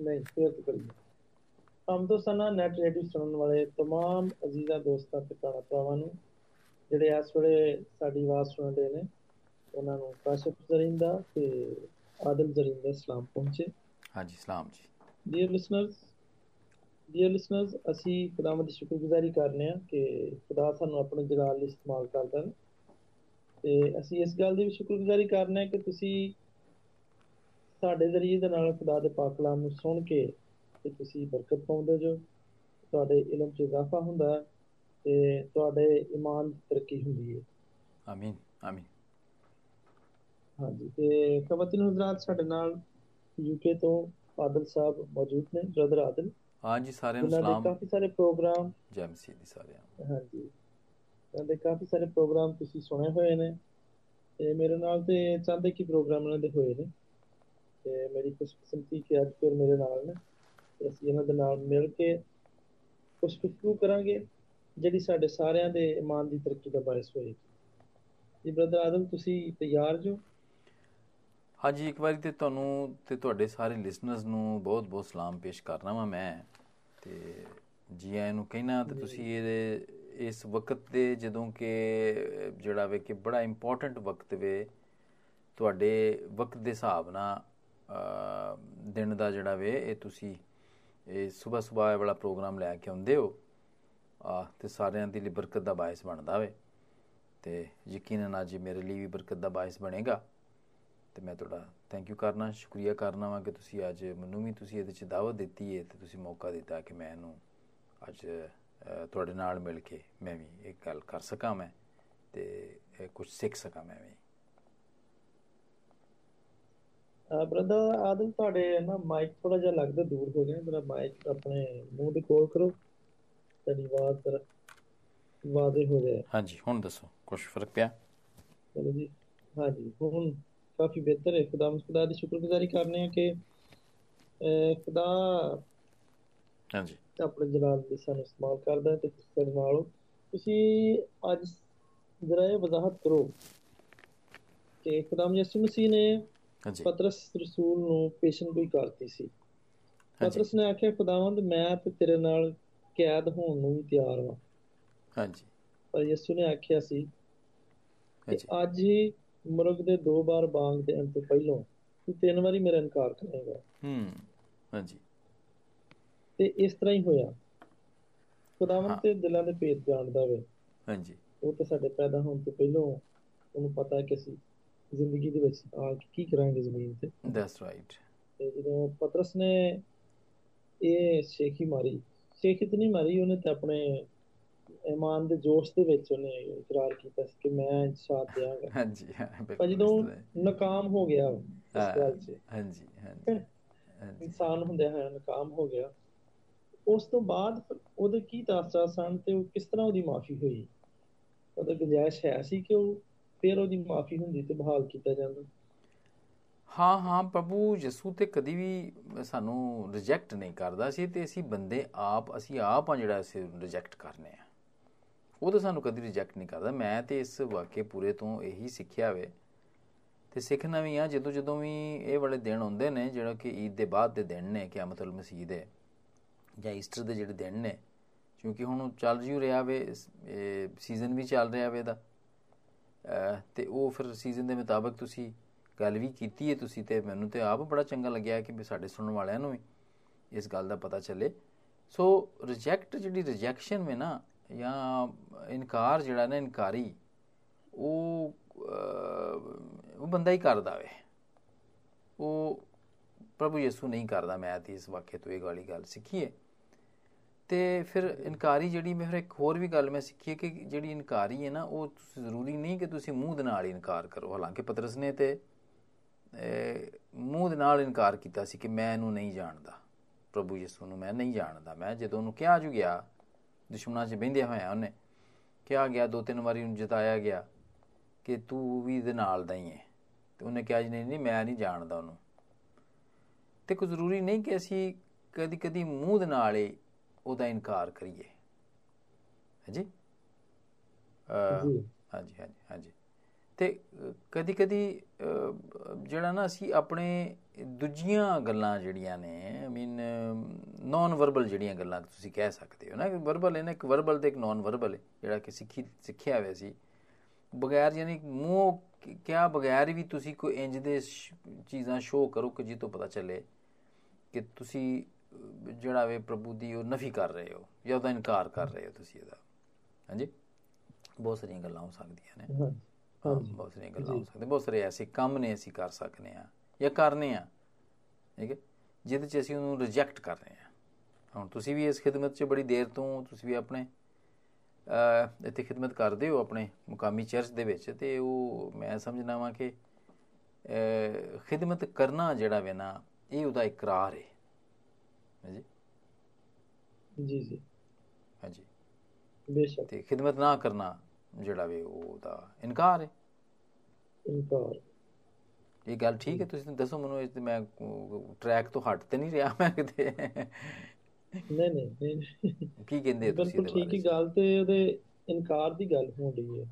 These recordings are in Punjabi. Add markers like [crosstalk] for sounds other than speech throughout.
ਨਹੀਂ ਫੇਰ ਤੋਂ ਕਰੀਏ ਹਮ ਤੋਂ ਸਨਾ ਨੈਟ ਰੇਡੀਓ ਸੁਣਨ ਵਾਲੇ तमाम ਅਜ਼ੀਜ਼ਾਂ ਦੋਸਤਾਂ ਤੇ ਭੈਣਾਂ ਭਰਾਵਾਂ ਨੂੰ ਜਿਹੜੇ ਇਸ ਵੇਲੇ ਸਾਡੀ ਆਵਾਜ਼ ਸੁਣਦੇ ਨੇ ਉਹਨਾਂ ਨੂੰ ਕਾਸ਼ਫ ਜ਼ਰੀਨ ਦਾ ਤੇ ਆਦਮ ਜ਼ਰੀਨ ਦਾ ਸਲਾਮ ਪਹੁੰਚੇ ਹਾਂਜੀ ਸਲਾਮ ਜੀ ਡੀਅਰ ਲਿਸਨਰਸ ਡੀਅਰ ਲਿਸਨਰਸ ਅਸੀਂ ਖੁਦਾਵੰਦ ਦੀ ਸ਼ੁਕਰਗੁਜ਼ਾਰੀ ਕਰਨੇ ਆ ਕਿ ਖੁਦਾ ਸਾਨੂੰ ਆਪਣੇ ਜਲਾਲ ਲਈ ਇਸਤੇਮਾਲ ਕਰਦਾ ਹੈ ਤੇ ਅਸੀਂ ਇਸ ਗੱਲ ਦੀ ਵੀ ਸ਼ੁਕਰਗੁਜ਼ਾਰੀ ਕਰਨੇ ਆ ਕਿ ਤੁਸੀਂ ਸਾਡੇ ਜ਼ਰੀਏ ਦੇ ਨਾਲ ਖੁਦਾ ਦੇ ਪਾਕ ਕਲਾਮ ਨੂੰ ਸੁਣ ਕੇ ਤੇ ਤੁਸੀਂ ਬਰਕਤ ਪਾਉਂਦੇ ਜੋ। ਤੁਹਾਡੇ ਇਲਮ 'ਚ ਇਜ਼ਾਫਾ ਹੁੰਦਾ ਹੈ ਤੇ ਤੁਹਾਡੇ ਈਮਾਨ ਤਰੱਕੀ ਹੁੰਦੀ ਹੈ। ਆਮੀਨ ਆਮੀਨ। ਹਾਂਜੀ ਤੇ ਖਵਾਤਿਨ ਹਜ਼ਰਾਤ ਸਾਡੇ ਨਾਲ ਯੂਕੇ ਤੋਂ ਆਦਲ ਸਾਹਿਬ ਮੌਜੂਦ ਨੇ ਬ੍ਰਦਰ ਆਦਲ। ਹਾਂਜੀ ਸਾਰਿਆਂ ਨੂੰ ਸਲਾਮ। ਕਾਫੀ ਸਾਰੇ ਪ੍ਰੋਗਰਾਮ ਜੈ ਮਸੀਹ ਦੀ ਸਾਰਿਆਂ ਹਾਂਜੀ ਉਹਨਾਂ ਦੇ ਕਾਫੀ ਸਾਰੇ ਪ੍ਰੋਗਰਾਮ ਤੁਸੀਂ ਸੁਣੇ ਹੋਏ ਨੇ। ਤੇ ਮੇਰੇ ਨਾਲ ਤੇ ਚਾਹੁੰਦੇ ਕੀ ਪ੍ਰੋਗਰਾਮ ਉਹਨਾਂ ਦੇ ਹੋਏ ਨੇ? ਤੇ ਮੇਰੀ ਖੁਸ਼ਕਿਸਮਤੀ ਕਿ ਅੱਜ ਫਿਰ ਮੇਰੇ ਨਾਲ ਨੇ। ਤੇ ਅਸੀਂ ਇਹਨਾਂ ਦੇ ਨਾਲ ਮਿਲ ਕੇ ਕੁਝ ਗੁਫ਼ਤਗੂ ਕਰਾਂਗੇ ਜਿਹੜੀ ਸਾਡੇ ਸਾਰਿਆਂ ਦੇ ਇਮਾਨ ਦੀ ਤਰੱਕੀ ਦਾ ਬਾਇਸ ਹੋਏਗੀ। ਜੀ ਬ੍ਰਦਰ ਆਦਮ ਤੁਸੀਂ ਤਿਆਰ ਜੋ? ਹਾਂਜੀ ਇੱਕ ਵਾਰੀ ਤੇ ਤੁਹਾਨੂੰ ਤੇ ਤੁਹਾਡੇ ਸਾਰੇ ਲਿਸਨਰਸ ਨੂੰ ਬਹੁਤ-ਬਹੁਤ ਸਲਾਮ ਪੇਸ਼ ਕਰਨਾ ਵਾਂ ਮੈਂ। ਤੇ ਜੀ ਆਇਆਂ ਨੂੰ ਕਹਿਣਾ ਤੇ ਤੁਸੀਂ ਇਹਦੇ ਇਸ ਵਕਤ ਦੇ ਜਦੋਂ ਕਿ ਜਿਹੜਾ ਵੇ ਕਿ ਬੜਾ ਇੰਪੋਰਟੈਂਟ ਵਕਤ ਵੇ ਤੁਹਾਡੇ ਵਕਤ ਦੇ ਹਿਸਾਬ ਨਾਲ ਦਿਨ ਦਾ ਜਿਹੜਾ ਵੇ ਇਹ ਤੁਸੀਂ ਇਹ ਸਵੇਰ ਸਵੇਰ ਵਾਲਾ ਪ੍ਰੋਗਰਾਮ ਲੈ ਕੇ ਆਉਂਦੇ ਹੋ। ਆ ਤੇ ਸਾਰਿਆਂ ਦੀ ਲਈ ਬਰਕਤ ਦਾ ਬਾਇਸ ਬਣਦਾ ਵੇ। ਤੇ ਯਕੀਨਨ ਅੱਜ ਇਹ ਮੇਰੇ ਲਈ ਵੀ ਬਰਕਤ ਦਾ ਬਾਇਸ ਬਣੇਗਾ ਤੇ ਮੈਂ ਤੁਹਾਡਾ ਥੈਂਕ ਯੂ ਕਰਨਾ ਸ਼ੁਕਰੀਆ ਕਰਨਾ ਵਾਂ ਕਿ ਤੁਸੀਂ ਅੱਜ ਮੈਨੂੰ ਵੀ ਤੁਸੀਂ ਇਹਦੇ 'ਚ ਦਾਵਤ ਦਿੱਤੀ ਹੈ ਤੇ ਤੁਸੀਂ ਮੌਕਾ ਦਿੱਤਾ ਕਿ ਮੈਂ ਇਹਨੂੰ ਅੱਜ ਅ, ਤੁਹਾਡੇ ਨਾਲ ਮਿਲ ਕੇ ਮੈਂ ਵੀ ਇੱਕ ਗੱਲ ਕਰ ਸਕਾਂ ਮੈਂ ਤੇ ਕੁਝ ਸਿੱਖ ਸਕਾਂ ਮੈਂ ਵੀ। ਬ੍ਰਦਰ ਆਦਮ ਤੁਹਾਡੇ ਨਾ ਮਾਈਕ ਥੋੜਾ ਜਿਹਾ ਲੱਗਦਾ ਦੂਰ ਹੋ ਗਿਆ ਜਰਾ ਮਾਈਕ ਆਪਣੇ ਮੂੰਹ ਦੇ ਕੋਲ ਕਰੋ। ਤੁਹਾਡੀ ਆਵਾਜ਼ ਜ਼ਰਾ ਵਾਜ਼ੇ ਹੋ ਜਾਏ। ਹਾਂਜੀ ਹੁਣ ਦੱਸੋ ਕੁਝ ਫ਼ਰਕ ਪਿਆ? ਚਲੋ ਜੀ ਹਾਂਜੀ ਹੁਣ ਕਾਫੀ ਬਿਹਤਰ ਹੈ। ਖੁਦਾ ਖੁਦਾ ਦੀ ਸ਼ੁਕਰਗੁਜ਼ਾਰੀ ਕਰਨੇ ਆ ਕਿ ਖੁਦਾ ਹਾਂਜੀ। ਆਪਣੇ ਜਲਾਲ ਦੇ ਸਾਨੂੰ ਇਸਤੇਮਾਲ ਕਰਦਾ ਤੇ ਤੁਸੀਂ ਸਾਡੇ ਨਾਲ ਤੁਸੀਂ ਅੱਜ ਜ਼ਰਾ ਇਹ ਵਜ਼ਾਹਤ ਕਰੋ ਕਿ ਖੁਦਾਮ ਯਿਸੂ ਮਸੀਹ ਨੇ ਪਤਰਸ ਰਸੂਲ ਨੂੰ ਪੇਸ਼ਨ ਕੋਈ ਕਰਤੀ ਸੀ ਪਤਰਸ ਨੇ ਆਖਿਆ ਖੁਦਾਵੰਦ ਮੈਂ ਤੇ ਤੇਰੇ ਨਾਲ ਕੈਦ ਹੋਣ ਨੂੰ ਵੀ ਤਿਆਰ ਹਾਂ ਹਾਂਜੀ। ਪਰ ਯਿਸੂ ਨੇ ਆਖਿਆ ਸੀ ਕਿ ਅੱਜ ਹੀ ਮੁਰਗ ਦੇ ਦੋ ਵਾਰ ਬਾਂਗ ਦੇਣ ਤੋਂ ਪਹਿਲਾਂ ਤੂੰ ਤਿੰਨ ਵਾਰੀ ਮੇਰਾ ਇਨਕਾਰ ਕਰੇਗਾ। ਹੂੰ ਹਾਂਜੀ। ਤੇ ਇਸ ਤਰ੍ਹਾਂ ਹੀ ਹੋਇਆ। ਖੁਦਾਵੰਦ। ਤੇ ਦਿਲਾਂ ਦੇ ਭੇਦ ਜਾਣਦਾ ਵੇ। ਹਾਂਜੀ। ਉਹ ਤਾਂ ਸਾਡੇ ਪੈਦਾ ਹੋਣ ਤੋਂ ਪਹਿਲਾਂ ਉਹਨੂੰ ਪਤਾ ਹੈ ਕਿ ਅਸੀਂ ਜ਼ਿੰਦਗੀ ਦੇ ਵਿੱਚ ਆ ਕੇ ਕੀ ਕਰਾਂਗੇ ਜ਼ਮੀਨ ਤੇ? ਦੈਟਸ ਰਾਈਟ ਜਦੋਂ ਪਤਰਸ ਨੇ ਇਹ ਸ਼ੇਖੀ ਮਾਰੀ ਸ਼ੇਖੀ ਤਾਂ ਨਹੀਂ ਮਾਰੀ ਉਹਨੇ ਤੇ ਆਪਣੇ ਇਮਾਨ ਦੇ ਜੋਸ਼ ਦੇ ਵਿੱਚ ਉਹਨੇ ਇਕਰਾਰ ਕੀਤਾ ਸੀ ਕਿ ਮੈਂ ਸਾਥ ਦਿਆਂਗਾ। ਹਾਂਜੀ ਹਾਂ, ਬਿਲਕੁਲ ਜਦੋਂ ਨਾਕਾਮ ਹੋ ਗਿਆ ਉਹ ਹਾਂ। ਇਸ ਗੱਲ 'ਚ। ਹੀ। ਹਾਂਜੀ ਹਾਂਜੀ ਹਾਂਜੀ। ਇਨਸਾਨ ਹੁੰਦਿਆਂ ਹੋਇਆ ਨਾਕਾਮ ਹੋ ਗਿਆ। ਉਸ ਤੋਂ ਬਾਅਦ ਉਹਦੇ ਕੀ ਤਾਸਰਾ ਸਨ ਤੇ ਉਹ ਕਿਸ ਤਰ੍ਹਾਂ ਉਹਦੀ ਮਾਫੀ ਹੋਈ? ਉਹਦਾ ਗੁੰਜਾਇਸ਼ ਹੈ ਸੀ ਕਿ ਉਹ ਫਿਰ ਉਹਦੀ ਮਾਫੀ ਹੁੰਦੀ ਤੇ ਬਹਾਲ ਕੀਤਾ ਜਾਂਦਾ। ਹਾਂ ਹਾਂ, ਪ੍ਰਭੂ ਯਿਸੂ ਤੇ ਕਦੀ ਵੀ ਸਾਨੂੰ ਰਿਜੈਕਟ ਨਹੀਂ ਕਰਦਾ ਸੀ ਤੇ ਅਸੀਂ ਬੰਦੇ ਆਪ, ਅਸੀਂ ਆਪ ਆ ਜਿਹੜਾ ਅਸੀਂ ਰਿਜੈਕਟ ਕਰਨੇ ਆ। ਉਹ ਤਾਂ ਸਾਨੂੰ ਕਦੀ ਰਿਜੈਕਟ ਨਹੀਂ ਕਰਦਾ। ਮੈਂ ਤੇ ਇਸ ਵਾਕਿਏ ਪੂਰੇ ਤੋਂ ਇਹੀ ਸਿੱਖਿਆ ਵੇ। ਤੇ ਸਿੱਖਣਾ ਵੀ ਆ, ਜਦੋਂ ਜਦੋਂ ਵੀ ਇਹ ਵਾਲੇ ਦਿਨ ਹੁੰਦੇ ਨੇ, ਜਿਹੜਾ ਕਿ ਈਦ ਦੇ ਬਾਅਦ ਦੇ ਦਿਨ ਨੇ ਕਿਆਮਤੁਲ ਮਸੀਹ ਦੇ, ਜਾਂ ਈਸਟਰ ਦੇ ਜਿਹੜੇ ਦਿਨ ਨੇ, ਕਿਉਂਕਿ ਹੁਣ ਉਹ ਚੱਲ ਜਿਉ ਰਿਹਾ ਵੇ ਸੀਜ਼ਨ ਵੀ ਚੱਲ ਰਿਹਾ ਵੇ ਇਹਦਾ। ਅਹ ਤੇ ਉਹ ਫਿਰ ਸੀਜ਼ਨ ਦੇ ਮੁਤਾਬਕ ਤੁਸੀਂ ਗੱਲ ਵੀ ਕੀਤੀ ਹੈ ਤੁਸੀਂ ਤੇ ਮੈਨੂੰ ਤੇ ਆਪ ਬੜਾ ਚੰਗਾ ਲੱਗਿਆ ਕਿ ਵੀ ਸਾਡੇ ਸੁਣਨ ਵਾਲਿਆਂ ਨੂੰ ਵੀ ਇਸ ਗੱਲ ਦਾ ਪਤਾ ਚੱਲੇ। ਸੋ ਰਿਜੈਕਟ ਜਿਹੜੀ ਰਿਜੈਕਸ਼ਨ ਵਿੱਚ ਨਾ ਜਾਂ ਇਨਕਾਰ ਜਿਹੜਾ ਨਾ ਇਨਕਾਰੀ ਉਹ ਅਹ, ਉਹ ਬੰਦਾ ਹੀ ਕਰਦਾ ਵੇ। ਉਹ ਪ੍ਰਭੂ ਯਿਸੂ ਨਹੀਂ ਕਰਦਾ ਮੈਂ ਤੇ ਇਸ ਵਾਕਿਏ ਤੋਂ ਇਹ ਵਾਲੀ ਗੱਲ ਸਿੱਖੀ ਹੈ। ਤੇ ਫਿਰ ਇਨਕਾਰੀ ਜਿਹੜੀ ਮੈਂ ਫਿਰ ਇੱਕ ਹੋਰ ਵੀ ਗੱਲ ਮੈਂ ਸਿੱਖੀ ਹੈ ਕਿ ਜਿਹੜੀ ਇਨਕਾਰੀ ਹੈ ਨਾ ਉਹ ਤੁਸੀਂ ਜ਼ਰੂਰੀ ਨਹੀਂ ਕਿ ਤੁਸੀਂ ਮੂੰਹ ਦੇ ਨਾਲ ਹੀ ਇਨਕਾਰ ਕਰੋ। ਹਾਲਾਂਕਿ ਪਤਰਸ ਨੇ ਤੇ ਅਹ, ਮੂੰਹ ਦੇ ਨਾਲ ਇਨਕਾਰ ਕੀਤਾ ਸੀ ਕਿ ਮੈਂ ਇਹਨੂੰ ਨਹੀਂ ਜਾਣਦਾ। ਪ੍ਰਭੂ ਯਿਸੂ ਨੂੰ ਮੈਂ ਨਹੀਂ ਜਾਣਦਾ। ਮੈਂ ਜਦੋਂ ਉਹਨੂੰ ਕਿਹਾ ਜੂ ਗਿਆ ਦੁਸ਼ਮਣਾਂ 'ਚ ਬਹਿੰਦਿਆ ਹੋਇਆ ਉਹਨੇ ਕਿਹਾ ਗਿਆ ਦੋ ਤਿੰਨ ਵਾਰੀ ਉਹਨੂੰ ਜਤਾਇਆ ਗਿਆ ਕਿ ਤੂੰ ਵੀ ਇਹਦੇ ਨਾਲ ਦਾ ਹੀ ਹੈ। ਤੇ ਉਹਨੇ ਕਿਹਾ ਜੀ ਨਹੀਂ ਨਹੀਂ ਮੈਂ ਨਹੀਂ ਜਾਣਦਾ ਉਹਨੂੰ। ਤੇ ਕੋਈ ਜ਼ਰੂਰੀ ਨਹੀਂ ਕਿ ਅਸੀਂ ਕਦੀ ਕਦੀ ਮੂੰਹ ਦੇ ਨਾਲ ਹੀ ਉਹਦਾ ਇਨਕਾਰ ਕਰੀਏ। ਹਾਂਜੀ? ਜੀ। ਹਾਂਜੀ ਹਾਂਜੀ ਹਾਂਜੀ। ਤੇ ਕਦੀ ਕਦੀ ਜਿਹੜਾ ਨਾ ਅਸੀਂ ਆਪਣੇ ਦੂਜੀਆਂ ਗੱਲਾਂ ਜਿਹੜੀਆਂ ਨੇ ਮੀਨ ਨਾਨ ਵਰਬਲ ਜਿਹੜੀਆਂ ਗੱਲਾਂ ਤੁਸੀਂ ਕਹਿ ਸਕਦੇ ਹੋ ਨਾ ਕਿ ਵਰਬਲ ਹੈ ਨਾ ਇੱਕ ਵਰਬਲ ਤੇ ਇੱਕ ਨਾਨ ਵਰਬਲ ਹੈ ਜਿਹੜਾ ਕਿ ਸਿੱਖੀ ਸਿੱਖਿਆ ਹੋਇਆ ਸੀ। ਬਗੈਰ ਯਾਨੀ ਮੂੰਹ ਕਿਆ ਬਗੈਰ ਵੀ ਤੁਸੀਂ ਕੋਈ ਇੰਜ ਦੇ ਚੀਜ਼ਾਂ ਸ਼ੋਅ ਕਰੋ ਕਿ ਜਿੱਤੋਂ ਪਤਾ ਚੱਲੇ ਕਿ ਤੁਸੀਂ ਜਿਹੜਾ ਵੇ ਪ੍ਰਭੂ ਦੀ ਉਹ ਨਫੀ ਕਰ ਰਹੇ ਹੋ ਜਾਂ ਉਹਦਾ ਇਨਕਾਰ ਕਰ ਰਹੇ ਹੋ ਤੁਸੀਂ ਇਹਦਾ। ਹਾਂਜੀ? ਬਹੁਤ ਸਾਰੀਆਂ ਗੱਲਾਂ ਹੋ ਸਕਦੀਆਂ ਨੇ। ਹਾਂ ਬਹੁਤ ਸਾਰੀਆਂ ਗੱਲਾਂ ਹੋ ਸਕਦੀਆਂ। ਬਹੁਤ ਸਾਰੇ ਐਸੇ ਕੰਮ ਨੇ ਅਸੀਂ ਕਰ ਸਕਨੇ ਆ ਜਾਂ ਕਰਨੇ ਆ। ਠੀਕ ਹੈ? ਜਿਹਦੇ ਚ ਅਸੀਂ ਉਹਨੂੰ ਰਿਜੈਕਟ ਕਰ ਰਹੇ ਆ। ਹੁਣ ਤੁਸੀਂ ਵੀ ਇਸ ਖਿਦਮਤ 'ਚ ਬੜੀ ਦੇਰ ਤੋਂ ਤੁਸੀਂ ਵੀ ਆਪਣੇ ਇੱਥੇ ਖਿਦਮਤ ਕਰਦੇ ਹੋ ਆਪਣੇ ਮੁਕਾਮੀ ਚਰਚ ਦੇ ਵਿੱਚ ਤੇ ਉਹ ਮੈਂ ਸਮਝਣਾ ਵਾਂ ਕਿ ਖਿਦਮਤ ਕਰਨਾ ਜਿਹੜਾ ਵੇ ਨਾ ਇਹ ਉਹਦਾ ਇਕਰਾਰ ਹੈ ਜੀ ਜੀ ਜੀ। ਹਾਂਜੀ। ਬੇਸ਼ੱਕ। ਤੇ ਖਿਦਮਤ ਨਾ ਕਰਨਾ ਜਿਹੜਾ ਵੇ ਉਹਦਾ ਇਨਕਾਰ ਹੈ। ਇਨਕਾਰ। ਇਹ ਗੱਲ ਠੀਕ ਹੈ ਤੁਸੀਂ ਦੱਸੋ ਮੈਨੂੰ ਇਸ ਤੇ ਮੈਂ ਟਰੈਕ ਤੋਂ ਹਟ ਤੇ ਨਹੀਂ ਰਿਹਾ ਮੈਂ ਕਿਤੇ। ਨਹੀਂ ਨਹੀਂ ਕੀ ਕਹਿੰਦੇ ਤੁਸੀਂ ਬਿਲਕੁਲ ਠੀਕ ਹੀ ਗੱਲ ਤੇ ਉਹਦੇ ਇਨਕਾਰ ਦੀ ਗੱਲ ਹੋ ਰਹੀ ਹੈ।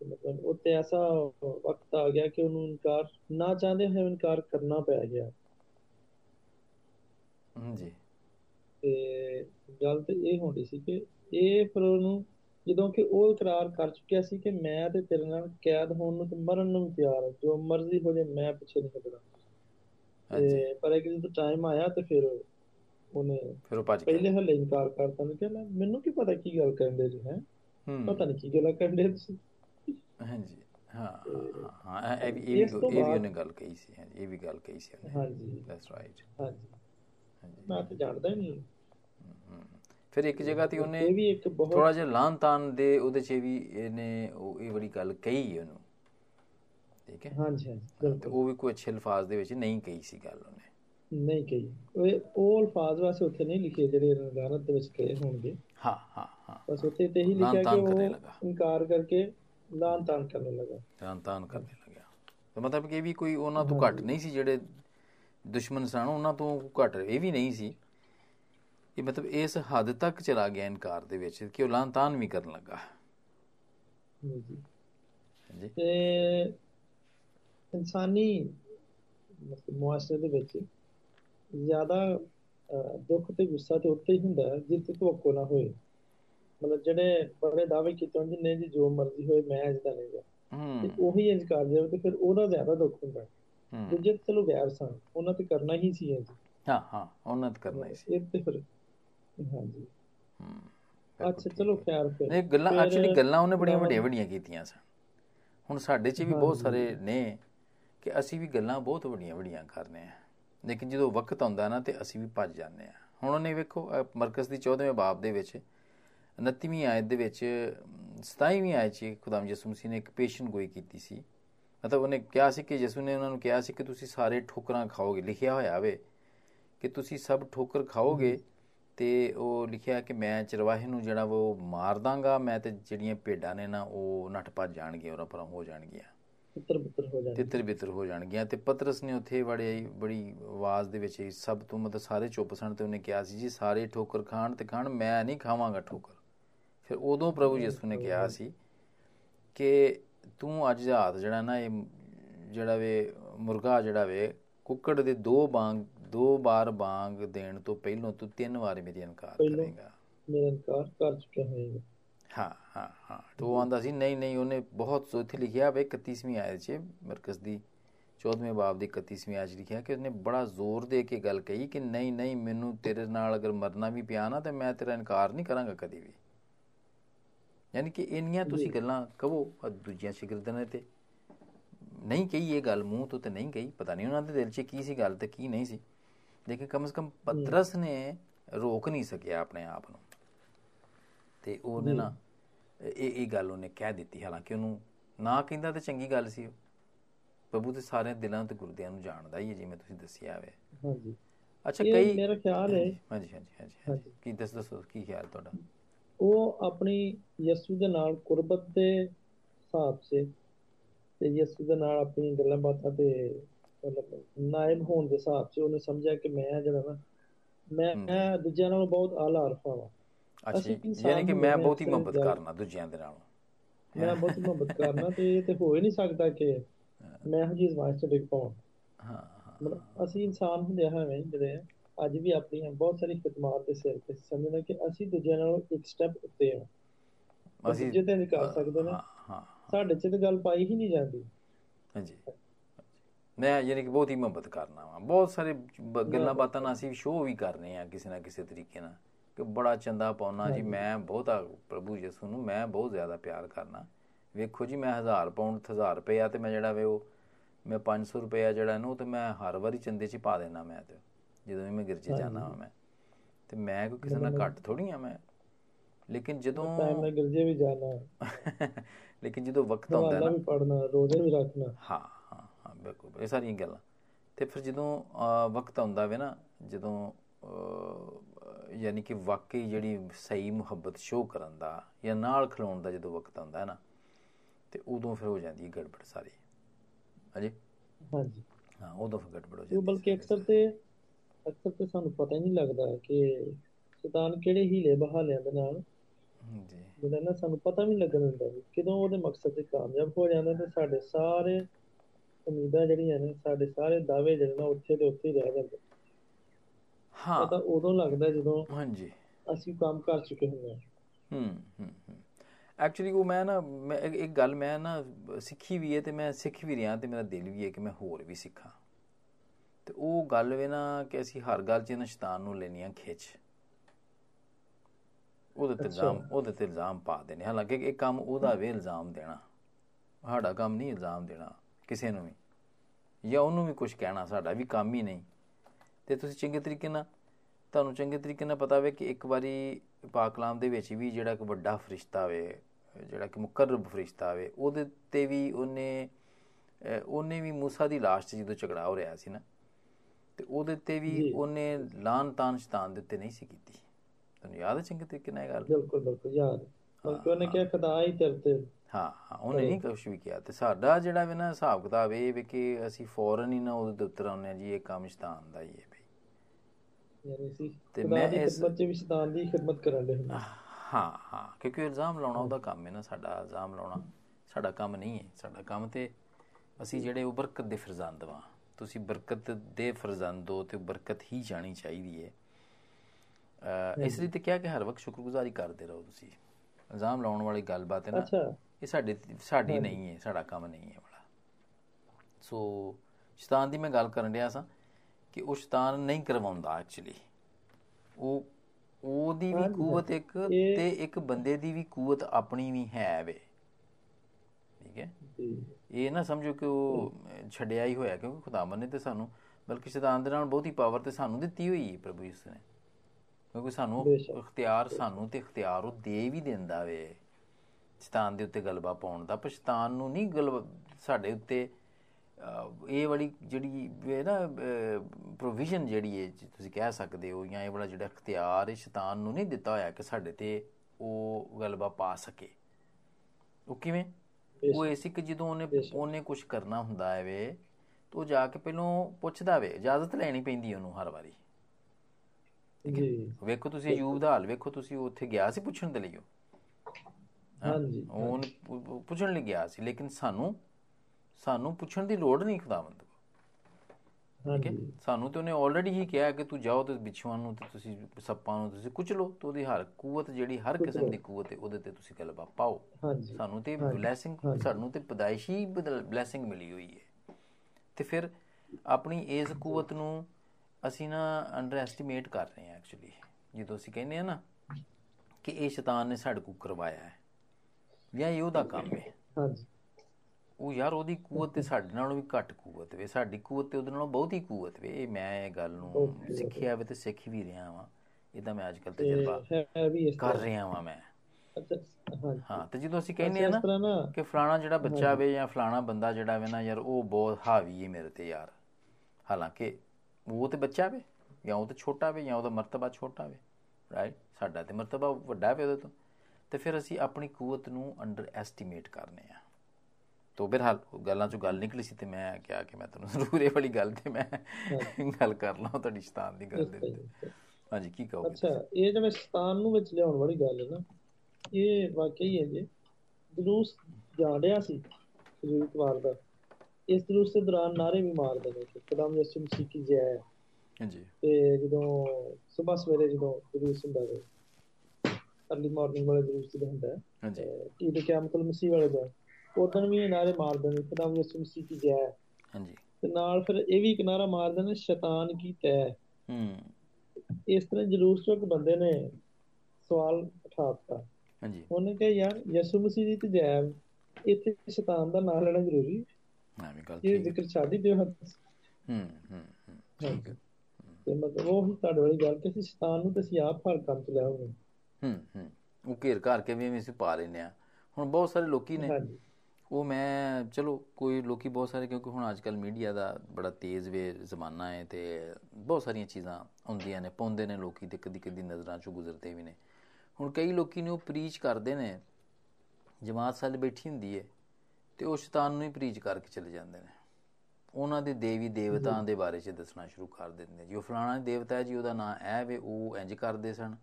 ਮਤਲਬ ਉਹ ਤੇ ਐਸਾ ਵਕਤ ਆ ਗਿਆ ਕਿ ਉਹਨੂੰ ਇਨਕਾਰ ਨਾ ਚਾਹੁੰਦੇ ਹੋਏ ਇਨਕਾਰ ਕਰਨਾ ਪੈ ਗਿਆ। ਜੀ ਤੇ ਗੱਲ ਤੇ ਇਹ ਹੁੰਦੀ ਸੀ ਕਿ ਇਹ ਫਿਰ ਉਹਨੂੰ ਜਦੋਂ ਕਿ ਉਹ ਇਕਰਾਰ ਕਰ ਚੁੱਕਿਆ ਸੀ ਕਿ ਮੈਂ ਤੇ ਤੇਰੇ ਨਾਲ ਕੈਦ ਹੋਣ ਨੂੰ ਤੇ ਮਰਨ ਨੂੰ ਤਿਆਰ ਹਾਂ ਜੋ ਮਰਜ਼ੀ ਹੋ ਜਾਏ ਮੈਂ ਪਿੱਛੇ ਨਹੀਂ ਹਟਣਾ। ਤੇ ਪਰ ਇੱਕ ਜਦੋਂ ਟਾਈਮ ਆਇਆ ਤੇ ਫਿਰ ਉਹਨੇ ਫਿਰ ਉਹ ਭੱਜ ਪਹਿਲੇ ਹਲੇ ਇਨਕਾਰ ਕਰਤਾ ਨੇ ਕਿ ਮੈਨੂੰ ਕੀ ਪਤਾ ਕੀ ਗੱਲ ਕਰਦੇ ਜੀ ਹੈ? ਪਤਾ ਨਹੀਂ ਕੀ ਗੱਲ ਕਰਦੇ ਤੁਸੀਂ। ਹਾਂਜੀ। ਹਾਂ ਹਾਂ ਇਹ ਵੀ ਇਹ ਵੀ ਉਹਨੇ ਗੱਲ ਕਹੀ ਸੀ ਇਹ ਵੀ ਗੱਲ ਕਹੀ ਸੀ ਉਹਨੇ। ਹਾਂਜੀ। ਦੈਟਸ ਰਾਈਟ ਹਾਂਜੀ। ਮੈਂ ਤਾਂ ਜਾਣਦਾ ਹੀ ਨਹੀਂ। ਫਿਰ ਇੱਕ ਜਗ੍ਹਾ ਤੇ ਉਹਨੇ ਇਹ ਵੀ ਇੱਕ ਬਹੁਤ ਥੋੜਾ ਜਿਹਾ ਲਾਂਤਾਨ ਦੇ ਉਹਦੇ 'ਚ ਵੀ ਇਹਨੇ ਉਹ ਇਹ ਬੜੀ ਗੱਲ ਕਹੀ ਉਹਨੂੰ। ਠੀਕ ਹੈ? ਹਾਂਜੀ ਹਾਂਜੀ ਤੇ ਉਹ ਵੀ ਕੋਈ ਅੱਛੇ ਅਲਫਾਜ਼ ਦੇ ਵਿੱਚ ਨਹੀਂ ਕਹੀ ਸੀ ਗੱਲ ਉਹਨੇ। ਨਹੀਂ ਕਹੀ। ਉਹ ਉਹ ਅਲਫਾਜ਼ ਵਾਸਤੇ ਉੱਥੇ ਨਹੀਂ ਲਿਖੇ ਜਿਹੜੇ ਰੰਗਾਨਤ ਦੇ ਵਿੱਚ ਕਹੇ ਹੋਣਗੇ। ਹਾਂ ਹਾਂ ਹਾਂ। ਬਸ ਉੱਥੇ ਤੇ ਹੀ ਲਿਖਿਆ ਕਿ ਉਹ ਇਨਕਾਰ ਕਰਕੇ ਲਾਂਤਾਨ ਕਰਨ ਲੱਗਾ। ਲਾਂਤਾਨ ਕਰਨ ਲੱਗਾ। ਤੇ ਮਤਲਬ ਕਿ ਇਹ ਵੀ ਕੋਈ ਉਹਨਾਂ ਤੋਂ ਘੱਟ ਨਹੀਂ ਸੀ ਜਿਹੜੇ ਦੁਸ਼ਮਣ ਸਨ ਉਹਨਾਂ ਤੋਂ ਘੱਟ ਇਹ ਵੀ ਨਹੀਂ ਸੀ ਇਹ ਮਤਲਬ ਇਸ ਹੱਦ ਤੱਕ ਚਲਾ ਗਿਆ ਇਨਕਾਰ ਦੇ ਵਿੱਚ ਕਿ ਉਹ ਲਾਂਤਾਨ ਵੀ ਕਰਨ ਲੱਗਾ। ਜੀ ਜੀ ਤੇ ਇਨਸਾਨੀ ਮੁਆਸ਼ਰੇ ਦੇ ਵਿੱਚ ਜ਼ਿਆਦਾ ਦੁੱਖ ਤੇ ਗੁੱਸਾ ਤੇ ਉੱਤੇ ਹੀ ਹੁੰਦਾ ਜਿੱਥੇ ਤਵੱਕੋ ਨਾ ਹੋਏ। ਮਤਲਬ ਜਿਹੜੇ ਬੜੇ ਦਾਅਵੇ ਕੀਤੇ ਹੁੰਦੇ ਨੇ ਜੀ ਜੋ ਮਰਜ਼ੀ ਹੋਏ ਮੈਂ ਅਜਦਾ ਨਹੀਂ ਗਾ ਤੇ ਉਹੀ ਇੰਜ ਕਰ ਜਾਵੇ ਤੇ ਫਿਰ ਉਹਦਾ ਜ਼ਿਆਦਾ ਦੁੱਖ ਹੁੰਦਾ। ਦੂਜੇ ਚਲੋ ਗੈਰ ਸਨ ਉਹਨਾਂ ਤੇ ਕਰਨਾ ਹੀ ਸੀ ਜੀ ਹਾਂ ਹਾਂ ਉਹਨਾਂ ਤੇ ਕਰਨਾ ਹੀ ਸੀ। ਇਹ ਤੇ ਫਿਰ ਹਾਂਜੀ। ਅੱਛਾ ਚਲੋ ਖੈਰ ਫਿਰ। ਇਹ ਗੱਲਾਂ ਐਕਚੁਅਲੀ ਗੱਲਾਂ ਉਹਨੇ ਬੜੀਆਂ ਵੱਡੀਆਂ ਵੱਡੀਆਂ ਕੀਤੀਆਂ ਸਨ। ਹੁਣ ਸਾਡੇ 'ਚ ਵੀ ਬਹੁਤ ਸਾਰੇ ਨੇ ਕਿ ਅਸੀਂ ਵੀ ਗੱਲਾਂ ਬਹੁਤ ਵੱਡੀਆਂ ਵੱਡੀਆਂ ਕਰਨੇ ਆ। ਲੇਕਿਨ ਜਦੋਂ ਵਕਤ ਆਉਂਦਾ ਨਾ ਤੇ ਅਸੀਂ ਵੀ ਭੱਜ ਜਾਂਦੇ ਆ। ਹੁਣ ਉਹਨੇ ਵੇਖੋ ਮਰਕਸ ਦੀ 14ਵੇਂ ਬਾਬ ਦੇ ਵਿੱਚ 29ਵੀਂ ਆਇਤ ਦੇ ਵਿੱਚ 27ਵੀਂ ਆਇਤ 'ਚ ਖੁਦਾਮ ਯਿਸੂ ਮਸੀਹ ਨੇ ਇੱਕ ਪੇਸ਼ਨ ਗੋਈ ਕੀਤੀ ਸੀ। ਮਤਲਬ ਉਹਨੇ ਕਿਹਾ ਸੀ ਕਿ ਯਿਸੂ ਨੇ ਉਹਨਾਂ ਨੂੰ ਕਿਹਾ ਸੀ ਕਿ ਤੁਸੀਂ ਸਾਰੇ ਠੋਕਰਾਂ ਖਾਓਗੇ ਲਿਖਿਆ ਹੋਇਆ ਵੇ ਕਿ ਤੁਸੀਂ ਸਭ ਠੋਕਰ ਖਾਓਗੇ ਤੇ ਉਹ ਲਿਖਿਆ ਕਿ ਮੈਂ ਚਰਵਾਹੇ ਨੂੰ ਜਿਹੜਾ ਉਹ ਮਾਰ ਦਾਂਗਾ ਮੈਂ ਤੇ ਜਿਹੜੀਆਂ ਭੇਡਾਂ ਨੇ ਨਾ ਉਹ ਨੱਠ ਭੱਜ ਜਾਣਗੀਆਂ ਔਰ ਪਰਾਂ ਹੋ ਜਾਣਗੀਆਂ। ਤਿੱਤਰ ਬਿੱਤਰ ਹੋ ਜਾਣਗੀਆਂ। ਤਿੱਤਰ ਬਿੱਤਰ ਹੋ ਜਾਣਗੀਆਂ ਤੇ ਪਤਰਸ ਨੇ ਉੱਥੇ ਬੜੀ ਬੜੀ ਆਵਾਜ਼ ਦੇ ਵਿੱਚ ਸਭ ਤੋਂ ਮਤਲਬ ਸਾਰੇ ਚੁੱਪ ਸਨ ਤੇ ਉਹਨੇ ਕਿਹਾ ਸੀ ਜੀ ਸਾਰੇ ਠੋਕਰ ਖਾਣ ਤੇ ਖਾਣ ਮੈਂ ਨਹੀਂ ਖਾਵਾਂਗਾ ਠੋਕਰ। ਫਿਰ ਉਦੋਂ ਪ੍ਰਭੂ ਯਿਸੂ ਨੇ ਕਿਹਾ ਸੀ ਕਿ ਤੂੰ ਅੱਜ ਰਾਤ ਜਿਹੜਾ ਨਾ ਇਹ ਜਿਹੜਾ ਵੇ ਮੁਰਗਾ ਜਿਹੜਾ ਵੇ ਕੁੱਕੜ ਦੇ ਦੋ ਬਾਂਗ ਦੋ ਵਾਰ ਬਾਂਗ ਦੇਣ ਤੋਂ ਪਹਿਲਾਂ ਤੂੰ ਤਿੰਨ ਵਾਰ ਮੇਰੀ ਇਨਕਾਰ ਕਰੇਗਾ। ਮੇਰਾ ਇਨਕਾਰ ਕਰ ਚੁੱਕਿਆ ਹੋਏਗਾ ਹਾਂ ਹਾਂ ਹਾਂ। ਤੋਂ ਆਂਦਾ ਸੀ ਨਹੀਂ ਨਹੀਂ ਉਹਨੇ ਬਹੁਤ ਸੋਥੀ ਲਿਖਿਆ ਵੇ 31ਵੀਂ ਆਇਤ 'ਚ ਮਰਕਸ ਦੀ 14ਵੇਂ ਬਾਬ ਦੀ 31ਵੀਂ ਆਇਤ ਲਿਖਿਆ ਕਿ ਉਹਨੇ ਬੜਾ ਜ਼ੋਰ ਦੇ ਕੇ ਗੱਲ ਕਹੀ ਕਿ ਨਹੀਂ ਨਹੀਂ ਮੈਨੂੰ ਤੇਰੇ ਨਾਲ ਅਗਰ ਮਰਨਾ ਵੀ ਪਿਆ ਨਾ ਤੇ ਮੈਂ ਤੇਰਾ ਇਨਕਾਰ ਨਹੀਂ ਕਰਾਂਗਾ ਕਦੀ ਵੀ। ਯਾਨੀ ਕਿ ਇੰਨੀਆਂ ਤੁਸੀਂ ਗੱਲਾਂ ਕਹੋ ਦੂਜੀਆਂ ਸ਼ਿਗਰਦਾਂ ਤੇ ਨਹੀਂ ਕਹੀ ਇਹ ਗੱਲ ਮੂੰਹ ਤੋਂ ਤੇ ਨਹੀਂ ਕਹੀ ਪਤਾ ਨਹੀਂ ਉਹਨਾਂ ਦੇ ਦਿਲ 'ਚ ਕੀ ਸੀ ਗੱਲ ਤੇ ਕੀ ਨਹੀਂ ਸੀ। ਲੇਕਿਨ ਕਮ ਸੇ ਕਮ ਪਤਰਸ ਨੇ ਰੋਕ ਨਹੀਂ ਸਕਿਆ ਆਪਣੇ ਆਪ ਨੂੰ। ਤੇ ਉਹਨੇ ਨਾ ਇਹ ਇਹ ਗੱਲ ਉਹਨੇ ਕਹਿ ਦਿੱਤੀ ਹਾਲਾਂਕਿ ਉਹਨੂੰ ਨਾ ਕਹਿੰਦਾ ਤੇ ਚੰਗੀ ਗੱਲ ਸੀ ਪ੍ਰਭੂ ਤੇ ਸਾਰੇ ਦਿਲਾਂ ਤੇ ਗੁਰਦਿਆਂ ਨੂੰ ਜਾਣਦਾ ਹੀ ਹੈ ਜਿਵੇਂ ਤੁਸੀਂ ਦੱਸਿਆ ਹੋਵੇ ਹਾਂਜੀ। ਅੱਛਾ ਕਈ ਮੇਰਾ ਖਿਆਲ ਹੈ। ਹਾਂਜੀ ਹਾਂਜੀ। ਹਾਂਜੀ। ਕੀ ਦੱਸ ਦੱਸੋ ਕੀ ਖਿਆਲ ਤੁਹਾਡਾ? ਉਹ ਆਪਣੀ ਯਿਸੂ ਦੇ ਨਾਲ ਕੁਰਬਤ ਦੇ ਹਿਸਾਬ ਸੇ ਤੇ ਯਿਸੂ ਦੇ ਨਾਲ ਆਪਣੀ ਗੱਲਾਂ ਬਾਤਾਂ ਤੇ ਮਤਲਬ ਨਾਇਬ ਹੋਣ ਦੇ ਹਿਸਾਬ ਸੇ ਉਹਨੇ ਸਮਝਿਆ ਕਿ ਮੈਂ ਜਿਹੜਾ ਨਾ ਮੈਂ ਮੈਂ ਦੂਜਿਆਂ ਨਾਲੋਂ ਬਹੁਤ ਆਲਾ ਅਰਫਾ ਵਾਂ। ਅੱਛਾ ਯਾਨੀ ਕਿ ਮੈਂ ਬਹੁਤ ਹੀ ਮੁਹੱਬਤ ਕਰਨਾ ਦੂਜਿਆਂ ਦੇ ਨਾਲੋਂ। ਮੈਂ ਬਹੁਤ ਮੁਹੱਬਤ ਕਰਨਾ ਤੇ ਇਹ ਤੇ ਹੋ ਹੀ ਨਹੀਂ ਸਕਦਾ ਕਿ ਮੈਂ ਹਜੇ ਇਸ ਵਾਸਤੇ ਡਿੱਗ ਪਾਵਾਂ। ਹਾਂ ਮਤਲਬ ਅਸੀਂ ਇਨਸਾਨ ਹੁੰਦੇ ਹਾਂ ਐਵੇਂ ਜਿਹੜੇ ਅੱਜ ਵੀ ਆਪਣੀਆਂ ਬਹੁਤ ਸਾਰੀ ਖਿਦਮਤ ਦੇ ਸਿਰ ਤੇ ਸਮਝਣਾ ਕਿ ਅਸੀਂ ਦੂਜਿਆਂ ਨਾਲੋਂ ਇੱਕ ਸਟੈਪ ਉੱਤੇ ਆ। ਅਸੀਂ ਦੂਜੇ ਤੇ ਨਿਕਾਲ ਸਕਦੇ ਨੇ। ਹਾਂ ਹਾਂ। ਸਾਡੇ ਚ ਤਾਂ ਗੱਲ ਪਾਈ ਹੀ ਨਹੀਂ ਜਾਂਦੀ। ਹਾਂਜੀ। ਮੈਂ ਯਾਨੀ ਕਿ ਬਹੁਤ ਹੀ ਮੁਹੱਬਤ ਕਰਨਾ ਵਾ। ਬਹੁਤ ਸਾਰੇ ਗੱਲਾਂ ਬਾਤਾਂ ਨਾਲ ਅਸੀਂ ਸ਼ੋਅ ਵੀ ਕਰਨੇ ਆ ਕਿਸੇ ਨਾ ਕਿਸੇ ਤਰੀਕੇ ਨਾਲ। ਕਿ ਬੜਾ ਚੰਦਾ ਪਾਉਣਾ ਜੀ। ਮੈਂ ਬਹੁਤਾ ਪ੍ਰਭੂ ਯਿਸੂ ਨੂੰ ਮੈਂ ਬਹੁਤ ਜ਼ਿਆਦਾ ਪਿਆਰ ਕਰਨਾ ਵੇਖੋ ਜੀ ਮੈਂ 1000 ਪਾਉਂਡ 1000 ਰੁਪਇਆ ਤੇ ਮੈਂ ਜਿਹੜਾ ਵੇ ਉਹ ਮੈਂ 500 ਰੁਪਇਆ ਜਿਹੜਾ ਇਹਨੂੰ ਤੇ ਮੈਂ ਹਰ ਵਾਰੀ ਚੰਦੇ 'ਚ ਹੀ ਪਾ ਦੇਣਾ ਮੈਂ ਤੇ। ਜਦੋਂ ਵੀ ਮੈਂ ਗਿਰਜੇ ਜਾਣਾ ਵਾ ਮੈਂ ਤੇ ਮੈਂ ਕੋਈ ਕਿਸੇ ਨਾਲ ਘੱਟ ਥੋੜੀ ਆ ਮੈਂ। ਲੇਕਿਨ ਜਦੋਂ ਨਾਲ ਗਿਰਜੇ ਵੀ ਜਾਣਾ [laughs] ਲੇਕਿਨ ਜਦੋਂ ਵਕਤ ਆਉਂਦਾ ਹੈ ਨਾ ਵੀ ਪੜਨਾ ਰੋਜ਼ੇ ਵੀ ਰੱਖਣਾ। ਹਾਂ ਹਾਂ ਹਾਂ ਬਿਲਕੁਲ ਇਹ ਸਾਰੀਆਂ ਗੱਲਾਂ। ਤੇ ਫਿਰ ਜਦੋਂ ਵਕਤ ਆਉਂਦਾ ਵੇ ਨਾ ਜਦੋਂ ਯਾਨੀ ਕਿ ਵਾਕਈ ਜਿਹੜੀ ਸਹੀ ਮੁਹੱਬਤ ਸ਼ੋਅ ਕਰਨ ਦਾ ਜਾਂ ਨਾਲ ਖਲੋਣ ਦਾ ਜਦੋਂ ਵਕਤ ਆਉਂਦਾ ਹੈ ਨਾ ਤੇ ਉਦੋਂ ਫਿਰ ਹੋ ਜਾਂਦੀ ਹੈ ਗੜਬੜ ਸਾਰੀ। ਹਾਂਜੀ? ਹਾਂਜੀ। ਹਾਂ ਉਦੋਂ ਫਿਰ ਗੜਬੜ ਹੋ ਜਾਂਦੀ ਬਲਕਿ ਅਕਸਰ ਤੇ ਅਕਸਰ ਤੇ ਸਾਨੂੰ ਪਤਾ ਹੀ ਨਹੀਂ ਲੱਗਦਾ ਕਿ ਸ਼ੈਤਾਨ ਕਿਹੜੇ ਹੀਲੇ ਬਹਾਲਿਆਂ ਦੇ ਨਾਲ। ਜੀ ਜਿਹੜਾ ਨਾ ਸਾਨੂੰ ਪਤਾ ਵੀ ਨਹੀਂ ਲੱਗਣ ਦਿੰਦਾ ਵੀ ਕਦੋਂ ਉਹਦੇ ਮਕਸਦ ਤੇ ਕਾਮਯਾਬ ਹੋ ਜਾਂਦਾ ਤੇ ਸਾਡੇ ਸਾਰੇ ਉਮੀਦਾਂ ਜਿਹੜੀਆਂ ਨੇ ਸਾਡੇ ਸਾਰੇ ਦਾਅਵੇ ਜਿਹੜੇ ਨਾ ਉੱਥੇ ਦੇ ਉੱਥੇ ਹੀ ਰਹਿ ਜਾਂਦੇ। ਹਾਂ। ਪਤਾ ਉਦੋਂ ਲੱਗਦਾ ਜਦੋਂ ਹਾਂਜੀ। ਅਸੀਂ ਕੰਮ ਕਰ ਚੁੱਕੇ ਹੁੰਦੇ ਹਾਂ। ਹੂੰ ਹੂੰ ਐਕਚੁਅਲੀ ਉਹ ਮੈਂ ਨਾ ਮੈਂ ਇੱਕ ਇੱਕ ਗੱਲ ਮੈਂ ਨਾ ਸਿੱਖੀ ਵੀ ਹੈ ਤੇ ਮੈਂ ਸਿੱਖ ਵੀ ਰਿਹਾ ਤੇ ਮੇਰਾ ਦਿਲ ਵੀ ਹੈ ਕਿ ਮੈਂ ਹੋਰ ਵੀ ਸਿੱਖਾਂ। ਤੇ ਉਹ ਗੱਲ ਵੇ ਨਾ ਕਿ ਅਸੀਂ ਹਰ ਗੱਲ 'ਚ ਨਾ ਸ਼ੈਤਾਨ ਨੂੰ ਲੈਣੀ ਆ ਖਿੱਚ। ਉਹਦੇ ਤੇ। ਇਲਜ਼ਾਮ ਉਹਦੇ ਤੇ ਇਲਜ਼ਾਮ ਪਾ ਦੇਣੇ ਹਾਲਾਂਕਿ ਇਹ ਕੰਮ ਉਹਦਾ ਵੇ ਇਲਜ਼ਾਮ ਦੇਣਾ। ਸਾਡਾ ਕੰਮ ਨਹੀਂ ਇਲਜ਼ਾਮ ਦੇਣਾ ਕਿਸੇ ਨੂੰ ਵੀ। ਜਾਂ ਉਹਨੂੰ ਵੀ ਕੁਝ ਕਹਿਣਾ ਸਾਡਾ ਵੀ ਕੰਮ ਹੀ ਨਹੀਂ। ਤੇ ਤੁਸੀਂ ਚੰਗੇ ਤਰੀਕੇ ਨਾਲ ਤੁਹਾਨੂੰ ਚੰਗੇ ਤਰੀਕੇ ਨਾਲ ਪਤਾ ਵੇ ਕਿ ਇੱਕ ਵਾਰੀ ਪਾਕ ਕਲਾਮ ਦੇ ਵਿੱਚ ਵੀ ਜਿਹੜਾ ਇੱਕ ਵੱਡਾ ਫਰਿਸ਼ਤਾ ਵੇ ਜਿਹੜਾ ਕਿ ਮੁਕਰਬ ਫਰਿਸ਼ਤਾ ਵੇ ਉਹਦੇ ਤੇ ਵੀ ਉਹਨੇ ਉਹਨੇ ਵੀ ਮੂਸਾ ਦੀ ਲਾਸ਼ 'ਚ ਜਦੋਂ ਝਗੜਾ ਹੋ ਰਿਹਾ ਸੀ ਨਾ ਤੇ ਉਹਦੇ ਤੇ ਵੀ। ਉਹਨੇ ਲਾਨ ਤਾਨ ਸ਼ੈਤਾਨ ਦੇ ਉੱਤੇ ਨਹੀਂ ਸੀ ਕੀਤੀ। ਤੁਹਾਨੂੰ ਯਾਦ ਹੈ ਚੰਗੇ ਤਰੀਕੇ ਨਾਲ ਇਹ ਗੱਲ? ਬਿਲਕੁਲ ਬਿਲਕੁਲ ਯਾਦ ਬਲਕਿ ਉਹਨੇ ਕਿਹਾ ਖੁਦਾ ਹੀ ਤੇਰੇ ਤੇ ਹਾਂ ਹਾਂ ਉਹਨੇ ਨਹੀਂ ਕੁਝ ਵੀ ਕਿਹਾ। ਤੇ ਸਾਡਾ ਜਿਹੜਾ ਵੇ ਨਾ ਹਿਸਾਬ ਕਿਤਾਬ ਇਹ ਵੀ ਕਿ ਅਸੀਂ ਫੌਰਨ ਹੀ ਨਾ ਉਹਦੇ ਤੇ ਉਤਰ ਆਉਂਦੇ ਹਾਂ ਜੀ ਇਹ ਕੰਮ ਸ਼ੈਤਾਨ ਦਾ ਹੀ ਹੈ ਬਈ। ਯਾਨੀ ਸੀ ਤੇ ਮੈਂ ਇਸ- ਖਿਦਮਤ ਚ ਵੀ ਸ਼ੈਤਾਨ ਦੀ ਖਿਦਮਤ ਕਰਨ ਦੇ ਹਾਂ। ਹਾਂ ਕਿਉਂਕਿ ਇਲਜ਼ਾਮ ਲਾਉਣਾ ਉਹਦਾ ਕੰਮ ਹੈ ਨਾ ਸਾਡਾ ਇਲਜ਼ਾਮ ਲਾਉਣਾ। ਸਾਡਾ ਕੰਮ ਨਹੀਂ ਹੈ ਸਾਡਾ ਕੰਮ ਤੇ ਅਸੀਂ ਜਿਹੜੇ ਉਹ ਬਰਕਤ ਦੇ ਫਰਜ਼ੰਦ ਵਾਂ। ਤੁਸੀਂ ਬਰਕਤ ਦੇ ਫਰਜ਼ੰਦ ਹੋ ਤੇ ਬਰਕਤ ਹੀ ਜਾਣੀ ਚਾਹੀਦੀ ਹੈ। ਇਸ ਲਈ ਤੇ ਕਿਹਾ ਕਿ ਹਰ ਵਕਤ ਸ਼ੁਕਰਗੁਜ਼ਾਰੀ ਕਰਦੇ ਰਹੋ ਤੁਸੀਂ। ਇਲਜ਼ਾਮ ਲਾਉਣ ਵਾਲੀ ਗੱਲਬਾਤ ਹੈ ਨਾ ਇਹ ਸਾਡੇ ਸਾਡੀ ਨਹੀਂ ਹੈ ਸਾਡਾ ਕੰਮ ਨਹੀਂ ਹੈ ਵਾਲਾ। ਸੋ ਸ਼ੈਤਾਨ ਦੀ ਮੈਂ ਗੱਲ ਕਰਨ ਰਿਹਾ ਸਾਂ ਕਿ ਉਹ ਸ਼ੈਤਾਨ ਨਹੀਂ ਕਰਵਾਉਂਦਾ ਐਕਚੁਅਲੀ ਉਹ ਉਹਦੀ ਵੀ ਕੂਵਤ ਇੱਕ ਤੇ ਇੱਕ ਬੰਦੇ ਦੀ ਵੀ ਕੂਵਤ ਆਪਣੀ ਵੀ ਹੈ ਵੇ। ਠੀਕ ਹੈ? ਜੀ। ਇਹ ਨਾ ਸਮਝੋ ਕਿ ਉਹ ਛੱਡਿਆ ਹੀ ਹੋਇਆ ਕਿਉਂਕਿ ਖੁਦਾਵੰ ਨੇ ਤੇ ਸਾਨੂੰ ਬਲਕਿ ਸ਼ੈਤਾਨ ਦੇ ਨਾਲ ਬਹੁਤੀ ਪਾਵਰ ਤੇ ਸਾਨੂੰ ਦਿੱਤੀ ਹੋਈ ਹੈ ਪ੍ਰਭੂ ਯਿਸੂ ਨੇ। ਕਿਉਂਕਿ ਸਾਨੂੰ। ਇਖਤਿਆਰ ਸਾਨੂੰ ਤੇ ਇਖਤਿਆਰ ਉਹ ਦੇ ਵੀ ਦਿੰਦਾ ਵੇ। ਸ਼ੈਤਾਨ ਦੇ ਉੱਤੇ ਗਲਬਾ ਪਾਉਣ ਦਾ ਪਰ ਸ਼ੈਤਾਨ ਨੂੰ ਨਹੀਂ ਗਲਬਾ ਸਾਡੇ ਉੱਤੇ ਇਹ ਵਾਲੀ ਜਿਹੜੀ ਵੇ ਨਾ ਪ੍ਰੋਵੀਜ਼ਨ ਜਿਹੜੀ ਹੈ ਤੁਸੀਂ ਕਹਿ ਸਕਦੇ ਹੋ ਜਾਂ ਇਹ ਵਾਲਾ ਜਿਹੜਾ ਇਖਤਿਆਰ ਹੈ ਸ਼ੈਤਾਨ ਨੂੰ ਨਹੀਂ ਦਿੱਤਾ ਹੋਇਆ ਕਿ ਸਾਡੇ ਤੇ ਉਹ ਗਲਬਾ ਪਾ ਸਕੇ। ਉਹ ਕਿਵੇਂ? ਉਹ ਇਹ ਸੀ ਕਿ ਜਦੋਂ ਉਹਨੇ। ਉਹਨੇ ਕੁਝ ਕਰਨਾ ਹੁੰਦਾ ਹੈ ਵੇ ਤਾਂ ਜਾ ਕੇ ਪਹਿਲੋਂ ਪੁੱਛਦਾ ਵੇ ਇਜਾਜ਼ਤ ਲੈਣੀ ਪੈਂਦੀ ਉਹਨੂੰ ਹਰ ਵਾਰੀ। ਜੀ। ਵੇਖੋ ਤੁਸੀਂ ਅਯੂਬ ਦਾ ਹਾਲ ਵੇਖੋ ਤੁਸੀਂ ਉਹ ਉੱਥੇ ਗਿਆ ਸੀ ਪੁੱਛਣ ਦੇ ਲਈ? ਹਾਂਜੀ, ਉਹ ਉਹਨੇ ਪੁੱਛਣ ਲਈ ਗਿਆ ਸੀ ਲੇਕਿਨ ਸਾਨੂੰ ਸਾਨੂੰ ਪੁੱਛਣ ਦੀ ਲੋੜ ਨਹੀਂ ਖੁਦਾਵੰਦ। ਠੀਕ ਹੈ। ਸਾਨੂੰ ਤੇ ਉਹਨੇ ਆਲਰੇਡੀ ਹੀ ਕਿਹਾ ਕਿ ਤੂੰ ਜਾਓ ਤੇ ਬਿਛੂਆਂ ਨੂੰ ਤੇ ਤੁਸੀਂ ਸੱਪਾਂ ਨੂੰ ਤੁਸੀਂ ਕੁਚਲੋ ਤੇ ਉਹਦੀ ਹਰ ਕੂਵਤ ਜਿਹੜੀ ਹਰ ਕਿਸਮ ਦੀ ਕੂਵਤ ਹੈ ਉਹਦੇ ਤੇ ਤੁਸੀਂ ਗਲਬਾ ਪਾਓ। ਸਾਨੂੰ ਤੇ ਬਲੇਸਿੰਗ। ਸਾਨੂੰ ਤੇ ਪਦਾਇਸ਼ੀ ਬਲੇਸਿੰਗ ਮਿਲੀ ਹੋਈ ਹੈ। ਤੇ ਫਿਰ ਆਪਣੀ ਇਸ ਕੂਵਤ ਨੂੰ ਅਸੀਂ ਨਾ ਅੰਡਰ ਐਸਟੀਮੇਟ ਕਰ ਰਹੇ ਹਾਂ ਐਕਚੁਅਲੀ ਜਦੋਂ ਅਸੀਂ ਕਹਿੰਦੇ ਆ ਨਾ ਕਿ ਇਹ ਸ਼ੈਤਾਨ ਨੇ ਸਾਡੇ ਕੋਲ ਕਰਵਾਇਆ ਹੈ। ਜਾਂ ਇਹ ਉਹਦਾ ਕੰਮ ਹੈ। ਹਾਂਜੀ। ਉਹ ਯਾਰ ਉਹਦੀ ਕੂਵਤ ਤੇ ਸਾਡੇ ਨਾਲੋਂ ਵੀ ਘੱਟ ਕੂਵਤ ਵੇ ਸਾਡੀ ਕੂਵਤ ਤੇ ਉਹਦੇ ਨਾਲੋਂ ਬਹੁਤੀ ਕੂਵਤ ਵੇ। ਇਹ ਮੈਂ ਇਹ ਗੱਲ ਨੂੰ ਸਿੱਖਿਆ ਵੇ ਤੇ ਸਿੱਖ ਵੀ ਰਿਹਾ ਵਾਂ। ਇਹਦਾ ਮੈਂ ਅੱਜ ਕੱਲ ਤੇ ਤਜਰਬਾ ਕਰ ਰਿਹਾ ਵਾਂ ਮੈਂ। ਹਾਂ ਤੇ ਜਦੋਂ ਅਸੀਂ ਕਹਿੰਦੇ ਆ ਨਾ ਕਿ ਫਲਾਣਾ ਜਿਹੜਾ ਬੱਚਾ ਵੇ ਜਾਂ ਫਲਾਣਾ ਬੰਦਾ ਜਿਹੜਾ ਵੇ ਨਾ ਯਾਰ ਉਹ ਬਹੁਤ ਹਾਵੀ ਹੈ ਮੇਰੇ ਤੇ ਯਾਰ। ਹਾਲਾਂਕਿ ਉਹ ਤੇ ਬੱਚਾ ਵੇ ਜਾਂ ਉਹ ਤੇ ਛੋਟਾ ਵੇ ਜਾਂ ਉਹਦਾ ਮਰਤਬਾ ਛੋਟਾ ਵੇ ਰਾਈਟ ਸਾਡਾ ਤੇ ਮਰਤਬਾ ਵੱਡਾ ਵੇ ਉਹਦੇ ਤੋਂ। ਤੇ ਫਿਰ ਅਸੀਂ ਆਪਣੀ ਕੂਵਤ ਨੂੰ ਅੰਡਰ ਐਸਟੀਮੇਟ ਕਰਨੇ ਆ। ਤੋ ਬਿਰਹਾਲ ਗੱਲਾਂ ਚੋਂ ਗੱਲ ਨਿਕਲੀ ਸੀ ਤੇ ਮੈਂ ਕਿਹਾ ਕਿ ਮੈਂ ਤੁਹਾਨੂੰ ਜ਼ਰੂਰ ਇਹ ਵਾਲੀ ਗੱਲ ਤੇ ਮੈਂ ਗੱਲ ਕਰ ਲਾਂ ਤੁਹਾਡੀ ਸ਼ੈਤਾਨ ਦੀ ਗੱਲ ਦੇ ਉੱਤੇ। ਹਾਂਜੀ ਕੀ ਕਹੋਗੇ ਅੱਛਾ ਇਹ ਜਿਵੇਂ ਸ਼ੈਤਾਨ ਨੂੰ ਵਿੱਚ ਲਿਆਉਣ ਵਾਲੀ ਗੱਲ ਹੈ ਨਾ ਇਹ ਵਾਕਈ ਹੈ ਜੀ। ਜਲੂਸ ਜਾਣਿਆ ਸੀ ਸਰੀਰਕ ਵਾਰ ਦਾ। ਇਸ ਜਲੂਸ ਦੇ ਦੌਰਾਨ ਨਾਰੇ ਵੀ ਮਾਰਦੇ ਨੇ ਕਿ ਖੁਦਾਮ ਯਿਸੂ ਮਸੀਹ ਕੀ ਜੈ ਹੈ ਹਾਂਜੀ। ਤੇ ਜਦੋਂ ਸਵੇਰ ਸਵੇਰੇ ਜਦੋਂ ਜਲੂਸ ਹੁੰਦਾ ਹੈ ਅਰਲੀ ਮਾਰਨਿੰਗ ਵਾਲਾ ਜਲੂਸ ਜਦੋਂ ਹੁੰਦਾ ਹੈ ਹਾਂਜੀ। ਕੀ ਦੇ ਕਿਆਮਤੁਲ ਮਸੀਹ ਵਾਲੇ ਦਾ? ਉਦੋਂ ਵੀ ਇਹ ਨਾਰੇ ਮਾਰਦੇ ਨੇ ਖੁਦਾਮ ਯਿਸੂ ਮਸੀਹ ਕੀ ਜੈ। ਹਾਂਜੀ। ਤੇ ਨਾਲ ਫਿਰ ਇਹ ਵੀ ਕਿਨਾਰਾ ਮਾਰਦੇ ਨੇ ਸ਼ੈਤਾਨ ਕੀ ਤੈ। ਹੂੰ। ਇਸ ਤਰ੍ਹਾਂ ਜਲੂਸ ਚੋਂ ਇੱਕ ਬੰਦੇ ਨੇ ਸਵਾਲ ਉਠਾਤਾ। ਹਾਂਜੀ। ਉਹਨੇ ਕਿਹਾ ਯਾਰ ਯਿਸੂ ਮਸੀਹ ਦੀ ਤੇ ਜੈ ਇੱਥੇ ਸ਼ੈਤਾਨ ਦਾ ਨਾਮ ਲੈਣਾ ਜ਼ਰੂਰੀ ਹਾਂ। ਵੀ ਗੱਲ ਇਹ ਠੀਕ ਹੈ। ਜ਼ਿਕਰ ਛੱਡ ਦਿਓ ਹੂੰ ਹੂੰ ਠੀਕ ਤੇ ਮਤਲਬ ਉਹ ਹੀ ਤੁਹਾਡੇ ਵਾਲੀ ਗੱਲ ਕਿ ਅਸੀਂ ਸ਼ੈਤਾਨ ਨੂੰ ਤੇ ਅਸੀਂ ਆਪ ਹਰ ਕੰਮ ਚ ਲਿਆਉਂਗੇ ਹੂੰ। ਹੂੰ ਉਹ ਘੇਰ ਘਾਰ ਕੇ ਵੀ ਅਸੀਂ ਪਾ ਲੈਨੇ ਆ ਹੁਣ ਬਹੁਤ ਸਾਰੇ ਲੋਕੀ ਨੇ ਹਾਂਜੀ। ਉਹ ਮੈਂ, ਚਲੋ, ਕੋਈ ਲੋਕੀ ਬਹੁਤ ਸਾਰੇ, ਕਿਉਂਕਿ ਹੁਣ ਅੱਜ ਕੱਲ ਮੀਡੀਆ ਦਾ ਬੜਾ ਤੇਜ਼ ਵੇ ਜ਼ਮਾਨਾ ਹੈ ਤੇ ਬਹੁਤ ਸਾਰੀਆਂ ਚੀਜ਼ਾਂ ਆਉਂਦੀਆਂ ਨੇ, ਪਾਉਂਦੇ ਨੇ ਲੋਕੀ ਤੇ ਕਦੀ ਕਦੀ ਨਜ਼ਰਾਂ ਚੋਂ ਗੁਜ਼ਰਦੇ ਵੀ ਨੇ। ਹੁਣ ਕਈ ਲੋਕੀ ਨੇ ਉਹ ਪ੍ਰੀਚ ਕਰਦੇ ਨੇ, ਜਮਾਤ ਸਾਲ ਬੈਠੀ ਹੁੰਦੀ ਹੈ ਤੇ ਉਹ ਸ਼ੈਤਾਨ ਨੂੰ ਹੀ ਪ੍ਰੀਚ ਕਰਕੇ ਚਲੇ ਜਾਂਦੇ ਨੇ। ਉਹਨਾਂ ਦੇ ਦੇਵੀ ਦੇਵਤਾਂ ਦੇ ਬਾਰੇ ਚ ਦੱਸਣਾ ਸ਼ੁਰੂ ਕਰ ਦਿੰਦੇ ਨੇ। ਜੀ, ਉਹ ਫਲਾਣਾ ਦੇਵਤਾ ਹੈ ਜੀ, ਉਹਦਾ ਨਾਂ ਇਹ ਵੇ, ਉਹ ਇੰਜ ਕਰਦੇ ਸਨ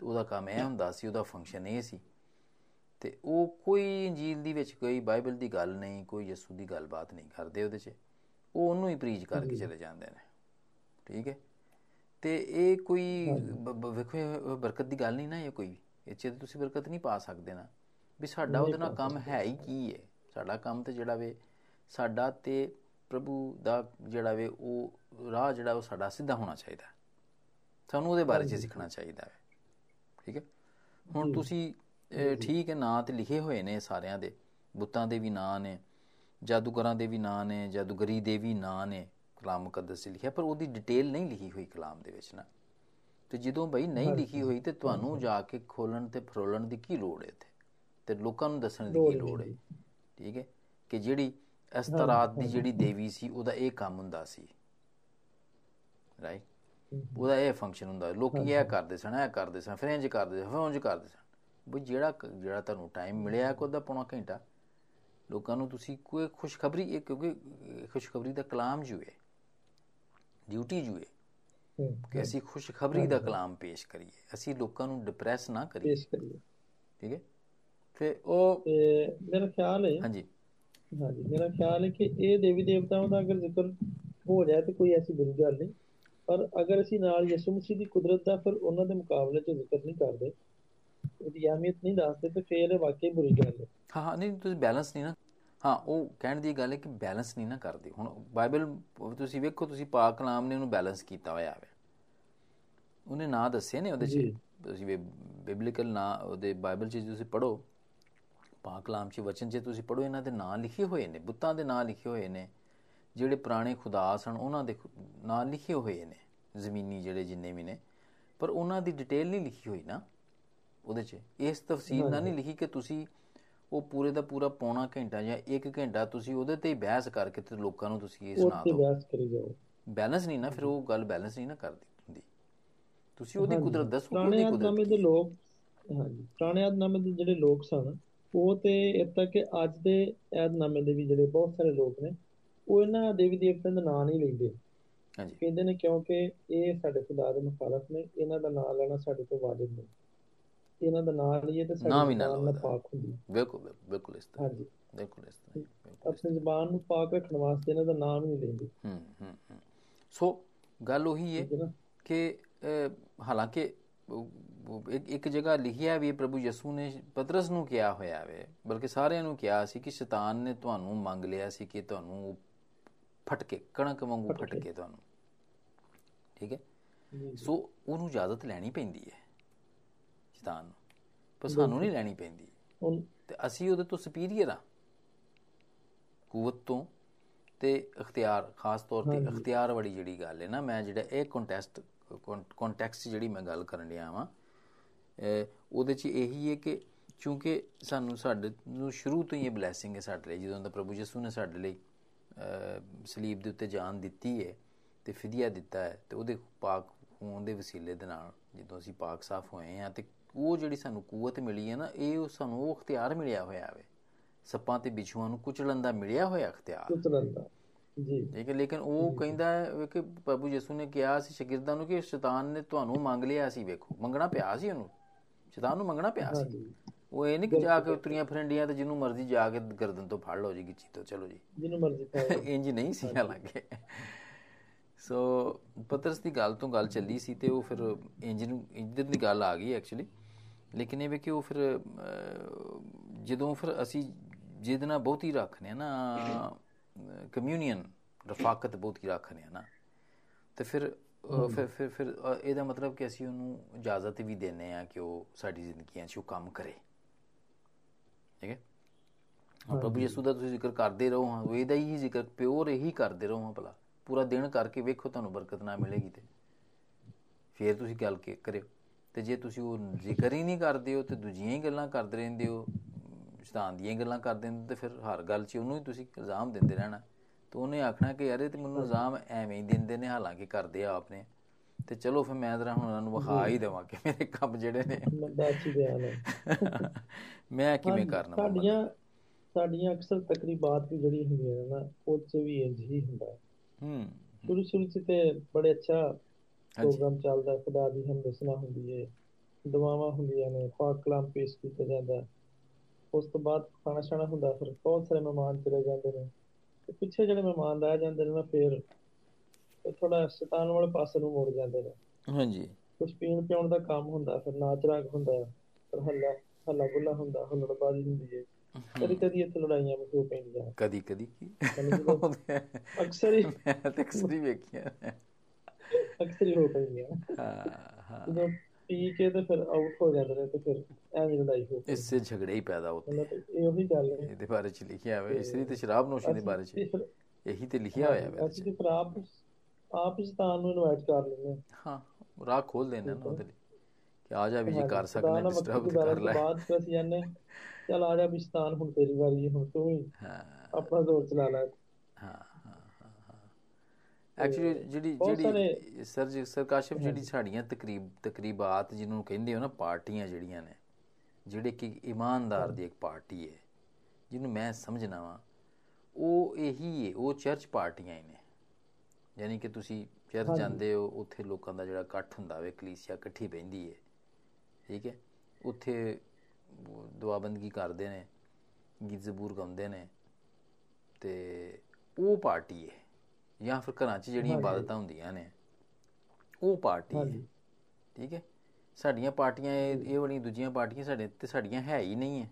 ਤੇ ਉਹਦਾ ਕੰਮ ਇਹ ਹੁੰਦਾ ਸੀ, ਉਹਦਾ ਫੰਕਸ਼ਨ ਇਹ ਸੀ ਤੇ ਉਹ ਕੋਈ ਇੰਜੀਲ ਦੀ ਵਿੱਚ ਕੋਈ ਬਾਈਬਲ ਦੀ ਗੱਲ ਨਹੀਂ ਕੋਈ ਯਿਸੂ ਦੀ ਗੱਲਬਾਤ ਨਹੀਂ ਕਰਦੇ ਉਹਦੇ 'ਚ। ਉਹ ਉਹਨੂੰ ਹੀ ਪ੍ਰੀਚ ਕਰਕੇ ਚਲੇ ਜਾਂਦੇ ਨੇ। ਠੀਕ ਹੈ? ਤੇ ਇਹ ਕੋਈ ਵੇਖੋ ਬਰਕਤ ਦੀ ਗੱਲ ਨਹੀਂ ਨਾ ਇਹ ਕੋਈ। ਇਹ 'ਚ ਤੁਸੀਂ ਬਰਕਤ ਨਹੀਂ ਪਾ ਸਕਦੇ ਨਾ। ਵੀ ਸਾਡਾ ਉਹਦੇ ਨਾਲ ਕੰਮ ਹੈ ਹੀ ਕੀ ਹੈ ਸਾਡਾ ਕੰਮ ਤੇ ਜਿਹੜਾ ਵੇ ਸਾਡਾ ਤੇ ਪ੍ਰਭੂ ਦਾ ਜਿਹੜਾ ਵੇ ਉਹ ਰਾਹ ਜਿਹੜਾ ਉਹ ਸਾਡਾ ਸਿੱਧਾ ਹੋਣਾ ਚਾਹੀਦਾ। ਸਾਨੂੰ ਉਹਦੇ ਬਾਰੇ ਚ ਸਿੱਖਣਾ ਚਾਹੀਦਾ ਹੈ ਠੀਕ ਹੈ? ਹੁਣ ਤੁਸੀਂ ਠੀਕ ਹੈ ਨਾਂ ਤੇ ਲਿਖੇ ਹੋਏ ਨੇ ਸਾਰਿਆਂ ਦੇ। ਬੁੱਤਾਂ ਦੇ ਵੀ ਨਾਂ ਨੇ ਜਾਦੂਗਰਾਂ ਦੇ ਵੀ ਨਾਂ ਨੇ ਜਾਦੂਗਰੀ ਦੇ ਵੀ ਨਾਂ ਨੇ ਕਲਾਮ ਮੁਕੱਦਸ ਲਿਖਿਆ ਪਰ ਉਹਦੀ ਡਿਟੇਲ ਨਹੀਂ ਲਿਖੀ ਹੋਈ ਕਲਾਮ ਦੇ ਵਿੱਚ ਨਾ। ਤੇ ਜਦੋਂ ਬਈ ਨਹੀਂ ਲਿਖੀ ਹੋਈ ਤੇ ਤੁਹਾਨੂੰ ਜਾ ਕੇ ਖੋਲਣ ਤੇ ਫਰੋਲਣ ਦੀ ਕੀ ਲੋੜ ਹੈ ਇੱਥੇ? ਤੇ ਲੋਕਾਂ ਨੂੰ ਦੱਸਣ ਦੀ ਕੀ ਲੋੜ ਹੈ ਠੀਕ ਹੈ? ਕਿ ਜਿਹੜੀ ਅਸਤਰਾਤ ਦੀ ਜਿਹੜੀ ਦੇਵੀ ਸੀ ਉਹਦਾ ਇਹ ਕੰਮ ਹੁੰਦਾ ਸੀ। ਰਾਈਟ ਉਹਦਾ ਇਹ ਫੰਕਸ਼ਨ ਹੁੰਦਾ। ਲੋਕੀ ਇਹ ਕਰਦੇ ਸਨ ਇਹ ਕਰਦੇ ਸਨ ਫਿਰ ਇੰਜ ਕਰਦੇ ਸਨ ਫਿਰ ਉਂਝ ਕਰਦੇ ਸਨ। ਬਈ ਜਿਹੜਾ ਜਿਹੜਾ ਤੁਹਾਨੂੰ ਟਾਈਮ ਮਿਲਿਆ ਕੋ ਦਾ ਪੌਣਾ ਘੰਟਾ ਲੋਕਾਂ ਨੂੰ ਤੁਸੀਂ ਕੋਈ ਖੁਸ਼ਖਬਰੀ ਇਹ ਕਿਉਂਕਿ ਖੁਸ਼ਖਬਰੀ ਦਾ ਕਲਾਮ ਜੂ ਹੈ ਡਿਊਟੀ ਜੂ ਹੈ ਹੂੰ, ਕਿ ਅਸੀਂ ਖੁਸ਼ਖਬਰੀ ਦਾ ਕਲਾਮ ਪੇਸ਼ ਕਰੀਏ। ਅਸੀਂ ਲੋਕਾਂ ਨੂੰ ਡਿਪਰੈਸ ਨਾ ਕਰੀਏ। ਪੇਸ਼ ਕਰੀਏ। ਠੀਕ ਹੈ? ਤੇ ਉਹ ਮੇਰਾ ਖਿਆਲ ਹੈ ਹਾਂਜੀ। ਹਾਂਜੀ ਮੇਰਾ ਖਿਆਲ ਹੈ ਕਿ ਇਹ ਦੇਵੀ ਦੇਵਤਾਵਾਂ ਦਾ ਅਗਰ ਜ਼ਿਕਰ ਹੋ ਜਾਏ ਤੇ ਕੋਈ ਐਸੀ ਬੁਰੀ ਗੱਲ ਨਹੀਂ। ਪਰ ਅਗਰ ਅਸੀਂ ਨਾਲ ਯਿਸੂ ਮਸੀਹ ਦੀ ਕੁਦਰਤ ਦਾ ਫਿਰ ਉਹਨਾਂ ਦੇ ਮੁਕਾਬਲੇ 'ਚ ਜ਼ਿਕਰ ਨਹੀਂ ਕਰਦੇ ਉਹਦੀ ਅਹਿਮੀਅਤ ਨਹੀਂ ਦੱਸਦੇ ਤੇ ਫਿਰ ਇਹ ਵਾਕਈ ਬੁਰੀ ਗੱਲ ਹੈ। ਹਾਂ ਨਹੀਂ ਤੁਸੀਂ ਬੈਲੈਂਸ ਨਹੀਂ ਨਾ। ਹਾਂ ਉਹ ਕਹਿਣ ਦੀ ਗੱਲ ਹੈ ਕਿ ਬੈਲੈਂਸ ਨਹੀਂ ਨਾ ਕਰਦੇ। ਹੁਣ ਬਾਈਬਲ ਤੁਸੀਂ ਵੇਖੋ ਤੁਸੀਂ ਪਾਕ ਕਲਾਮ ਨੇ ਉਹਨੂੰ ਬੈਲੈਂਸ ਕੀਤਾ ਹੋਇਆ ਹੈ। ਉਹਨੇ ਨਾਂ ਦੱਸੇ ਨੇ ਉਹਦੇ 'ਚ। ਤੁਸੀਂ ਬਿਬਲੀਕਲ ਨਾਂ ਉਹਦੇ ਬਾਈਬਲ 'ਚ ਤੁਸੀਂ ਪੜੋ ਪਾਕ ਕਲਾਮ 'ਚ ਵਚਨ 'ਚ ਤੁਸੀਂ ਪੜੋ ਇਹਨਾਂ ਦੇ ਨਾਂ ਲਿਖੇ ਹੋਏ ਨੇ ਬੁੱਤਾਂ ਦੇ ਨਾਂ ਲਿਖੇ ਹੋਏ ਨੇ। ਜਿਹੜੇ ਪੁਰਾਣੇ ਖੁਦਾ ਸਨ ਉਹਨਾਂ ਦੇ ਨਾਂ ਲਿਖੇ ਹੋਏ ਨੇ ਜ਼ਮੀਨੀ ਜਿਹੜੇ ਜਿੰਨੇ ਵੀ ਨੇ। ਪਰ ਉਹਨਾਂ ਦੀ ਡਿਟੇਲ ਨਹੀਂ ਲਿਖੀ ਹੋਈ ਨਾ। ਉਹਦੇ 'ਚ। ਇਸ ਤਫਸੀਲ ਨਾਲ ਨਹੀਂ ਲਿਖੀ ਕਿ ਤੁਸੀਂ ਉਹ ਪੂਰੇ ਦਾ ਪੂਰਾ ਪੌਣਾ ਘੰਟਾ ਜਾਂ 1 ਘੰਟਾ ਤੁਸੀਂ ਉਹਦੇ ਤੇ ਹੀ ਬਹਿਸ ਕਰਕੇ ਤੇ ਲੋਕਾਂ ਨੂੰ ਤੁਸੀਂ ਇਹ ਸੁਣਾ ਦਿਓ। ਬਹਿਸ ਕਰੀ ਜਾਓ। ਬੈਲੈਂਸ ਨਹੀਂ ਨਾ ਫਿਰ ਉਹ ਗੱਲ ਬੈਲੈਂਸ ਨਹੀਂ ਨਾ ਕਰਦੀ ਹੁੰਦੀ। ਤੁਸੀਂ ਉਹਦੀ। ਕੁਦਰਤ ਦੱਸੋ ਪੁਰਾਣੇ ਉਹਦੀ ਕੁਦਰਤ ਦੇ ਕੀ ਹੈ। ਲੋਕ ਹਾਂਜੀ। ਪੁਰਾਣੇ ਆਦਨਾਮੇ ਦੇ ਜਿਹੜੇ ਲੋਕ ਸਨ ਉਹ ਤੇ ਇੱਥੇ ਕਿ ਅੱਜ ਦੇ ਆਦਨਾਮੇ ਦੇ ਵੀ ਜਿਹੜੇ ਬਹੁਤ ਸਾਰੇ ਲੋਕ ਨੇ ਉਹ ਇਹਨਾਂ ਦੇਵੀ ਦੇਵਤਿਆਂ ਦਾ ਨਾਂ ਨਹੀਂ ਲੈਂਦੇ। ਹਾਂਜੀ। ਕਹਿੰਦੇ ਨੇ ਕਿਉਂਕਿ ਇਹ ਸਾਡੇ ਖੁਦਾ ਦੇ ਮੁਖਾਲਫ ਨੇ ਇਹਨਾਂ ਦਾ ਨਾਮ ਲੈਣਾ ਸਾਡੇ ਤੋਂ ਵਾਜਿਬ ਨਹੀਂ। ਇਹਨਾਂ ਦਾ ਨਾਮ ਲਈਏ ਤੇ ਨਾਂ ਵੀ ਸਾਡੀ ਨਾ ਜ਼ਬਾਨ ਲਓ ਨਾਪਾਕ ਹੁੰਦੀ ਹੈ। ਬਿਲਕੁਲ ਬਿਲਕੁਲ- ਇਸ ਤਰ੍ਹਾਂ। ਹਾਂਜੀ। ਬਿਲਕੁਲ ਇਸ ਤਰ੍ਹਾਂ ਹੀ, ਆਪਣੀ ਜ਼ਬਾਨ ਨੂੰ ਪਾਕ ਰੱਖਣ ਵਾਸਤੇ ਇਹਨਾਂ ਦਾ ਨਾਮ ਨਹੀਂ ਲੈਂਦੇ। ਹੂੰ ਹੂੰ ਹੂੰ। ਸੋ ਗੱਲ ਉਹੀ ਹੈ ਹੈ ਕਿ ਹਾਲਾਂਕਿ ਇੱਕ ਇੱਕ ਜਗ੍ਹਾ ਲਿਖਿਆ ਵੀ ਹੈ, ਪ੍ਰਭੂ ਯਿਸੂ ਨੇ ਪਤਰਸ ਨੂੰ ਕਿਹਾ ਹੋਇਆ ਵੇ ਬਲਕਿ ਸਾਰਿਆਂ ਨੂੰ ਕਿਹਾ ਸੀ ਕਿ ਸ਼ੈਤਾਨ ਨੇ ਤੁਹਾਨੂੰ ਮੰਗ ਲਿਆ ਸੀ ਕਿ ਤੁਹਾਨੂੰ ਫਟਕੇ ਕਣਕ ਵਾਂਗੂ ਫਟਕੇ। ਤੁਹਾਨੂੰ। ਠੀਕ ਹੈ? ਸੋ ਉਹਨੂੰ ਇਜਾਜ਼ਤ ਲੈਣੀ ਪੈਂਦੀ ਹੈ। ਸ਼ੈਤਾਨ ਨੂੰ। ਪਰ ਸਾਨੂੰ ਨਹੀਂ ਲੈਣੀ ਪੈਂਦੀ। ਤੇ ਅਸੀਂ ਉਹਦੇ ਤੋਂ ਸੁਪੀਰੀਅਰ ਆ। ਕੂਵਤ ਤੋਂ। ਤੇ ਅਖਤਿਆਰ ਖਾਸ ਤੌਰ ਤੇ ਹਾਂਜੀ। ਅਖਤਿਆਰ ਵਾਲੀ ਜਿਹੜੀ ਗੱਲ ਹੈ ਨਾ ਮੈਂ ਜਿਹੜਾ ਇਹ ਕੰਟੈਸਟ ਕੰਟੈਕਸਟ ਜਿਹੜੀ ਮੈਂ ਗੱਲ ਕਰਨ ਡਿਆ ਵਾਂ ਉਹਦੇ ਚ ਇਹੀ ਹੈ ਕਿ ਚੂੰਕਿ ਸਾਨੂੰ ਸਾਡੇ ਨੂੰ ਸ਼ੁਰੂ ਤੋਂ ਹੀ ਇਹ ਬਲੇਸਿੰਗ ਹੈ ਸਾਡੇ ਲਈ ਜਦੋਂ ਦਾ ਪ੍ਰਭੂ ਯਿਸੂ ਨੇ ਸਾਡੇ ਲਈ ਸਲੀਬ ਦੇ ਉੱਤੇ ਜਾਨ ਦਿੱਤੀ ਹੈ ਤੇ ਫਿਦਿਆ ਦਿੱਤਾ ਹੈ ਤੇ ਉਹਦੇ ਪਾਕ ਹੋਣ ਦੇ ਵਸੀਲੇ ਦੇ ਨਾਲ ਜਦੋਂ ਅਸੀਂ ਪਾਕ ਸਾਫ਼ ਹੋਏ ਆ ਤੇ ਉਹ ਜਿਹੜੀ ਸਾਨੂੰ ਕੂਵਤ ਮਿਲੀ ਹੈ ਨਾ ਇਹ ਉਹ ਸਾਨੂੰ ਉਹ ਅਖਤਿਆਰ ਮਿਲਿਆ ਹੋਇਆ ਵੇ। ਸੱਪਾਂ ਤੇ ਬਿਛੂਆਂ ਨੂੰ ਕੁਚਲਣ ਦਾ ਮਿਲਿਆ ਹੋਇਆ ਅਖਤਿਆਰ। ਕੁਤਰਨ ਦਾ ਜੀ। ਠੀਕ ਹੈ ਲੇਕਿਨ ਉਹ ਕਹਿੰਦਾ ਹੈ ਕਿ ਪ੍ਰਭੂ ਯਿਸੂ ਨੇ ਕਿਹਾ ਸੀ ਸ਼ਾਗਿਰਦਾਂ ਨੂੰ ਕਿ ਸ਼ੈਤਾਨ ਨੇ ਤੁਹਾਨੂੰ ਮੰਗ ਲਿਆ ਸੀ ਵੇਖੋ ਮੰਗਣਾ ਪਿਆ ਸੀ ਉਹਨੂੰ। ਸ਼ੈਤਾਨ ਨੂੰ ਮੰਗਣਾ ਪਿਆ ਸੀ। ਉਹ ਇਹ ਨਹੀਂ ਕਿ ਜਾ ਕੇ ਉਤਰੀਆਂ ਫਰੰਡੀਆਂ ਤੇ ਜਿਹਨੂੰ ਮਰਜ਼ੀ ਜਾ ਕੇ ਗਰਦਨ ਤੋਂ ਫੜ ਲਓ ਜੀ ਗਿੱਚੀ ਤੋਂ ਚਲੋ ਜੀ। ਜਿਹਨੂੰ ਮਰਜ਼ੀ ਪਾਓ ਇੰਜ ਨਹੀਂ ਸੀ ਹਾਲਾਂਕਿ। ਸੋ ਪਤਰਸ ਦੀ ਗੱਲ ਤੋਂ ਗੱਲ ਚੱਲੀ ਸੀ ਤੇ ਉਹ ਫਿਰ ਇੰਜ ਨੂੰ ਇੱਧਰ ਦੀ ਗੱਲ ਆ ਗਈ ਐਕਚੁਅਲੀ ਲੇਕਿਨ ਇਹ ਵੀ ਕਿ ਉਹ ਫਿਰ ਜਦੋਂ ਫਿਰ ਅਸੀਂ ਜਿਹਦੇ ਨਾਲ ਬਹੁਤੀ ਰੱਖਨੇ ਆ ਨਾ ਕਮਿਊਨੀਅਨ ਰਫਾਕਤ ਬਹੁਤੀ ਰੱਖਨੇ ਆ ਨਾ ਤੇ ਫਿਰ ਫਿਰ ਫਿਰ ਫਿਰ ਇਹਦਾ ਮਤਲਬ ਕਿ ਅਸੀਂ ਉਹਨੂੰ ਇਜਾਜ਼ਤ ਵੀ ਦਿੰਨੇ ਆ ਕਿ ਉਹ ਸਾਡੀ ਜ਼ਿੰਦਗੀਆਂ 'ਚ ਉਹ ਕੰਮ ਕਰੇ। ਠੀਕ ਹੈ? ਹਾਂ ਪ੍ਰਭੂ ਯਿਸੂ ਦਾ ਤੁਸੀਂ ਜ਼ਿਕਰ ਕਰਦੇ ਰਹੋ ਹਾਂ ਉਹ ਇਹਦਾ ਹੀ ਜ਼ਿਕਰ ਪਿਓਰ ਇਹੀ ਕਰਦੇ ਰਹੋ ਹਾਂ ਭਲਾ। ਪੂਰਾ ਦਿਨ ਕਰਕੇ ਵੇਖੋ ਤੁਹਾਨੂੰ ਬਰਕਤ ਨਾ ਮਿਲੇਗੀ ਤੇ। ਫਿਰ ਤੁਸੀਂ ਗੱਲ ਕਰਿਓ। ਤੇ ਜੇ ਤੁਸੀਂ ਉਹ ਜ਼ਿਕਰ ਹੀ ਨਹੀਂ ਕਰਦੇ ਹੋ ਤੇ ਦੂਜੀਆਂ ਹੀ ਗੱਲਾਂ ਕਰਦੇ ਰਹਿੰਦੇ ਹੋ ਸ਼ੈਤਾਨ ਦੀਆਂ ਗੱਲਾਂ ਕਰਦੇ ਰਹਿੰਦੇ ਤੇ ਫਿਰ ਹਰ ਗੱਲ 'ਚ ਉਹਨੂੰ ਹੀ ਤੁਸੀਂ ਇਲਜ਼ਾਮ ਦਿੰਦੇ ਰਹਿਣਾ। ਤੇ ਉਹਨੇ ਆਖਣਾ ਕਿ ਯਾਰ ਇਹ ਤੇ ਮੈਨੂੰ ਇਲਜ਼ਾਮ ਐਵੇਂ ਹੀ ਦਿੰਦੇ ਨੇ ਹਾਲਾਂਕਿ ਕਰਦੇ ਆ ਆਪਨੇ ਤੇ ਚਲੋ ਫਿਰ ਮੈਂ ਜ਼ਰਾ ਹੁਣ ਉਹਨਾਂ ਨੂੰ ਵਿਖਾ ਹੀ ਦੇਵਾਂ ਕਿ ਮੇਰੇ ਕੰਮ ਜਿਹੜੇ ਨੇ। ਮੈਂ ਦੱਸ ਹੀ ਨੇ ਮੈਂ ਕਿਵੇਂ ਕਰਨਾ। ਸਾਡੀਆਂ ਸਾਡੀਆਂ ਅਕਸਰ ਤਕਰੀਬਾਤ ਵੀ ਜਿਹੜੀ ਹੁੰਦੀਆਂ ਨੇ ਨਾ ਉਹ 'ਚ ਵੀ ਇੰਜ ਹੀ ਹੁੰਦਾ। ਹੈ। ਸ਼ੁਰੂ ਸ਼ੁਰੂ 'ਚ ਤੇ ਬੜੇ ਅੱਛਾ ਪ੍ਰੋਗਰਾਮ ਚੱਲਦਾ ਖੁਦਾ ਦੀ ਹਮਦਸਨਾ ਹੁੰਦੀ ਹੈ ਦੁਆਵਾਂ ਹੁੰਦੀਆਂ ਨੇ ਪਾਕ ਕਲਾਮ ਪੇਸ਼ ਕੀਤਾ ਜਾਂਦਾ। ਉਸ ਤੋਂ ਬਾਅਦ ਖਾਣਾ ਛਾਣਾ ਹੁੰਦਾ ਫਿਰ ਬਹੁਤ ਸਾਰੇ ਮਹਿਮਾਨ ਚਲੇ ਜਾਂਦੇ ਨੇ। ਤੇ ਪਿੱਛੇ ਜਿਹੜੇ ਮਹਿਮਾਨ ਰਹਿ ਜਾਂਦੇ ਨੇ ਨਾ ਫਿਰ ਥੋੜਾ ਸ਼ੈਤਾਨ ਵਾਲੇ ਪਾਸੇ ਨੂੰ ਮੁੜ ਜਾਂਦੇ ਨੇ। ਹਾਂਜੀ। ਕੁਝ ਪੀਣ ਪਿਉਣ ਦਾ ਕੰਮ ਹੁੰਦਾ ਫਿਰ ਨਾਚ ਰਾਗ ਹੁੰਦਾ ਫਿਰ ਹੱਲਾ ਹੱਲਾ ਗੁੱਲਾ ਹੁੰਦਾ ਹੁਲੜਬਾਜ਼ੀ ਹੁੰਦੀ ਹੈ। ਕਦੀ ਕਦੀ ਇੱਥੇ ਲੜਾਈਆਂ ਵੀ ਹੋ ਪੈਂਦੀਆਂ। ਕਦੀ ਕਦੀ ਕੀ? ਅਕਸਰ ਹੀ ਮੈਂ ਤੇ ਅਕਸਰ ਹੀ ਵੇਖਿਆ। ਅਕਸਰ ਹੀ ਹੋ ਪੈਂਦੀਆਂ। ਹਾਂ ਹਾਂ। ਜਦੋਂ ਪੀ ਕੇ ਤੇ ਫਿਰ ਆਊਟ ਹੋ ਜਾਂਦੇ ਨੇ ਤੇ ਫਿਰ ਐਵੇਂ ਲੜਾਈ ਹੋ ਇਸੇ ਝਗੜੇ ਹੀ ਪੈਦਾ ਹੁੰਦੇ ਇਹ ਉਹੀ ਗੱਲ ਹੈ। ਇਹਦੇ ਬਾਰੇ ਚ ਲਿਖਿਆ ਹੋਇਆ ਇਸ ਲਈ ਤੇ ਸ਼ਰਾਬ ਨੋਸ਼ੀ ਦੇ ਬਾਰੇ ਚ ਇਹੀ ਤੇ ਲਿਖਿਆ ਹੋਇਆ ਹੈ ਅਸੀਂ ਤੇ ਫਿਰ ਆਪ ਆਪ ਹੀ ਸ਼ੈਤਾਨ ਨੂੰ ਇਨਵਾਈਟ ਕਰ ਲੈਂਦੇ ਹਾਂ। ਹਾਂ ਰਾਹ ਖੋਲ ਦੇਣਾ ਨਾ ਉਹਦੇ ਲਈ ਕਿ ਆ ਜਾ ਵੀ ਜੇ ਕਰ ਨਾਲ ਡਿਸਟਰਬ ਕਰ ਲੈ। ਬਾਅਦ ਫਿਰ ਅਸੀਂ ਜਾਂਦੇ ਚੱਲ ਆ ਜਾ ਵੀ ਸ਼ੈਤਾਨ ਹੁਣ ਤੇਰੀ ਵਾਰੀ ਹੈ ਹੁਣ ਤੂੰ ਹੀ ਹਾਂ। ਆਪਣਾ ਜ਼ੋਰ ਚਲਾ ਲੈ। ਐਕਚੁਅਲੀ ਜਿਹੜੀ ਜਿਹੜੀ ਸਰ ਜੀ ਸਰ ਕਾਸ਼ਫ ਜਿਹੜੀ ਸਾਡੀਆਂ ਤਕਰੀਬ ਤਕਰੀਬਾਤ ਜਿਹਨੂੰ ਕਹਿੰਦੇ ਹੋ ਨਾ ਪਾਰਟੀਆਂ ਜਿਹੜੀਆਂ ਨੇ ਜਿਹੜੇ ਕਿ ਇਮਾਨਦਾਰ ਦੀ ਇੱਕ ਪਾਰਟੀ ਹੈ ਜਿਹਨੂੰ ਮੈਂ ਸਮਝਣਾ ਵਾਂ ਉਹ ਇਹੀ ਹੈ ਉਹ ਚਰਚ ਪਾਰਟੀਆਂ ਹੀ ਨੇ। ਯਾਨੀ ਕਿ ਤੁਸੀਂ ਚਰਚ। ਜਾਂਦੇ ਹੋ ਉੱਥੇ ਲੋਕਾਂ ਦਾ ਜਿਹੜਾ ਇਕੱਠ ਹੁੰਦਾ ਵੇ ਕਲੀਸਿਆ ਇਕੱਠੀ ਬਹਿੰਦੀ ਹੈ ਠੀਕ ਹੈ? ਉੱਥੇ ਦੁਆਬੰਦਗੀ ਕਰਦੇ ਨੇ ਗੀਤ ਜ਼ਬੂਰ ਗਾਉਂਦੇ ਨੇ ਤੇ ਉਹ ਪਾਰਟੀ ਹੈ। ਜਾਂ ਫਿਰ ਘਰਾਂ 'ਚ ਜਿਹੜੀਆਂ। ਇਬਾਦਤਾਂ ਹੁੰਦੀਆਂ ਨੇ ਉਹ ਪਾਰਟੀ ਹੈ ਠੀਕ ਹੈ? ਸਾਡੀਆਂ ਪਾਰਟੀਆਂ ਇਹ ਵਾਲੀਆਂ ਦੂਜੀਆਂ ਪਾਰਟੀਆਂ ਸਾਡੇ ਤੇ ਸਾਡੀਆਂ ਹੈ ਹੀ ਨਹੀਂ ਹੈ।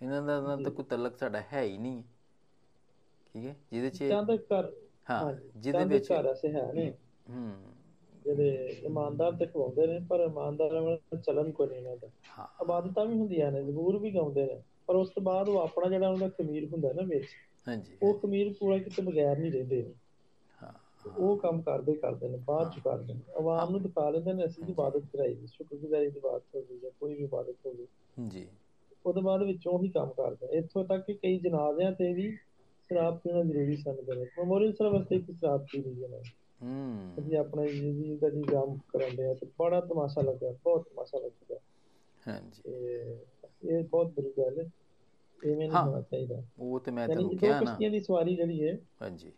ਇਹਨਾਂ ਦਾ ਨਾਲ ਤਾਂ ਕੋਈ ਤਲਕ ਸਾਡਾ ਹੈ ਹੀ ਨਹੀਂ ਹੈ। ਠੀਕ ਹੈ? ਜਿਹਦੇ 'ਚ ਚਾਹੁੰਦੇ ਘਰ। ਹਾਂ ਜਿਹਦੇ ਵਿੱਚ ਘਰ ਐਸੇ ਹੈ ਨੇ ਹੂੰ। ਜਿਹੜੇ ਇਮਾਨਦਾਰ ਤੇ ਖਵਾਉਂਦੇ ਨੇ ਪਰ ਇਮਾਨਦਾਰਾਂ ਨਾਲ ਚੱਲਣ ਕੋਈ ਨਹੀਂ ਇਹਨਾਂ ਦਾ। ਹਾਂ। ਇਬਾਦਤਾਂ ਵੀ ਹੁੰਦੀਆਂ ਨੇ ਜ਼ਬੂਰ ਵੀ ਗਾਉਂਦੇ ਨੇ। ਪਰ ਉਸ ਤੋਂ ਬਾਅਦ ਉਹ ਆਪਣਾ ਜਿਹੜਾ ਉਹਨਾਂ ਦਾ ਖਮੀਰ ਹੁੰਦਾ ਨਾ ਵਿੱਚ ਹਾਂਜੀ। ਉਹ ਖਮੀਰ ਪੂਰਾ ਕਿਤੇ ਬਗੈਰ ਨਹੀਂ ਰਹਿੰਦੇ। ਹਾਂ ਉਹ ਕੰਮ ਕਰਦੇ ਕਰਦੇ ਨੇ ਬਾਅਦ ਚ ਕਰਦੇ ਨੇ। ਆਵਾਮ ਨੂੰ ਦਿਖਾ ਲੈਂਦੇ ਨੇ ਅਸੀਂ ਇਬਾਦਤ ਕਰਾਈ ਦੀ ਸ਼ੁਕਰਗੁਜ਼ਾਰੀ ਦੀ ਬਾਤ ਹੋ ਗਈ ਜਾਂ ਕੋਈ ਵੀ ਇਬਾਦਤ ਹੋ ਗਈ। ਜੀ। ਉਹਦੇ ਬਾਅਦ ਵਿੱਚੋਂ ਹੀ ਕੰਮ ਕਰਦੇ। ਇੱਥੋਂ ਤੱਕ ਕਿ ਕਈ ਜਨਾਜ਼ਿਆਂ ਤੇ ਵੀ ਸ਼ਰਾਬ ਪੀਣਾ ਜ਼ਰੂਰੀ ਸਮਝਦੇ ਨੇ। ਮੈਮੋਰੀਅਲ ਸਰਵਿਸ ਵਾਸਤੇ ਇੱਕ ਸ਼ਰਾਬ ਪੀ ਲਈ ਹੈ ਹੂੰ। ਅਸੀਂ ਆਪਣੇ ਜ਼ਿੰਦਗੀ ਦਾ ਇੰਤਜ਼ਾਮ ਕਰਾਂਦੇ ਆ ਤੇ ਬੜਾ ਤਮਾਸ਼ਾ ਲੱਗਾ ਬਹੁਤ ਤਮਾਸ਼ਾ ਲੱਗਾ ਹਾਂਜੀ। ਤੇ ਇਹ ਬਹੁਤ ਬੁਰੀ ਗੱਲ ਹੈ। ਇਵੇਂ ਨਹੀਂ। ਹੋਣਾ ਚਾਹੀਦਾ। ਉਹ ਤੇ ਮੈਂ ਤੈਨੂੰ ਕਿਹਾ ਨਾ। ਕਿਸ਼ਤੀਆਂ ਦੀ ਸਵਾਰੀ ਜਿਹੜੀ ਹੈ ਹਾਂਜੀ।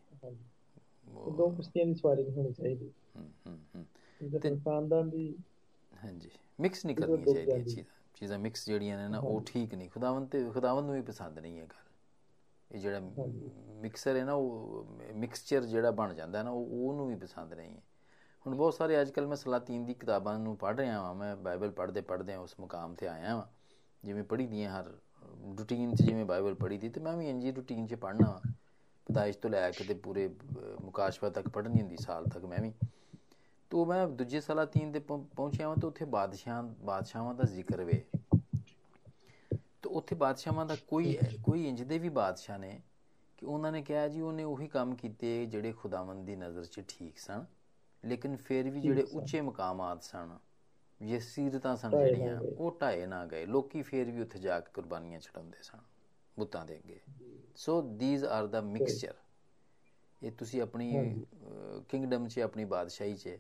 ਦੋ ਕਿਸ਼ਤੀਆਂ ਦੀ ਸਵਾਰੀ ਨਹੀਂ ਹੋਣੀ ਚਾਹੀਦੀ। ਹੂੰ ਹੂੰ ਹੂੰ। ਜਿਹਦੇ ਖਾਨਦਾਨ ਦੀ ਹਾਂਜੀ। ਮਿਕਸ ਨਹੀਂ ਚਾਹੀਦੀਆਂ ਜਾਂਦੀ। ਚੀਜ਼ਾਂ। ਚੀਜ਼ਾਂ ਮਿਕਸ ਜਿਹੜੀਆਂ ਨੇ ਨਾ ਉਹ ਠੀਕ ਨਹੀਂ। ਖੁਦਾਵੰਦ ਤੇ ਖੁਦਾਵੰਦ ਨੂੰ ਵੀ ਪਸੰਦ ਨਹੀਂ ਹੈ ਗੱਲ। ਇਹ ਜਿਹੜਾ ਮਿਕਸਰ ਹੈ ਨਾ ਉਹ ਮਿਕਸਚਰ ਜਿਹੜਾ ਬਣ ਜਾਂਦਾ ਨਾ ਉਹ ਉਹਨੂੰ ਵੀ ਪਸੰਦ ਨਹੀਂ ਹੈ। ਹੁਣ ਬਹੁਤ ਸਾਰੇ ਅੱਜ ਕੱਲ ਮੈਂ ਸਲਾਤੀਨ ਦੀ ਕਿਤਾਬਾਂ ਨੂੰ ਪੜ੍ਹ ਰਿਹਾ ਹਾਂ ਮੈਂ ਬਾਈਬਲ ਪੜ੍ਹਦੇ ਪੜ੍ਹਦੇ ਉਸ ਮੁਕਾਮ ਤੇ ਆਇਆ ਹਾਂ ਜਿਵੇਂ ਪੜ੍ਹੀ ਦੀਆਂ ਹਰ ਰੂਟੀਨ 'ਚ ਜਿਵੇਂ ਬਾਈਬਲ ਪੜ੍ਹੀ ਦੀ ਤੇ ਮੈਂ ਵੀ ਇੰਜੀ ਰੂਟੀਨ 'ਚ ਪੜ੍ਹਨਾ ਪਦਾਇਸ਼ ਤੋਂ ਲੈ ਕੇ ਤੇ ਪੂਰੇ ਅਹ, ਮੁਕਾਸ਼ਫਾ ਤੱਕ ਪੜ੍ਹਨੀ ਹੁੰਦੀ ਸਾਲ ਤੱਕ ਮੈਂ ਵੀ। ਤੋ ਮੈਂ ਦੂਜੇ ਸਲਾਤੀਨ ਤੇ ਪਹੁੰ- ਪਹੁੰਚਿਆ ਹਾਂ ਤਾਂ ਉੱਥੇ ਬਾਦਸ਼ਾਹਾਂ ਬਾਦਸ਼ਾਹਾਂ ਦਾ ਜ਼ਿਕਰ ਵੇ। ਤਾਂ ਉੱਥੇ ਬਾਦਸ਼ਾਹਾਂ ਦਾ ਕੋਈ ਕੋਈ ਇੰਜ ਦੇ ਵੀ ਬਾਦਸ਼ਾਹ ਨੇ ਕਿ ਉਹਨਾਂ ਨੇ ਕਿਹਾ ਜੀ ਉਹਨੇ ਉਹੀ ਕੰਮ ਕੀਤੇ ਜਿਹੜੇ ਖੁਦਾਵੰਦ ਦੀ ਨਜ਼ਰ 'ਚ ਠੀਕ ਸਨ ਲੇਕਿਨ ਫਿਰ ਵੀ ਜਿਹੜੇ ਉੱਚੇ ਮਕਾਮਾਤ ਸਨ। ਯਸੀਰਤਾਂ ਸਨ ਜਿਹੜੀਆਂ। ਉਹ ਢਾਏ ਨਾ ਗਏ ਲੋਕੀ ਫਿਰ ਵੀ ਉੱਥੇ ਜਾ ਕੇ ਕੁਰਬਾਨੀਆਂ ਚੜਾਉਂਦੇ ਸਨ ਬੁੱਤਾਂ ਦੇ ਅੱਗੇ। So these are the mixture ਇਹ ਤੁਸੀਂ ਆਪਣੀ ਕਿੰਗਡਮ 'ਚ ਆਪਣੀ ਬਾਦਸ਼ਾਹੀ 'ਚ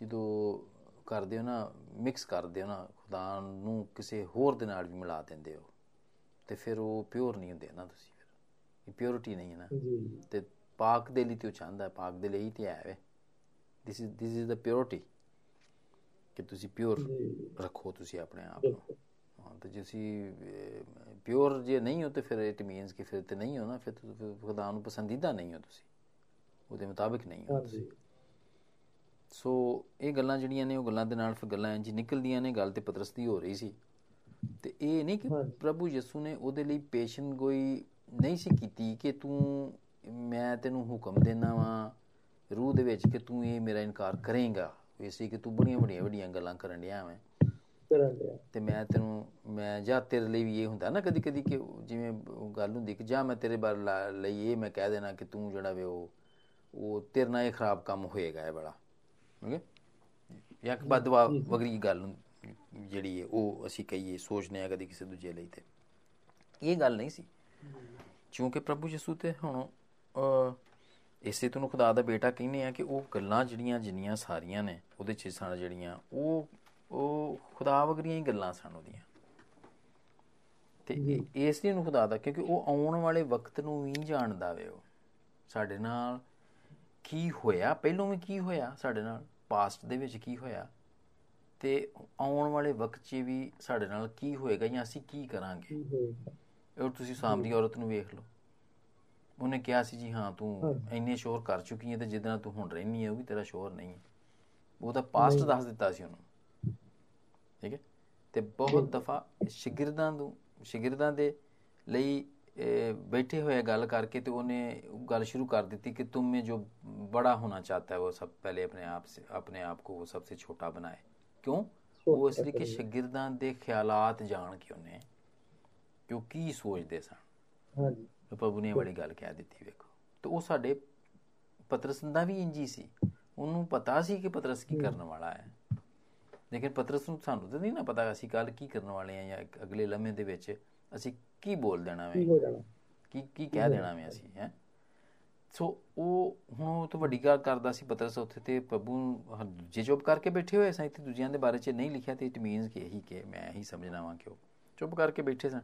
ਜਦੋਂ ਕਰਦੇ ਹੋ ਨਾ ਮਿਕਸ ਕਰਦੇ ਹੋ ਨਾ ਖੁਦਾ ਨੂੰ ਕਿਸੇ ਹੋਰ ਦੇ ਨਾਲ ਵੀ ਮਿਲਾ ਦਿੰਦੇ ਹੋ ਤੇ ਫਿਰ ਉਹ ਪਿਓਰ ਨਹੀਂ ਹੁੰਦੇ ਨਾ ਤੁਸੀਂ ਫਿਰ। ਇਹ ਪਿਓਰਿਟੀ ਨਹੀਂ ਹੈ ਨਾ। ਤੇ ਪਾਕ ਦੇ ਲਈ ਤੇ ਉਹ ਚਾਹੁੰਦਾ ਪਾਕ ਦੇ ਲਈ ਤੇ ਹੈ ਵੇ। This is this is the purity ਕਿ ਤੁਸੀਂ ਪਿਓਰ ਰੱਖੋ ਤੁਸੀਂ ਆਪਣੇ ਆਪ ਨੂੰ। ਹਾਂ ਤੇ ਜੇ ਤੁਸੀਂ ਪਿਓਰ ਜੇ ਨਹੀਂ ਹੋ ਤੇ ਫਿਰ ਇਟ ਮੀਨਸ ਕਿ ਫਿਰ ਤੇ ਨਹੀਂ ਹੋ ਨਾ ਫਿਰ ਤੁਸੀਂ ਖੁਦਾ ਨੂੰ ਪਸੰਦੀਦਾ ਨਹੀਂ ਹੋ ਤੁਸੀਂ। ਉਹਦੇ ਮੁਤਾਬਿਕ ਨਹੀਂ ਹੋ ਹਾਂਜੀ। ਸੋ ਇਹ ਗੱਲਾਂ ਜਿਹੜੀਆਂ ਨੇ ਉਹ ਗੱਲਾਂ ਦੇ ਨਾਲ ਫਿਰ ਗੱਲਾਂ ਇੰਜ ਨਿਕਲਦੀਆਂ ਨੇ ਗੱਲ ਤੇ ਪਤਰਸ ਦੀ ਹੋ ਰਹੀ ਸੀ। ਤੇ ਇਹ ਨਹੀਂ ਕਿ। ਪ੍ਰਭੂ ਯਿਸੂ ਨੇ ਉਹਦੇ ਲਈ ਪੇਸ਼ਨ ਕੋਈ ਨਹੀਂ ਸੀ ਕੀਤੀ ਕਿ ਤੂੰ ਮੈਂ ਤੈਨੂੰ ਹੁਕਮ ਦੇਣਾ ਵਾਂ ਰੂਹ ਦੇ ਵਿੱਚ ਕਿ ਤੂੰ ਇਹ ਮੇਰਾ ਇਨਕਾਰ ਕਰੇਂਗਾ। ਇਸੇ ਕਿ ਤੂੰ ਬੜੀਆਂ ਵੱਡੀਆਂ ਵੱਡੀਆਂ ਗੱਲਾਂ ਕਰਨ ਡਿਆ ਮੈਂ ਕਰਨ ਲਿਆ ਤੇ ਮੈਂ ਤੈਨੂੰ ਮੈਂ ਜਾਂ ਤੇਰੇ ਲਈ ਵੀ ਇਹ ਹੁੰਦਾ ਨਾ ਕਦੀ ਕਦੀ ਕਿ ਜਿਵੇਂ ਗੱਲ ਹੁੰਦੀ ਕਿ ਜਾਂ ਮੈਂ ਤੇਰੇ ਬਾਰੇ ਲਈ ਇਹ ਮੈਂ ਕਹਿ ਦੇਣਾ ਕਿ ਤੂੰ ਜਿਹੜਾ ਵੇ ਉਹ ਉਹ ਤੇਰੇ ਨਾਲ ਇਹ ਖਰਾਬ ਕੰਮ ਹੋਏਗਾ ਇਹ ਬੜਾ ਓਕੇ ਜਾਂ ਕਿ ਬਦਵਾ ਵਗਰੀ ਗੱਲ ਜਿਹੜੀ ਹੈ ਉਹ ਅਸੀਂ ਕਹੀਏ ਸੋਚਨੇ ਆ ਕਦੀ ਕਿਸੇ ਦੂਜੇ ਲਈ ਤੇ। ਇਹ ਗੱਲ ਨਹੀਂ ਸੀ। ਕਿਉਂਕਿ ਪ੍ਰਭੂ ਯਿਸੂ ਤੇ ਹੁਣ ਇਸੇ ਤੋਂ ਖੁਦਾ ਦਾ ਬੇਟਾ ਕਹਿੰਦੇ ਆ ਕਿ ਉਹ ਗੱਲਾਂ ਜਿਹੜੀਆਂ ਜਿੰਨੀਆਂ ਸਾਰੀਆਂ ਨੇ ਉਹਦੇ ਚ ਸਨ ਜਿਹੜੀਆਂ ਉਹ ਉਹ ਖੁਦਾ ਵਗਰੀਆਂ ਹੀ ਗੱਲਾਂ ਸਨ ਉਹਦੀਆਂ। ਤੇ ਇਸ ਲਈ ਉਹਨੂੰ ਖੁਦਾ ਦਾ ਕਿਉਂਕਿ ਉਹ ਆਉਣ ਵਾਲੇ ਵਕਤ ਨੂੰ ਵੀ ਜਾਣਦਾ ਵੇ ਉਹ। ਸਾਡੇ ਨਾਲ ਕੀ ਹੋਇਆ? ਪਹਿਲੋਂ ਵੀ ਕੀ ਹੋਇਆ ਸਾਡੇ ਨਾਲ? ਪਾਸਟ ਦੇ ਵਿੱਚ ਕੀ ਹੋਇਆ? ਤੇ ਆਉਣ ਵਾਲੇ ਵਕਤ 'ਚ ਵੀ ਸਾਡੇ ਨਾਲ ਕੀ ਹੋਏਗਾ ਜਾਂ ਅਸੀਂ ਕੀ ਕਰਾਂਗੇ? ਉਹ ਤੁਸੀਂ ਸਾਮਰੀ ਔਰਤ ਨੂੰ ਵੇਖ ਲਓ। ਉਹਨੇ ਕਿਹਾ ਸੀ ਜੀ ਹਾਂ ਤੂੰ ਇੰਨੇ ਸ਼ੋਰ ਕਰ ਚੁੱਕੀ ਹੈ ਤੇ ਜਿੱਦਾਂ ਤੂੰ ਹੁਣ ਰਹਿਨੀ ਹੈ ਉਹ ਵੀ ਤੇਰਾ ਸ਼ੋਰ ਨਹੀਂ ਹੈ ਉਹ ਤਾਂ ਪਾਸਟ ਦੱਸ ਦਿੱਤਾ ਸੀ ਉਹਨੂੰ। ਠੀਕ ਹੈ? ਤੇ ਬਹੁਤ ਦਫਾ ਸ਼ਾਗਿਰਦਾਂ ਨੂੰ ਸ਼ਾਗਿਰਦਾਂ ਦੇ ਲਈ ਬੈਠੇ ਹੋਏ ਗੱਲ ਕਰਕੇ ਤੇ ਉਹਨੇ ਗੱਲ ਸ਼ੁਰੂ ਕਰ ਦਿੱਤੀ ਕਿ ਤੁਮ ਮੇ ਜੋ ਬੜਾ ਹੋਣਾ ਚਾਹਤਾ ਹੈ ਉਹ ਸਭ ਪਹਿਲੇ ਆਪਣੇ ਆਪ ਸੇ ਆਪਣੇ ਆਪ ਕੋ ਉਹ ਸਭ ਸੇ ਛੋਟਾ ਬਣਾਏ। ਕਿਉਂ? ਉਹ ਇਸ ਲਈ ਕਿ ਸ਼ਾਗਿਰਦਾਂ ਦੇ ਖਿਆਲਾਤ ਜਾਣ ਕੇ ਉਹਨੇ ਕਿਉਂਕਿ ਸੋਚਦੇ ਸਨ? ਹਾਂਜੀ। ਪ੍ਰਭੂ ਨੇ ਵਾਲੀ ਗੱਲ ਕਹਿ ਦਿੱਤੀ ਵੇਖੋ। ਤੇ ਉਹ ਸਾਡੇ ਪਤਰਸ ਦਾ ਵੀ ਇੰਜੀ ਸੀ। ਉਹਨੂੰ ਪਤਾ ਸੀ ਕਿ ਪਤਰਸ ਕੀ ਕਰਨ ਵਾਲਾ ਹੈ। ਲੇਕਿਨ ਪਤਰਸ ਨੂੰ ਸਾਨੂੰ ਤਾਂ ਨਹੀਂ ਨਾ ਪਤਾ ਅਸੀਂ ਕੱਲ ਕੀ ਕਰਨ ਵਾਲੇ ਆ ਜਾਂ ਅਗਲੇ ਲਮਹੇ ਦੇ ਵਿੱਚ ਅਸੀਂ ਕੀ ਬੋਲ ਦੇਣਾ ਵੇ ਕੀ ਕੀ ਕਹਿ ਦੇਣਾ ਵੇ ਅਸੀਂ ਹੈ? ਸੋ ਉਹ ਹੁਣ ਉਹ ਤਾਂ ਵੱਡੀ ਗੱਲ ਕਰਦਾ ਸੀ ਪਤਰਸ ਉੱਥੇ ਤੇ ਪ੍ਰਭੂ ਜੇ ਚੁੱਪ ਕਰਕੇ ਬੈਠੇ ਹੋਏ ਸਾਂ ਇੱਥੇ ਦੂਜਿਆਂ ਦੇ ਬਾਰੇ 'ਚ ਨਹੀਂ ਲਿਖਿਆ ਤੇ ਇਟ ਮੀਨਸ ਕਿ ਇਹੀ ਕਿ ਮੈਂ ਇਹੀ ਸਮਝਣਾ ਵਾਂ ਕਿ ਉਹ ਚੁੱਪ ਕਰਕੇ ਬੈਠੇ ਸਨ।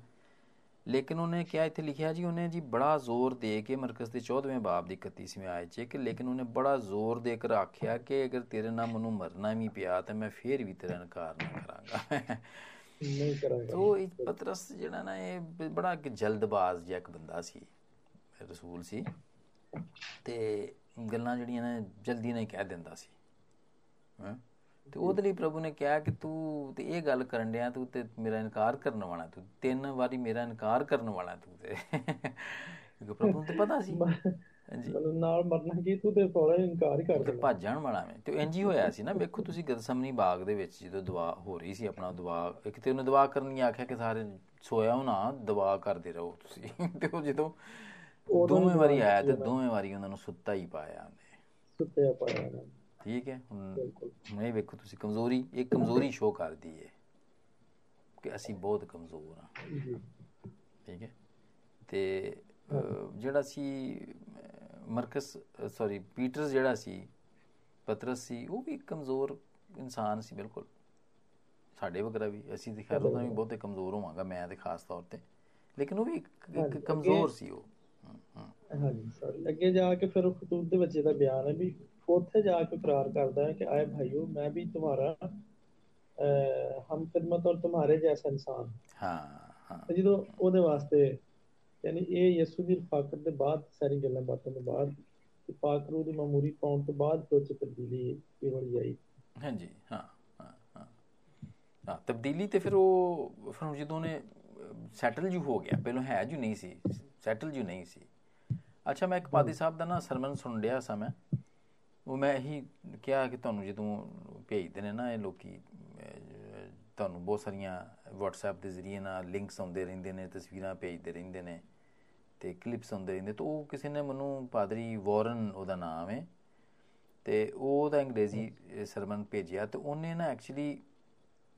ਲੇਕਿਨ ਉਹਨੇ ਕਿਹਾ ਇੱਥੇ ਲਿਖਿਆ ਜੀ ਉਹਨੇ ਜੀ ਬੜਾ ਜ਼ੋਰ ਦੇ ਕੇ ਮਰਕਸ ਦੇ 14ਵੇਂ ਬਾਬ ਦੀ 31ਵੀਂ ਆਇਤ 'ਚ ਕਿ ਲੇਕਿਨ ਉਹਨੇ ਬੜਾ ਜ਼ੋਰ ਦੇ ਕੇ ਆਖਿਆ ਕਿ ਅਗਰ ਤੇਰੇ ਨਾਲ ਮੈਨੂੰ ਮਰਨਾ ਵੀ ਪਿਆ ਤਾਂ ਮੈਂ ਫੇਰ ਵੀ ਤੇਰਾ ਇਨਕਾਰ ਨਹੀਂ ਕਰਾਂਗਾ। ਨਹੀਂ ਕਰਾਂਗਾ। ਤੋ ਇਹ ਪਤਰਸ ਜਿਹੜਾ ਨਾ ਇਹ ਬੜਾ ਇੱਕ ਜਲਦਬਾਜ਼ ਜਿਹਾ ਇੱਕ ਬੰਦਾ ਸੀ ਰਸੂਲ ਸੀ। ਤੇ ਗੱਲਾਂ ਜਿਹੜੀਆਂ ਨੇ ਜਲਦੀ ਨਹੀਂ ਕਹਿ ਦਿੰਦਾ ਸੀ। ਹੈਂ? ਤੇ ਉਹਦੇ ਲਈ ਪ੍ਰਭੂ ਨੇ ਕਿਹਾ ਕਿ ਤੂੰ ਤੇ ਇਹ ਗੱਲ ਕਰਨ ਡਿਆ ਤੂੰ ਤੇ ਮੇਰਾ ਇਨਕਾਰ ਕਰਨ ਵਾਲਾ ਤੂੰ ਤਿੰਨ ਵਾਰੀ ਮੇਰਾ ਇਨਕਾਰ ਕਰਨ ਵਾਲਾ ਤੂੰ ਤੇ। ਕਿਉਂਕਿ ਪ੍ਰਭੂ ਨੂੰ ਤੇ ਪਤਾ ਸੀ। ਹਾਂਜੀ। ਮਤਲਬ ਨਾਲ ਮਰਨਾ ਕੀ ਤੂੰ ਤੇ ਫੌਰਨ ਇਨਕਾਰ ਹੀ ਕਰ ਤੇ ਦੇਣਾ। ਭੱਜ ਜਾਣ ਵਾਲਾ ਮੈਂ। ਤੇ ਇੰਜ ਹੀ ਹੋਇਆ ਸੀ ਨਾ ਵੇਖੋ ਤੁਸੀਂ ਗਦਸਮਨੀ ਬਾਗ ਦੇ ਵਿੱਚ ਜਦੋਂ ਦੁਆ ਹੋ ਰਹੀ ਸੀ ਆਪਣਾ ਦੁਆ ਇੱਕ ਤੇ ਉਹਨੇ ਦੁਆ ਕਰਨ ਆਖਿਆ ਕਿ ਸਾਰੇ ਸੋਇਆ ਹੋ ਨਾ ਦੁਆ ਕਰਦੇ ਰਹੋ ਤੁਸੀਂ। ਤੇ ਉਹ ਜਦੋਂ ਦੋਵੇਂ ਵਾਰੀ ਆਇਆ ਤੇ ਦੋਵੇਂ ਵਾਰੀ ਉਹਨਾਂ ਨੂੰ ਸੁੱਤਾ ਹੀ ਪਾਇਆ ਉਹਨੇ। ਸੁੱਤਿਆ ਪਾਇਆ ਨਾ ਠੀਕ ਹੈ ਹੁਣ ਇਹ ਵੇਖੋ ਤੁਸੀਂ ਕਮਜ਼ੋਰੀ ਇਹ ਕਮਜ਼ੋਰੀ ਸ਼ੋ ਕਰਦੀ ਹੈ ਕਿ ਅਸੀਂ ਬਹੁਤ ਕਮਜ਼ੋਰ ਹਾਂ। ਠੀਕ ਹੈ ਤੇ ਜਿਹੜਾ ਸੀ ਮਰਕਸ ਸੌਰੀ ਪੀਟਰਸ ਜਿਹੜਾ ਸੀ ਪਤਰਸ ਸੀ ਉਹ ਵੀ ਇੱਕ ਕਮਜ਼ੋਰ ਇਨਸਾਨ ਸੀ ਬਿਲਕੁਲ। ਸਾਡੇ ਵਗਰਾ ਵੀ ਅਸੀਂ ਤੇ ਖੈਰ ਉਹਦਾ ਵੀ ਬਹੁਤੇ ਕਮਜ਼ੋਰ ਹੋਵਾਂਗਾ ਮੈਂ ਤੇ ਖਾਸ ਤੌਰ ਤੇ। ਲੇਕਿਨ ਉਹ ਵੀ ਇੱਕ ਕਮਜ਼ੋਰ ਸੀ ਉਹ। ਹਾਂਜੀ ਸੌਰੀ ਅੱਗੇ ਜਾ ਕੇ ਫਿਰ ਖਤੂਤ ਦੇ ਵਿੱਚ ਇਹਦਾ ਬਿਆਨ ਹੈ ਵੀ ਉੱਥੇ ਜਾ ਕੇ ਇਕਰਾਰ ਕਰਦਾ ਹੈ ਕਿ ਆਏ ਭਾਈਓ ਮੈਂ ਵੀ ਤੁਹਾਡਾ ਹਮ ਖਿਦਮਤ ਔਰ ਤੁਹਾਰੇ ਜੈਸਾ ਇਨਸਾਨ ਹਾਂ। ਹਾਂ ਜਦੋਂ ਉਹਦੇ ਵਾਸਤੇ ਯਾਨੀ ਇਹ ਯਿਸੂ ਦੀ ਰਫਾਕਤ ਦੇ ਬਾਅਦ ਸਾਰੀ ਗੱਲਾਂ ਬਾਤਾਂ ਤੋਂ ਬਾਅਦ ਤੇ ਪਾਕ ਰੂਹ ਦੀ ਮਾਮੂਰੀ ਪਾਉਣ ਤੋਂ ਬਾਅਦ ਕੁਝ ਤਬਦੀਲੀ ਇਹ ਵਾਲੀ ਆਈ। ਹਾਂਜੀ ਹਾਂ ਹਾਂ ਹਾਂ। ਤਬਦੀਲੀ ਤੇ ਫਿਰ ਉਹ ਫਿਰ ਜਦੋਂ ਨੇ ਸੈਟਲ ਜੂ ਹੋ ਗਿਆ ਪਹਿਲਾਂ ਹੈ ਜੂ ਨਹੀਂ ਸੀ ਸੈਟਲ ਜੂ ਨਹੀਂ ਸੀ। ਅੱਛਾ ਮੈਂ ਇੱਕ ਪਾਦੀ ਸਾਹਿਬ ਦਾ ਨਾ ਸਰਮਨ ਸੁਣ ਰਿਹਾ ਸਾਂ ਮੈਂ ਉਹ ਮੈਂ ਇਹੀ ਕਿਹਾ ਕਿ ਤੁਹਾਨੂੰ ਜਦੋਂ ਭੇਜਦੇ ਨੇ ਨਾ ਇਹ ਲੋਕੀ ਅਹ, ਤੁਹਾਨੂੰ ਬਹੁਤ ਸਾਰੀਆਂ WhatsApp ਦੇ ਜ਼ਰੀਏ ਨਾਲ ਲਿੰਕਸ ਆਉਂਦੇ ਰਹਿੰਦੇ ਨੇ ਤਸਵੀਰਾਂ ਭੇਜਦੇ ਰਹਿੰਦੇ ਨੇ ਤੇ ਕਲਿੱਪਸ ਆਉਂਦੇ ਰਹਿੰਦੇ ਤਾਂ ਉਹ ਕਿਸੇ ਨੇ ਮੈਨੂੰ ਪਾਦਰੀ ਵਾਰਨ ਉਹਦਾ ਨਾਮ ਹੈ ਤੇ ਉਹਦਾ ਅੰਗਰੇਜ਼ੀ ਅਹ, ਸਰਮਨ ਭੇਜਿਆ ਤੇ ਉਹਨੇ ਨਾ ਐਕਚੁਅਲੀ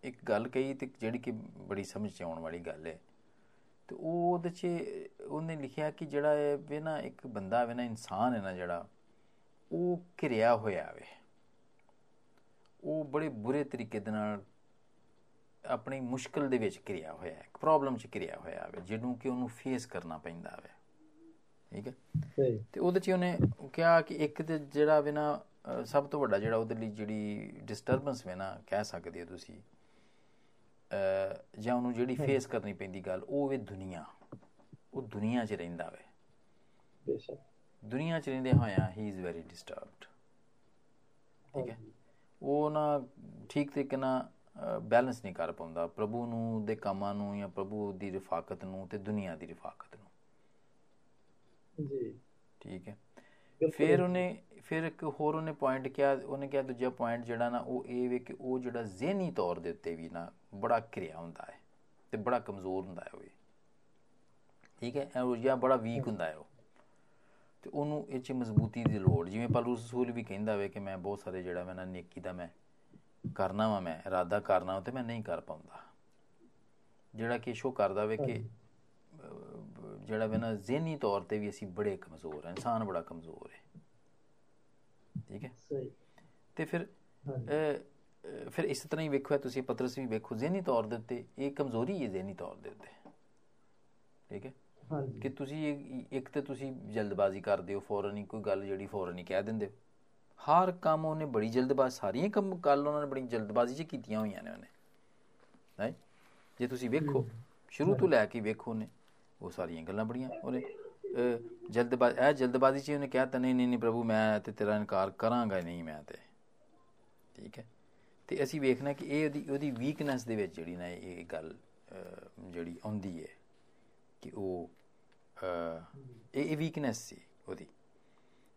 ਇੱਕ ਗੱਲ ਕਹੀ ਤੇ ਜਿਹੜੀ ਕਿ ਬੜੀ ਸਮਝ ਚ ਆਉਣ ਵਾਲੀ ਗੱਲ ਹੈ। ਤੇ ਉਹ ਉਹਦੇ ਚ ਉਹਨੇ ਲਿਖਿਆ ਕਿ ਜਿਹੜਾ ਇਹ ਵੇ ਨਾ ਇੱਕ ਬੰਦਾ ਵੇ ਨਾ ਇਨਸਾਨ ਹੈ ਨਾ ਜਿਹੜਾ ਉਹ ਘਿਰਿਆ ਹੋਇਆ ਵੇ। ਉਹ ਬੜੇ ਬੁਰੇ ਤਰੀਕੇ ਦੇ ਨਾਲ ਆਪਣੀ ਮੁਸ਼ਕਲ ਦੇ ਵਿੱਚ ਘਿਰਿਆ ਹੋਇਆ ਹੈ ਇੱਕ ਪ੍ਰੋਬਲਮ ਚ ਘਿਰਿਆ ਹੋਇਆ ਵੇ ਜਿਹਨੂੰ ਕਿ ਉਹਨੂੰ ਫੇਸ ਕਰਨਾ ਪੈਂਦਾ ਵੇ। ਠੀਕ ਹੈ? ਤੇ ਉਹਦੇ 'ਚ ਉਹਨੇ ਕਿਹਾ ਕਿ ਇੱਕ ਤੇ ਜਿਹੜਾ ਵੇ ਨਾ ਸਭ ਤੋਂ ਵੱਡਾ ਜਿਹੜਾ ਉਹਦੇ ਲਈ ਜਿਹੜੀ ਡਿਸਟਰਬੈਂਸ ਵੇ ਨਾ ਕਹਿ ਸਕਦੇ ਹੋ ਤੁਸੀਂ ਜਾਂ ਉਹਨੂੰ ਜਿਹੜੀ ਫੇਸ ਕਰਨੀ ਪੈਂਦੀ ਗੱਲ ਉਹ ਵੇ ਦੁਨੀਆ। ਉਹ ਦੁਨੀਆ 'ਚ ਰਹਿੰਦਾ ਵੇ। ਬੇਸ਼ੱਕ। ਦੁਨੀਆ ਚ ਰਹਿੰਦੇ ਹੋਇਆ ਹੀ ਇਜ਼ ਵੈਰੀ ਡਿਸਟਰਬਡ ਠੀਕ ਹੈ? ਉਹ ਨਾ ਠੀਕ ਤਰੀਕੇ ਨਾਲ ਬੈਲੈਂਸ ਨਹੀਂ ਕਰ ਪਾਉਂਦਾ। ਪ੍ਰਭੂ ਨੂੰ ਦੇ ਕੰਮਾਂ ਨੂੰ ਜਾਂ ਪ੍ਰਭੂ ਦੀ ਰਿਫਾਕਤ ਨੂੰ ਤੇ ਦੁਨੀਆ ਦੀ ਰਿਫਾਕਤ ਨੂੰ। ਜੀ। ਠੀਕ ਹੈ? ਫਿਰ ਉਹਨੇ ਫਿਰ ਇੱਕ ਹੋਰ ਉਹਨੇ ਪੁਆਇੰਟ ਕਿਹਾ ਉਹਨੇ ਕਿਹਾ ਦੂਜਾ ਪੁਆਇੰਟ ਜਿਹੜਾ ਨਾ ਉਹ ਇਹ ਵੇ ਕਿ ਉਹ ਜਿਹੜਾ ਜ਼ਿਹਨੀ ਤੌਰ ਦੇ ਉੱਤੇ ਵੀ ਨਾ ਬੜਾ ਘਿਰਿਆ ਹੁੰਦਾ ਹੈ ਤੇ ਬੜਾ ਕਮਜ਼ੋਰ ਹੁੰਦਾ ਹੈ ਉਹ ਠੀਕ ਹੈ? ਉਹ ਜਾਂ ਬੜਾ ਵੀਕ ਹੁੰਦਾ ਹੈ ਉਹ। ਤੇ ਉਹਨੂੰ ਇਹ ਚ ਮਜ਼ਬੂਤੀ ਦੀ ਲੋੜ ਜਿਵੇਂ ਪਲੂਸ ਰਸੂਲ ਵੀ ਕਹਿੰਦਾ ਵੇ ਕਿ ਮੈਂ ਬਹੁਤ ਸਾਰੇ ਜਿਹੜਾ ਮੈਂ ਨਾ ਨੇਕੀ ਦਾ ਮੈਂ ਕਰਨਾ ਵਾ ਮੈਂ ਇਰਾਦਾ ਕਰਨਾ ਤੇ ਮੈਂ ਨਹੀਂ ਕਰ ਪਾਉਂਦਾ। ਜਿਹੜਾ ਕਿ ਸ਼ੋ ਕਰਦਾ ਵੇ ਕਿ ਜਿਹੜਾ ਵੇ ਨਾ ਜ਼ਿਹਨੀ ਤੌਰ ਤੇ ਵੀ ਅਸੀਂ ਬੜੇ ਕਮਜ਼ੋਰ ਹਾਂ ਇਨਸਾਨ ਬੜਾ ਕਮਜ਼ੋਰ ਹੈ ਠੀਕ ਹੈ? ਸਹੀ। ਤੇ ਫਿਰ ਫਿਰ ਇਸ ਤਰ੍ਹਾਂ ਹੀ ਵੇਖੋ ਤੁਸੀਂ ਪਤਰਸ ਵੀ ਵੇਖੋ ਜ਼ਿਹਨੀ ਤੌਰ ਦੇ ਉੱਤੇ ਇਹ ਕਮਜ਼ੋਰੀ ਹੈ ਜ਼ਿਹਨੀ ਤੌਰ ਦੇ ਉੱਤੇ। ਠੀਕ ਹੈ? ਕਿ ਤੁਸੀਂ ਇੱਕ- ਤੇ ਤੁਸੀਂ ਜਲਦਬਾਜ਼ੀ ਕਰਦੇ ਹੋ ਫੌਰਨ ਹੀ ਕੋਈ ਗੱਲ ਜਿਹੜੀ ਫੌਰਨ ਹੀ ਕਹਿ ਦਿੰਦੇ ਹੋ। ਹਰ ਕੰਮ ਉਹਨੇ ਬੜੀ ਜਲਦਬਾਜ਼ੀ ਸਾਰੀਆਂ ਕੰਮ ਗੱਲ ਉਹਨਾਂ ਨੇ ਬੜੀ ਜਲਦਬਾਜ਼ੀ 'ਚ ਕੀਤੀਆਂ ਹੋਈਆਂ ਨੇ ਉਹਨੇ। ਹੈ? ਜੇ ਤੁਸੀਂ ਵੇਖੋ ਸ਼ੁਰੂ ਤੋਂ ਲੈ ਕੇ ਵੇਖੋ ਨੇ ਉਹ ਸਾਰੀਆਂ ਗੱਲਾਂ ਬੜੀਆਂ ਉਹਨੇ ਜਲਦਬਾਜ਼ੀ ਇਹ ਜਲਦਬਾਜ਼ੀ 'ਚ ਉਹਨੇ ਕਿਹਾ ਤਾਂ ਨਹੀਂ ਨਹੀਂ ਨਹੀਂ ਪ੍ਰਭੂ ਮੈਂ ਤੇ ਤੇਰਾ ਇਨਕਾਰ ਕਰਾਂਗਾ ਨਹੀਂ ਮੈਂ ਤੇ। ਠੀਕ ਹੈ? ਤੇ ਅਸੀਂ ਵੇਖਣਾ ਕਿ ਇਹ ਉਹਦੀ ਉਹਦੀ ਵੀਕਨੈਸ ਦੇ ਵਿੱਚ ਜਿਹੜੀ ਨਾ ਇਹ ਗੱਲ ਜਿਹੜੀ ਆਉਂਦੀ ਹੈ ਕਿ ਉਹ ਇਹ ਇਹ ਵੀਕਨੈਸ ਸੀ ਉਹਦੀ।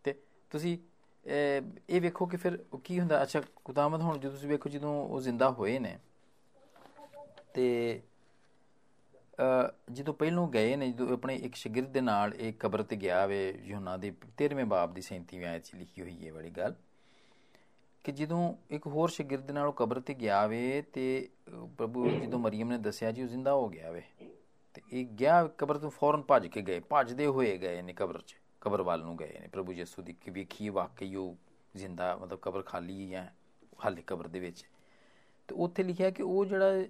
ਤੇ ਤੁਸੀਂ ਅਹ, ਇਹ ਵੇਖੋ ਕਿ ਫਿਰ ਉਹ ਕੀ ਹੁੰਦਾ? ਅੱਛਾ ਕੁਤਾਮਤ ਹੁਣ ਜਦੋਂ ਤੁਸੀਂ ਵੇਖੋ ਜਦੋਂ ਉਹ ਜ਼ਿੰਦਾ ਹੋਏ ਨੇ ਤੇ ਅਹ, ਜਦੋਂ ਪਹਿਲੋਂ ਗਏ ਨੇ ਜਦੋਂ ਆਪਣੇ ਇੱਕ ਸ਼ਾਗਿਰਦ ਦੇ ਨਾਲ ਇਹ ਕਬਰ ਤੇ ਗਿਆ ਵੇ ਯੂਹੰਨਾ ਦੇ 13ਵੇਂ ਬਾਬ ਦੀ 37ਵੀਂ ਆਇਤ 'ਚ ਲਿਖੀ ਹੋਈ ਹੈ ਬੜੀ ਗੱਲ ਕਿ ਜਦੋਂ ਇੱਕ ਹੋਰ ਸ਼ਾਗਿਰਦ ਦੇ ਨਾਲ ਉਹ ਕਬਰ ਤੇ ਗਿਆ ਵੇ ਤੇ ਅਹ, ਪ੍ਰਭੂ ਜਦੋਂ ਮਰੀਮ ਨੇ ਦੱਸਿਆ ਜੀ ਉਹ ਜ਼ਿੰਦਾ ਹੋ ਗਿਆ ਵੇ। ਤੇ ਇਹ ਗਿਆ ਕਬਰ ਤੋਂ ਫੌਰਨ ਭੱਜ ਕੇ ਗਏ ਭੱਜਦੇ ਹੋਏ ਗਏ ਨੇ ਕਬਰ 'ਚ ਕਬਰ ਵੱਲ ਨੂੰ ਗਏ ਨੇ। ਪ੍ਰਭੂ ਯਿਸੂ ਦੀ ਕਿ ਵੇਖੀ ਵਾਕਈ ਉਹ ਜ਼ਿੰਦਾ ਮਤਲਬ ਕਬਰ ਖਾਲੀ ਹੈ ਹਾਲੇ ਕਬਰ ਦੇ ਵਿੱਚ। ਤੇ ਉੱਥੇ ਲਿਖਿਆ ਕਿ ਉਹ ਜਿਹੜਾ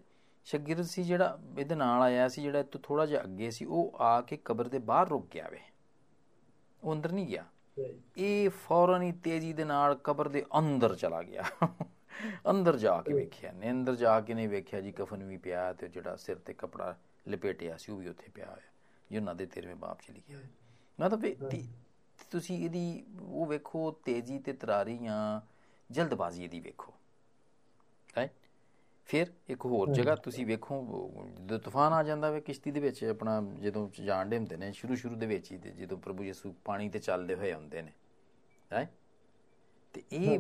ਸ਼ਾਗਿਰਦ ਸੀ ਜਿਹੜਾ ਇਹਦੇ ਨਾਲ ਆਇਆ ਸੀ ਜਿਹੜਾ ਇੱਥੋਂ ਥੋੜਾ ਜਿਹਾ ਅੱਗੇ ਸੀ ਉਹ ਆ ਕੇ ਕਬਰ ਦੇ ਬਾਹਰ ਰੁਕ ਗਿਆ ਵੇ। ਉਹ ਅੰਦਰ ਨਹੀਂ ਗਿਆ। ਇਹ ਫੌਰਨ ਹੀ ਤੇਜ਼ੀ ਦੇ ਨਾਲ ਕਬਰ ਦੇ ਅੰਦਰ ਚਲਾ ਗਿਆ। ਅੰਦਰ ਜਾ ਕੇ ਵੇਖਿਆ ਨੇ ਅੰਦਰ ਜਾ ਕੇ ਨਹੀਂ ਵੇਖਿਆ ਜੀ ਕਫਨ ਵੀ ਪਿਆ ਤੇ ਜਿਹੜਾ ਸਿਰ ਤੇ ਕਪੜਾ ਲਪੇਟਿਆ ਸੀ ਉਹ ਵੀ ਉੱਥੇ ਪਿਆ ਹੋਇਆ। ਯੂਨਾ ਦੇ 13ਵੇਂ ਬਾਪ 'ਚ ਲਿਖਿਆ ਹੋਇਆ ਮਤਲਬ ਤੁਸੀਂ ਇਹਦੀ ਉਹ ਵੇਖੋ ਤੇਜ਼ੀ ਤੇ ਤਰਾਰੀ ਜਾਂ ਜਲਦਬਾਜ਼ੀ ਇਹਦੀ ਵੇਖੋ। ਹੈ ਫਿਰ ਇੱਕ ਹੋਰ ਜਗ੍ਹਾ ਤੁਸੀਂ ਵੇਖੋ ਜਦੋਂ ਤੂਫਾਨ ਆ ਜਾਂਦਾ ਵੇ ਕਿਸ਼ਤੀ ਦੇ ਵਿੱਚ ਆਪਣਾ ਜਦੋਂ ਜਾਣਦੇ ਹੁੰਦੇ ਨੇ ਸ਼ੁਰੂ ਸ਼ੁਰੂ ਦੇ ਵਿੱਚ ਹੀ ਜਦੋਂ ਪ੍ਰਭੂ ਯਿਸੂ ਪਾਣੀ ਤੇ ਚੱਲਦੇ ਹੋਏ ਆਉਂਦੇ ਨੇ। ਹੈ ਤੇ ਇਹ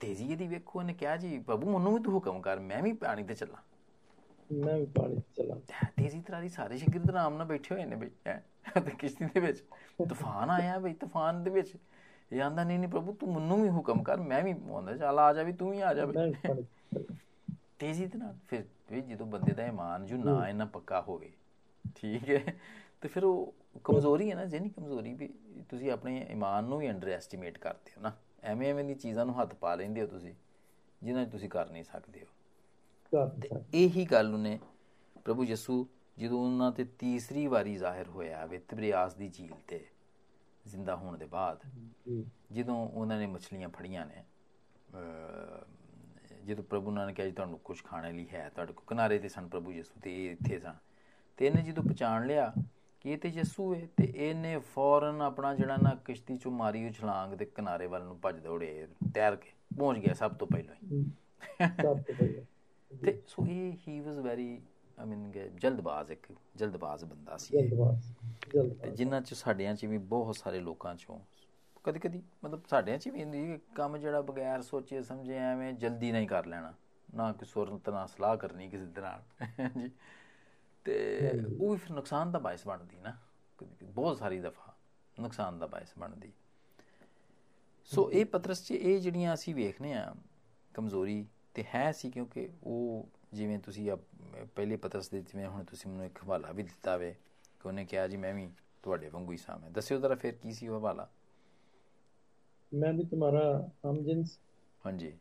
ਤੇਜ਼ੀ ਇਹਦੀ ਵੇਖੋ ਇਹਨੇ ਕਿਹਾ ਜੀ ਪ੍ਰਭੂ ਮੈਨੂੰ ਵੀ ਤੂੰ ਹੁਕਮ ਕਰ ਮੈਂ ਵੀ ਪਾਣੀ ਤੇ ਚੱਲਾਂ। ਮੈਂ ਵੀ ਪਾਣੀ ਚਲਾ ਤੇਜ਼ੀ ਤਰਾਰੀ ਸਾਰੇ ਸ਼ਾਗਿਰਦ ਆਰਾਮ ਨਾਲ ਬੈਠੇ ਹੋਏ ਨੇ ਬਈ ਹੈਂ। ਤੇ ਕਿਸ਼ਤੀ ਦੇ ਵਿੱਚ। ਤੂਫਾਨ ਆਇਆ ਬਈ ਤੂਫਾਨ ਦੇ ਵਿੱਚ। ਇਹ ਆਂਦਾ ਨਹੀਂ ਨਹੀਂ ਪ੍ਰਭੂ ਤੂੰ ਮੈਨੂੰ ਵੀ ਹੁਕਮ ਕਰ ਮੈਂ ਵੀ ਆਂਦਾ ਚੱਲ ਆ ਜਾ ਵੀ ਤੂੰ ਵੀ ਆ ਜਾ ਬਈ। ਤੇਜ਼ੀ ਦੇ ਨਾਲ ਫਿਰ ਵੀ ਜਦੋਂ ਬੰਦੇ ਦਾ ਇਮਾਨ ਜੋ ਨਾ ਇੰਨਾ ਪੱਕਾ ਹੋਵੇ ਠੀਕ ਹੈ? ਤੇ ਫਿਰ ਉਹ ਕਮਜ਼ੋਰੀ ਹੈ ਨਾ ਜਿਹਨੀ ਕਮਜ਼ੋਰੀ ਵੀ ਤੁਸੀਂ ਆਪਣੇ ਇਮਾਨ ਨੂੰ ਵੀ ਅੰਡਰ ਐਸਟੀਮੇਟ ਕਰਦੇ ਹੋ ਨਾ। ਐਵੇਂ ਐਵੇਂ ਦੀ ਚੀਜ਼ਾਂ ਨੂੰ ਹੱਥ ਪਾ ਲੈਂਦੇ ਹੋ ਤੁਸੀਂ ਜਿਨ੍ਹਾਂ 'ਚ ਤੁਸੀਂ ਕਰ ਨਹੀਂ ਸਕਦੇ ਹੋ। ਇਹੀ ਗੱਲ ਉਹਨੇ ਪ੍ਰਭੂ ਯਿਸੂ ਜਦੋਂ ਉਹਨਾਂ ਤੇ ਤੀਸਰੀ ਵਾਰੀ ਜ਼ਾਹਿਰ ਹੋਇਆ ਵੇ ਤਬਰੀਆਸ ਦੀ ਝੀਲ ਤੇ ਜ਼ਿੰਦਾ ਹੋਣ ਦੇ ਬਾਅਦ ਜਦੋਂ ਉਹਨਾਂ ਨੇ ਮੱਛਲੀਆਂ ਫੜੀਆਂ ਨੇ ਜਦੋਂ ਪ੍ਰਭੂ ਨੇ ਕਿਹਾ ਜੀ ਤੁਹਾਨੂੰ ਕੁਝ ਖਾਣੇ ਲਈ ਹੈ ਤੁਹਾਡੇ ਕੋਲ ਕਿਨਾਰੇ ਤੇ ਸਨ ਪ੍ਰਭੂ ਯਿਸੂ ਤੇ ਇਹ ਇੱਥੇ ਸਨ। ਤੇ ਇਹਨੇ ਜਦੋਂ ਪਛਾਣ ਲਿਆ ਕਿ ਇਹ ਤੇ ਯਿਸੂ ਹੈ ਤੇ ਇਹਨੇ ਫੌਰਨ ਆਪਣਾ ਜਿਹੜਾ ਨਾ ਕਿਸ਼ਤੀ ਚੋਂ ਮਾਰੀ ਉਹ ਛਲਾਂਗ ਤੇ ਕਿਨਾਰੇ ਵੱਲ ਨੂੰ ਭੱਜ ਦੌੜੇ ਤੈਰ ਕੇ ਪਹੁੰਚ ਗਿਆ ਸਭ ਤੋਂ ਪਹਿਲਾਂ ਹੀ। ਸਭ ਤੋਂ ਪਹਿਲਾਂ। ਤੇ ਸੋ ਇਹ ਹੀ ਵਾਸ ਵੈਰੀ ਆਈ ਮੀਨ ਜਲਦਬਾਜ਼ ਇੱਕ ਜਲਦਬਾਜ਼ ਬੰਦਾ ਸੀ। ਇਹ। ਜਲਦਬਾਜ਼। ਤੇ ਜਿਨ੍ਹਾਂ ਚ ਸਾਡਿਆਂ ਚ ਵੀ ਬਹੁਤ ਸਾਰੇ ਲੋਕਾਂ ਚੋਂ ਕਦੀ ਕਦੀ ਮਤਲਬ ਸਾਡਿਆਂ ਚ ਵੀ ਹੁੰਦੀ ਹੈ ਕਿ ਕੰਮ ਜਿਹੜਾ ਬਗੈਰ ਸੋਚੇ ਸਮਝੇ ਐਵੇਂ ਜਲਦੀ ਨਹੀਂ ਕਰ ਲੈਣਾ। ਨਾ ਕਿ ਸੁਰਤ ਨਾਲ ਸਲਾਹ ਕਰਨੀ ਕਿਸੇ ਦੇ ਨਾਲ। [laughs] ਜੀ। ਤੇ ਉਹ ਵੀ ਫਿਰ ਨੁਕਸਾਨ ਦਾ ਬਾਇਸ ਬਣਦੀ ਨਾ। ਬਹੁਤ ਸਾਰੀ ਦਫਾ ਨੁਕਸਾਨ ਦਾ ਬਾਇਸ ਬਣਦੀ। ਸੋ ਇਹ ਪਤਰਸ 'ਚ ਇਹ ਜਿਹੜੀਆਂ ਅਸੀਂ ਵੇਖਨੇ ਆ ਕਮਜ਼ੋਰੀ ਤੇ ਹੈ ਸੀ ਕਿਉਂਕਿ ਉਹ ਜਿਵੇਂ ਤੁਸੀਂ ਆਪ- ਪਹਿਲੇ ਪਤਰਸ ਦੇ ਜਿਵੇਂ ਹੁਣ ਤੁਸੀਂ ਮੈਨੂੰ ਇੱਕ ਹਵਾਲਾ ਵੀ ਦਿੱਤਾ ਵੇ ਕਿ ਉਹਨੇ ਕਿਹਾ ਜੀ ਮੈਂ ਵੀ ਤੁਹਾਡੇ ਵਾਂਗੂ ਹੀ ਸਾਂ ਮੈਂ ਦੱਸਿਓ ਜ਼ਰਾ ਫਿਰ ਕੀ ਸੀ ਉਹ ਹਵਾਲਾ मैं भी तुम्हारा हमजिन्स ਹਾਂਜੀ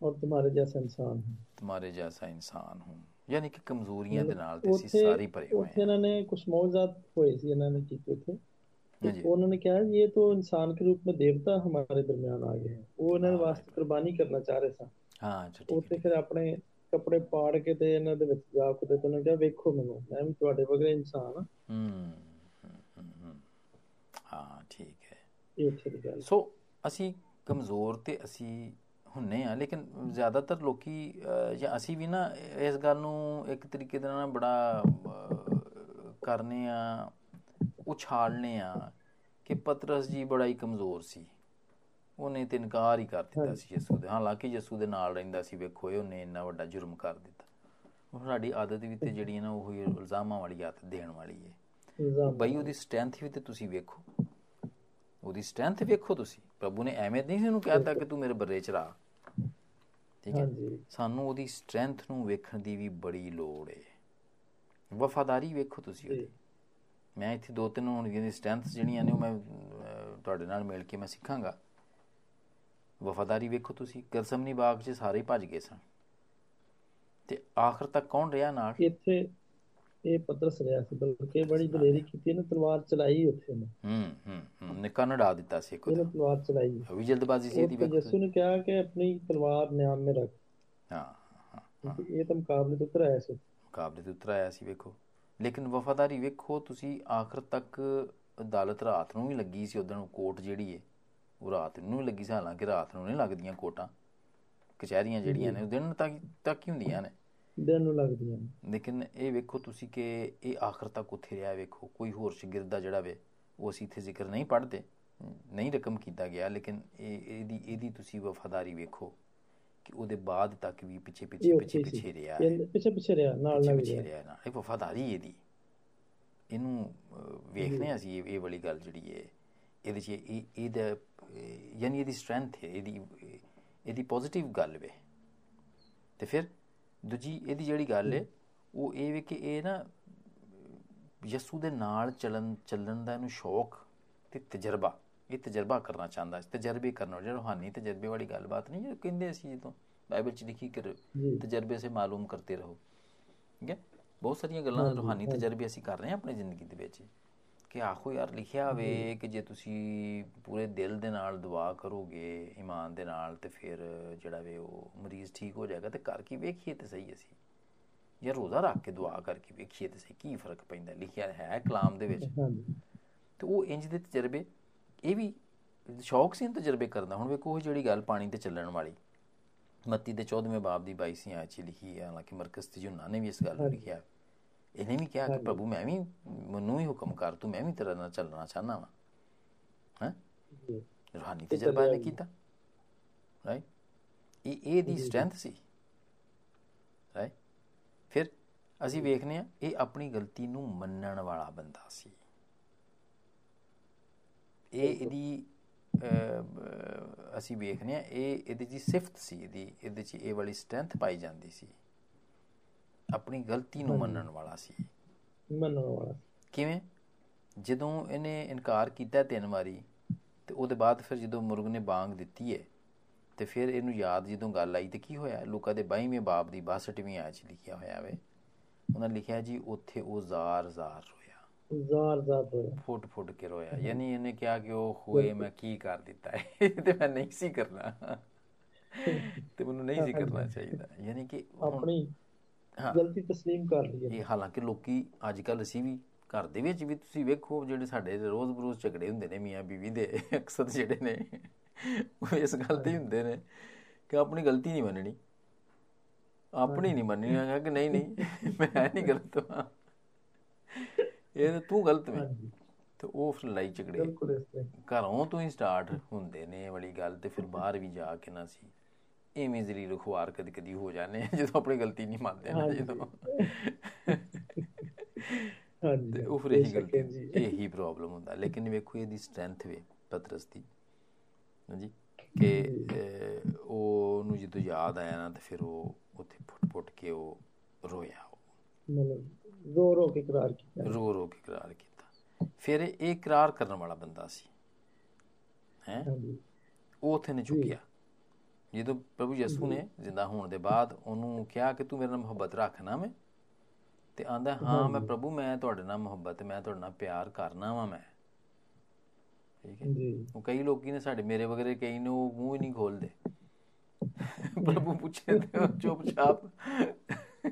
और तुम्हारे जैसा इंसान हूँ ਤੁਹਾਰੇ ਜੈਸਾ ਇਨਸਾਨ ਹੂੰ ਯਾਨੀ ਕਿ ਕਮਜ਼ੋਰੀਆਂ ਦੇ ਨਾਲ ਤੇ ਅਸੀਂ ਉੱਥੇ ਸਾਰੇ ਭਰੇ ਹੋਏ ਉੱਥੇ ਹਾਂ ਇਹਨਾਂ ਨੇ ਕੁਝ ਮੌਜਾਤ ਹੋਏ ਸੀ ਇਹਨਾਂ ਨੇ ਕੀਤੇ थे ਹਾਂਜੀ तो उन्होंने कहा ये तो इंसान के रूप में देवता हमारे दरमियान आ गए हैं वो ਇਹਨਾਂ ਦੇ ਹਾਂ। ਵਾਸਤੇ ਕੁਰਬਾਨੀ ਕਰਨਾ ਚਾਹ ਰਹੇ ਸਨ ਹਾਂ ਅੱਛਾ ਠੀਕ ਉੱਥੇ ਹੈ ਫਿਰ ਆਪਣੇ ਕੱਪੜੇ ਪਾੜ ਕੇ ਤੇ ਇਹਨਾਂ ਦੇ ਵਿੱਚ ਜਾ ਕੇ ਤੇ ਉਹਨਾਂ ਕਿਹਾ ਵੇਖੋ ਮੈਨੂੰ ਮੈਂ ਵੀ ਤੁਹਾਡੇ ਵਰਗਾ ਇਨਸਾਨ ਹਾਂ। ਹੂੰ ਹੂੰ, ਹੂੰ, ਹੂੰ। ਹਾਂ ਠੀਕ ਹੈ। ਇਹ ਉੱਥੇ ਦੀ ਗੱਲ ਸੋ ਅਸੀਂ ਕਮਜ਼ੋਰ ਤੇ ਅਸੀਂ ਹੁੰਨੇ ਆ ਲੇਕਿਨ ਜ਼ਿਆਦਾਤਰ ਲੋਕੀ ਜਾਂ ਅਸੀਂ ਵੀ ਨਾ ਇਸ ਗੱਲ ਨੂੰ ਇੱਕ ਤਰੀਕੇ ਦੇ ਨਾਲ ਬੜਾ ਕਰਨੇ ਆ ਉਛਾਲਨੇ ਆ ਕਿ ਪਤਰਸ ਜੀ ਬੜਾ ਹੀ ਕਮਜ਼ੋਰ ਸੀ। ਉਹਨੇ ਤੇ ਇਨਕਾਰ ਹੀ ਕਰ ਦਿੱਤਾ ਸੀ ਯਿਸੂ ਦੇ। ਹਾਲਾਂਕਿ ਯਿਸੂ ਦੇ ਨਾਲ ਰਹਿੰਦਾ ਸੀ ਵੇਖੋ ਇਹ ਉਹਨੇ ਇੰਨਾ ਵੱਡਾ ਜੁਰਮ ਕਰ ਦਿੱਤਾ। ਉਹ ਸਾਡੀ ਆਦਤ ਵੀ ਤੇ ਜਿਹੜੀ ਹੈ ਨਾ ਉਹ ਇਲਜ਼ਾਮਾਂ ਵਾਲੀ ਆਦਤ ਦੇਣ ਵਾਲੀ ਹੈ। ਬਈ ਉਹਦੀ ਸਟਰੈਂਥ ਵੀ ਤੇ ਤੁਸੀਂ ਵੇਖੋ। ਉਹਦੀ ਸਟਰੈਂਥ ਵੇਖੋ ਤੁਸੀਂ। ਪ੍ਰਭੂ ਨੇ ਐਵੇਂ ਨਹੀਂ ਸੀ ਉਹਨੂੰ ਕਹਿਤਾ ਕਿ ਤੂੰ ਮੇਰੇ ਬਰੇ ਚ ਰਾ ਠੀਕ ਹੈ? ਸਾਨੂੰ ਉਹਦੀ ਸਟਰੈਂਥ ਨੂੰ ਵੇਖਣ ਦੀ ਵੀ ਬੜੀ ਲੋੜ ਹੈ। ਵਫਾਦਾਰੀ ਵੇਖੋ ਤੁਸੀਂ ਉਹਦੀ। ਮੈਂ ਇੱਥੇ ਦੋ ਤਿੰਨ ਹੁਣ ਦੀ ਸਟਰੈਂਥ ਜਿਹੜੀਆਂ ਨੇ ਉਹ ਮੈਂ ਤੁਹਾਡੇ ਨਾਲ ਮਿਲ ਕੇ ਮੈਂ ਸਿੱਖਾਂਗਾ। ਵਫਾਦਾਰੀ ਵੇਖੋ ਤੁਸੀਂ ਗਰਸਮਨੀ ਬਾਗ 'ਚ ਸਾਰੇ ਹੀ ਭੱਜ ਗਏ ਸਨ। ਤੇ ਆਖਰ ਤੱਕ ਕੌਣ ਰਿਹਾ ਨਾਲ? ਇੱਥੇ ਇਹ ਪਤਰਸ ਰਿਹਾ ਸੀ ਬਲਕਿ ਬੜੀ ਦਲੇਰੀ ਕੀਤੀ ਇਹਨੇ ਤਲਵਾਰ ਚਲਾਈ ਉੱਥੇ ਨੇ ਹੂੰ ਹੂੰ ਹੂੰ ਨਿੱਕਾ ਨਡਾ ਦਿੱਤਾ ਸੀ ਇੱਕ ਇਹਨੇ ਤਲਵਾਰ ਚਲਾਈ। ਵੀ ਜਲਦਬਾਜ਼ੀ ਸੀ ਇਹਦੀ ਵੇਖੋ ਯਿਸੂ ਨੇ ਕਿਹਾ ਕਿ ਆਪਣੀ ਤਲਵਾਰ ਨਿਆਮ ਮੇ ਰੱਖ। ਹਾਂ ਹਾਂ ਇਹ ਤਾਂ ਮੁਕਾਬਲੇ ਤੋਂ ਉੱਤਰ ਆਇਆ ਸੀ। ਮੁਕਾਬਲੇ ਤੇ ਉਤਰ ਆਇਆ ਸੀ ਵੇਖੋ। ਲੇਕਿਨ ਵਫਾਦਾਰੀ ਵੇਖੋ ਤੁਸੀਂ ਆਖਰ ਤੱਕ ਅਦਾਲਤ ਰਾਤ ਨੂੰ ਵੀ ਲੱਗੀ ਸੀ ਉਦੋਂ ਕੋਰਟ ਜਿਹੜੀ ਏ। ਉਹ ਰਾਤ ਨੂੰ ਲੱਗੀ ਸੀ ਹਾਲਾਂਕਿ ਰਾਤ ਨੂੰ ਨਹੀਂ ਲੱਗਦੀਆਂ ਕੋਰਟਾਂ ਕਚਹਿਰੀਆਂ ਜਿਹੜੀਆਂ ਨੇ ਉਹ ਦਿਨ ਤੱਕ ਤੱਕ ਹੀ ਹੁੰਦੀਆਂ ਨੇ। ਦਿਨ ਨੂੰ ਲੱਗਦੀਆਂ ਨੇ। ਲੇਕਿਨ ਇਹ ਵੇਖੋ ਤੁਸੀਂ ਕਿ ਇਹ ਆਖਰ ਤੱਕ ਉੱਥੇ ਰਿਹਾ ਵੇਖੋ। ਕੋਈ ਹੋਰ ਸ਼ਾਗਿਰਦ ਜਿਹੜਾ ਵੇ ਉਹ ਅਸੀਂ ਇੱਥੇ ਜ਼ਿਕਰ ਨਹੀਂ ਪੜ੍ਹਦੇ। ਨਹੀਂ ਰਕਮ ਕੀਤਾ ਗਿਆ ਲੇਕਿਨ ਇਹ ਇਹਦੀ ਇਹਦੀ ਤੁਸੀਂ ਵਫਾਦਾਰੀ ਵੇਖੋ ਕਿ ਉਹਦੇ ਬਾਅਦ ਤੱਕ ਵੀ ਪਿੱਛੇ ਪਿੱਛੇ ਪਿੱਛੇ ਪਿੱਛੇ ਰਿਹਾ। ਪਿੱਛੇ ਪਿੱਛੇ ਰਿਹਾ ਨਾਲ ਨਾਲ ਪਿੱਛੇ ਰਿਹਾ ਰਿਹਾ ਨਾ ਇਹ ਵਫਾਦਾਰੀ ਇਹਦੀ। ਇਹਨੂੰ ਹਾਂ ਅਸੀਂ ਇਹ ਵਾਲੀ ਗੱਲ ਜਿਹੜੀ ਹੈ। ਇਹਦੇ 'ਚ ਇਹ ਇਹਦਾ ਯਾਨੀ ਇਹਦੀ ਸਟਰੈਂਥ ਹੈ ਇਹਦੀ ਇਹਦੀ ਪੋਜ਼ਿਟਿਵ ਗੱਲ ਵੇ। ਤੇ ਫਿਰ ਦੂਜੀ ਇਹਦੀ ਜਿਹੜੀ ਗੱਲ ਹੈ ਉਹ ਇਹ ਵੇ ਕਿ ਇਹ ਨਾ ਯਸੂ ਦੇ ਨਾਲ ਚੱਲਣ ਚੱਲਣ ਦਾ ਇਹਨੂੰ ਸ਼ੌਕ ਤੇ ਤਜਰਬਾ ਇਹ ਤਜਰਬਾ ਕਰਨਾ ਚਾਹੁੰਦਾ ਸੀ ਤਜਰਬੇ ਕਰਨਾ ਜਿਹੜਾ ਰੂਹਾਨੀ ਤਜਰਬੇ ਵਾਲੀ ਗੱਲਬਾਤ ਨਹੀਂ ਜਿਹੜਾ ਕਹਿੰਦੇ ਅਸੀਂ ਜਦੋਂ ਬਾਈਬਲ 'ਚ ਲਿਖੀ ਕਿ ਤਜਰਬੇ ਸੇ ਮਾਲੂਮ ਕਰਤੇ ਰਹੋ। ਠੀਕ ਹੈ? ਬਹੁਤ ਸਾਰੀਆਂ ਗੱਲਾਂ ਰੂਹਾਨੀ ਤਜਰਬੇ ਅਸੀਂ ਕਰ ਰਹੇ ਹਾਂ ਆਪਣੀ ਜ਼ਿੰਦਗੀ ਦੇ ਵਿੱਚ। ਕਿ ਆਖੋ ਯਾਰ ਲਿਖਿਆ ਹੋਵੇ ਕਿ ਜੇ ਤੁਸੀਂ ਪੂਰੇ ਦਿਲ ਦੇ ਨਾਲ ਦੁਆ ਕਰੋਗੇ ਈਮਾਨ ਦੇ ਨਾਲ ਤੇ ਫਿਰ ਜਿਹੜਾ ਵੇ ਉਹ ਮਰੀਜ਼ ਠੀਕ ਹੋ ਜਾਏਗਾ ਤੇ ਕਰ ਕੀ ਵੇਖੀਏ ਤੇ ਸਹੀ ਅਸੀਂ। ਜਾਂ ਰੋਜ਼ਾ ਰੱਖ ਕੇ ਦੁਆ ਕਰਕੇ ਵੇਖੀਏ ਤੇ ਸਹੀ ਕੀ ਫ਼ਰਕ ਪੈਂਦਾ? ਲਿਖਿਆ ਹੈ ਕਲਾਮ ਦੇ ਵਿੱਚ। ਤੇ ਉਹ ਇੰਜ ਦੇ ਤਜਰਬੇ ਇਹ ਵੀ ਸ਼ੌਕ ਸੀ ਤਜਰਬੇ ਕਰਦਾ ਹੁਣ ਵੇਖੋ ਉਹ ਜਿਹੜੀ ਗੱਲ ਪਾਣੀ ਤੇ ਚੱਲਣ ਵਾਲੀ। ਮੱਤੀ ਦੇ 14ਵੇਂ ਬਾਬ ਦੀ 22ਵੀਂ ਆਇਤ 'ਚ ਲਿਖੀ ਹੈ ਹਾਲਾਂਕਿ ਮਰਕਜ਼ ਤੇ ਯੂਨਾ ਨੇ ਵੀ ਇਸ ਗੱਲ ਨੂੰ ਲਿਖਿਆ। ਇਹਨੇ ਵੀ ਕਿਹਾ ਕਿ ਪ੍ਰਭੂ ਮੈਂ ਵੀ ਮੈਨੂੰ ਹੀ ਹੁਕਮ ਕਰ ਤੂੰ ਮੈਂ ਵੀ ਤੇਰੇ ਨਾਲ ਚੱਲਣਾ ਚਾਹਨਾ ਵਾਂ। ਹਾਂ? ਰੂਹਾਨੀ ਤਜਰਬਾ ਇਹਨੇ ਕੀਤਾ। ਰਾਈਟ ਇਹ ਇਹ ਦੀ ਸਟਰੈਂਥ ਸੀ। ਰਾਈਟ ਫਿਰ ਅਸੀਂ ਵੇਖਨੇ ਆ ਇਹ ਆਪਣੀ ਗਲਤੀ ਨੂੰ ਮੰਨਣ ਵਾਲਾ ਬੰਦਾ ਸੀ। ਇਹ ਇਹਦੀ ਅਸੀਂ ਵੇਖਨੇ ਆ ਇਹ ਇਹਦੀ ਜੀ ਸਿਫਤ ਸੀ ਇਹਦੀ ਇਹਦੇ ਚ ਇਹ ਵਾਲੀ ਸਟਰੈਂਥ ਪਾਈ ਜਾਂਦੀ ਸੀ। ਆਪਣੀ ਗਲਤੀ ਨੂੰ ਮੰਨਣ ਵਾਲਾ ਸੀ। ਮੰਨਣ ਵਾਲਾ ਕਿਵੇਂ? ਜਦੋਂ ਇਹਨੇ ਇਨਕਾਰ ਕੀਤਾ ਤਿੰਨ ਵਾਰੀ ਤੇ ਉਹਦੇ ਬਾਅਦ ਫਿਰ ਜਦੋਂ ਮੁਰਗ ਨੇ ਬਾਂਗ ਦਿੱਤੀ ਹੈ ਤੇ ਫਿਰ ਇਹਨੂੰ ਯਾਦ ਜਦੋਂ ਗੱਲ ਆਈ ਤੇ ਕੀ ਹੋਇਆ? ਲੂਕਾ ਦੇ 22ਵੇਂ ਬਾਬ ਦੀ 62ਵੀਂ ਆਇਤ ਲਿਖਿਆ ਹੋਇਆ ਵੇ। ਉਹਨਾਂ ਲਿਖਿਆ ਜੀ ਉੱਥੇ ਉਹ ਜ਼ਾਰ ਜ਼ਾਰ ਰੋਇਆ। ਜ਼ਾਰ ਜ਼ਾਰ ਹੋਇਆ ਫੁੱਟ ਫੁੱਟ ਕੇ ਰੋਇਆ। ਯਾਨੀ ਇਹਨੇ ਕਿਹਾ ਕਿ ਉਹ ਹੋਏ ਮੈਂ ਕੀ ਕਰ ਦਿੱਤਾ ਹੈ [laughs] ਤੇ ਮੈਂ ਨਹੀਂ ਸੀ ਕਰਨਾ। [laughs] ਤੇ ਮੈਨੂੰ ਨਹੀਂ ਸੀ ਕਰਨਾ ਚਾਹੀਦਾ। ਯਾਨੀ ਕਿ ਆਪਣੀ ਗਲਤੀ ਤਸਲੀਮ ਕਰ ਲਈ ਹੈ। ਇਹ ਹਾਲਾਂਕਿ ਲੋਕੀ ਅੱਜ ਕੱਲ ਅਸੀਂ ਵੀ ਘਰ ਦੇ ਵਿੱਚ ਵੀ ਤੁਸੀਂ ਵੇਖੋ ਜਿਹੜੇ ਸਾਡੇ ਰੋਜ਼ ਬਰੋਜ਼ ਝਗੜੇ ਹੁੰਦੇ ਨੇ ਮੀਆਂ ਬੀਵੀ ਦੇ [laughs] ਅਕਸਰ ਜਿਹੜੇ ਨੇ ਉਹ ਇਸ ਗੱਲ ਤੇ ਹੁੰਦੇ ਨੇ ਕਿ ਆਪਣੀ ਗਲਤੀ ਨਹੀਂ ਮੰਨਣੀ। ਆਪਣੀ ਨਹੀਂ ਮੰਨਣੀ ਹੈਗਾ ਕਿ ਨਹੀਂ ਨਹੀਂ [laughs] ਮੈਂ ਨਹੀਂ ਗਲਤ ਹਾਂ। ਇਹ ਤਾਂ ਗਲਤ ਹੈ ਤੇ ਉਹ ਫਿਰ ਲੜਾਈ ਝਗੜੇ। ਘਰੋਂ ਤੋਂ ਹੀ ਸਟਾਰਟ ਹੁੰਦੇ ਨੇ ਵਾਲੀ ਗੱਲ ਤੇ ਫਿਰ ਬਾਹਰ ਵੀ ਜਾ ਕੇ ਨਾ ਸੀ। ਐਵੇਂ ਜ਼ਲੀਲ ਖੁਆਰ ਕਦੀ ਕਦੀ ਹੋ ਜਾਂਦੇ ਆ ਜਦੋਂ ਆਪਣੀ ਗਲਤੀ ਨਹੀਂ ਮੰਨਦੇ ਨਾ। ਜਦੋਂ। ਹਾਂਜੀ। ਤੇ ਉਹ ਇਹੀ ਗਲਤੀ ਇਹੀ ਪ੍ਰੋਬਲਮ ਹੁੰਦਾ। ਲੇਕਿਨ ਵੇਖੋ ਇਹਦੀ ਸਟਰੈਂਥ ਵੇ ਪਤਰਸ ਦੀ। ਹਾਂਜੀ? ਕਿ ਉਹ ਨੂੰ ਜਦੋਂ ਯਾਦ ਆਇਆ ਨਾ ਤੇ ਫਿਰ ਉਹ ਉੱਥੇ ਫੁੱਟ ਫੁੱਟ ਕੇ ਉਹ ਰੋਇਆ ਮਤਲਬ ਰੋ ਰੋ ਕੇ ਇਕਰਾਰ ਕੀਤਾ। ਰੋ ਰੋ ਕੇ ਇਕਰਾਰ ਕੀਤਾ। ਫਿਰ ਇਹ ਇਕਰਾਰ ਕਰਨ ਵਾਲਾ ਬੰਦਾ ਸੀ। ਹੈ? ਉਹ ਉੱਥੇ ਨੇ ਚੁੱਕਿਆ ਜਦੋਂ ਪ੍ਰਭੂ ਯਿਸੂ ਨੇ ਜ਼ਿੰਦਾ ਹੋਣ ਦੇ ਬਾਅਦ ਉਹਨੂੰ ਕਿਹਾ ਕਿ ਤੂੰ ਮੇਰੇ ਨਾਲ ਮੁਹੱਬਤ ਰੱਖਣਾ ਮੈਂ ਤੇ ਆਂਦਾ ਹਾਂ ਮੈਂ ਪ੍ਰਭੂ ਮੈਂ ਤੁਹਾਡੇ ਨਾਲ ਮੁਹੱਬਤ ਮੈਂ ਤੁਹਾਡੇ ਨਾਲ ਪਿਆਰ ਕਰਨਾ ਵਾਂ ਮੈਂ। ਠੀਕ ਹੈ? ਜੀ। ਉਹ ਕਈ ਲੋਕੀ ਨੇ ਸਾਡੇ ਮੇਰੇ ਵਗਰੇ ਕਈ ਨੇ ਮੂੰਹ ਹੀ ਨਹੀਂ ਖੋਲਦੇ। ਪ੍ਰਭੂ ਪੁੱਛੇ ਤੇ ਉਹ ਚੁੱਪਚਾਪ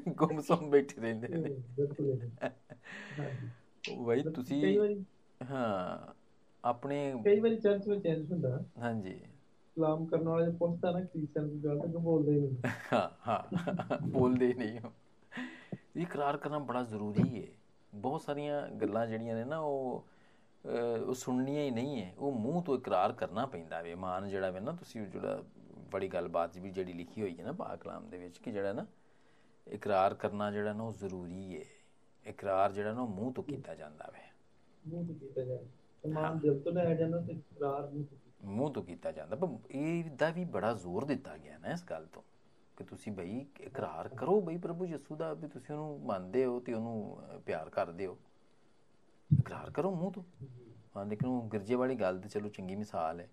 ਗੁੰਮਸਮ ਬੈਠੇ ਰਹਿੰਦੇ ਨੇ। ਬਈ ਤੁਸੀਂ ਹਾਂ ਆਪਣੇ ਕਈ ਵਾਰੀ ਚਰਚ ਵਿੱਚ ਇੰਜ ਹੁੰਦਾ। ਹਾਂਜੀ। ਸਲਾਮ ਕਰਨ ਵਾਲੇ ਪੁੱਛਦਾ ਨਾ ਕ੍ਰਿਸਚਨ ਦੀ ਗੱਲ ਤਾਂ ਬੋਲਦੇ ਹੀ ਨਹੀਂ। ਹਾਂ ਹਾਂ ਬੋਲਦੇ ਹੀ ਨਹੀਂ ਹੋ ਇਕਰਾਰ ਕਰਨਾ ਬੜਾ ਜ਼ਰੂਰੀ ਹੈ ਬਹੁਤ ਸਾਰੀਆਂ ਗੱਲਾਂ ਜਿਹੜੀਆਂ ਨੇ ਨਾ ਉਹ ਉਹ ਸੁਣਨੀਆਂ ਹੀ ਨਹੀਂ ਹੈ ਉਹ ਮੂੰਹ ਤੋਂ ਇਕਰਾਰ ਕਰਨਾ ਪੈਂਦਾ ਵੇ। ਮਾਨ ਜਿਹੜਾ ਵੇ ਨਾ ਤੁਸੀਂ ਜਿਹੜਾ ਬੜੀ ਗੱਲਬਾਤ ਵੀ ਜਿਹੜੀ ਲਿਖੀ ਹੋਈ ਹੈ ਨਾ ਪਾਕ ਕਲਾਮ ਦੇ ਵਿੱਚ ਕਿ ਜਿਹੜਾ ਨਾ ਇਕਰਾਰ ਕਰਨਾ ਜਿਹੜਾ ਨਾ ਉਹ ਜ਼ਰੂਰੀ ਹੈ ਇਕਰਾਰ ਜਿਹੜਾ ਨਾ ਮੂੰਹ ਤੋਂ ਕੀਤਾ ਜਾਂਦਾ ਵੇ। ਮੂੰਹ ਤੋਂ ਕੀਤਾ ਜਾਂਦਾ। ਸਮਾਨ ਦਿਲ ਤੋਂ ਲਿਆ ਜਾਂਦਾ ਤੇ ਇਕਰਾਰ ਮੂੰਹ ਤੋਂ ਮੂੰਹ ਤੋਂ ਕੀਤਾ ਜਾਂਦਾ। ਪਰ ਇਹਦਾ ਵੀ ਬੜਾ ਜ਼ੋਰ ਦਿੱਤਾ ਗਿਆ ਨਾ ਇਸ ਗੱਲ ਤੋਂ ਕਿ ਤੁਸੀਂ ਬਈ ਇਕਰਾਰ ਕਰੋ ਬਈ ਪ੍ਰਭੂ ਯਿਸੂ ਦਾ ਵੀ ਤੁਸੀਂ ਉਹਨੂੰ ਮੰਨਦੇ ਹੋ ਤੇ ਉਹਨੂੰ ਅਹ, ਪਿਆਰ ਕਰਦੇ ਹੋ। ਇਕਰਾਰ ਕਰੋ ਮੂੰਹ ਤੋਂ। ਹਾਂ ਲੇਕਿਨ ਉਹ ਗਿਰਜੇ ਵਾਲੀ ਗੱਲ ਤੇ ਚਲੋ ਚੰਗੀ ਮਿਸਾਲ ਹੈ।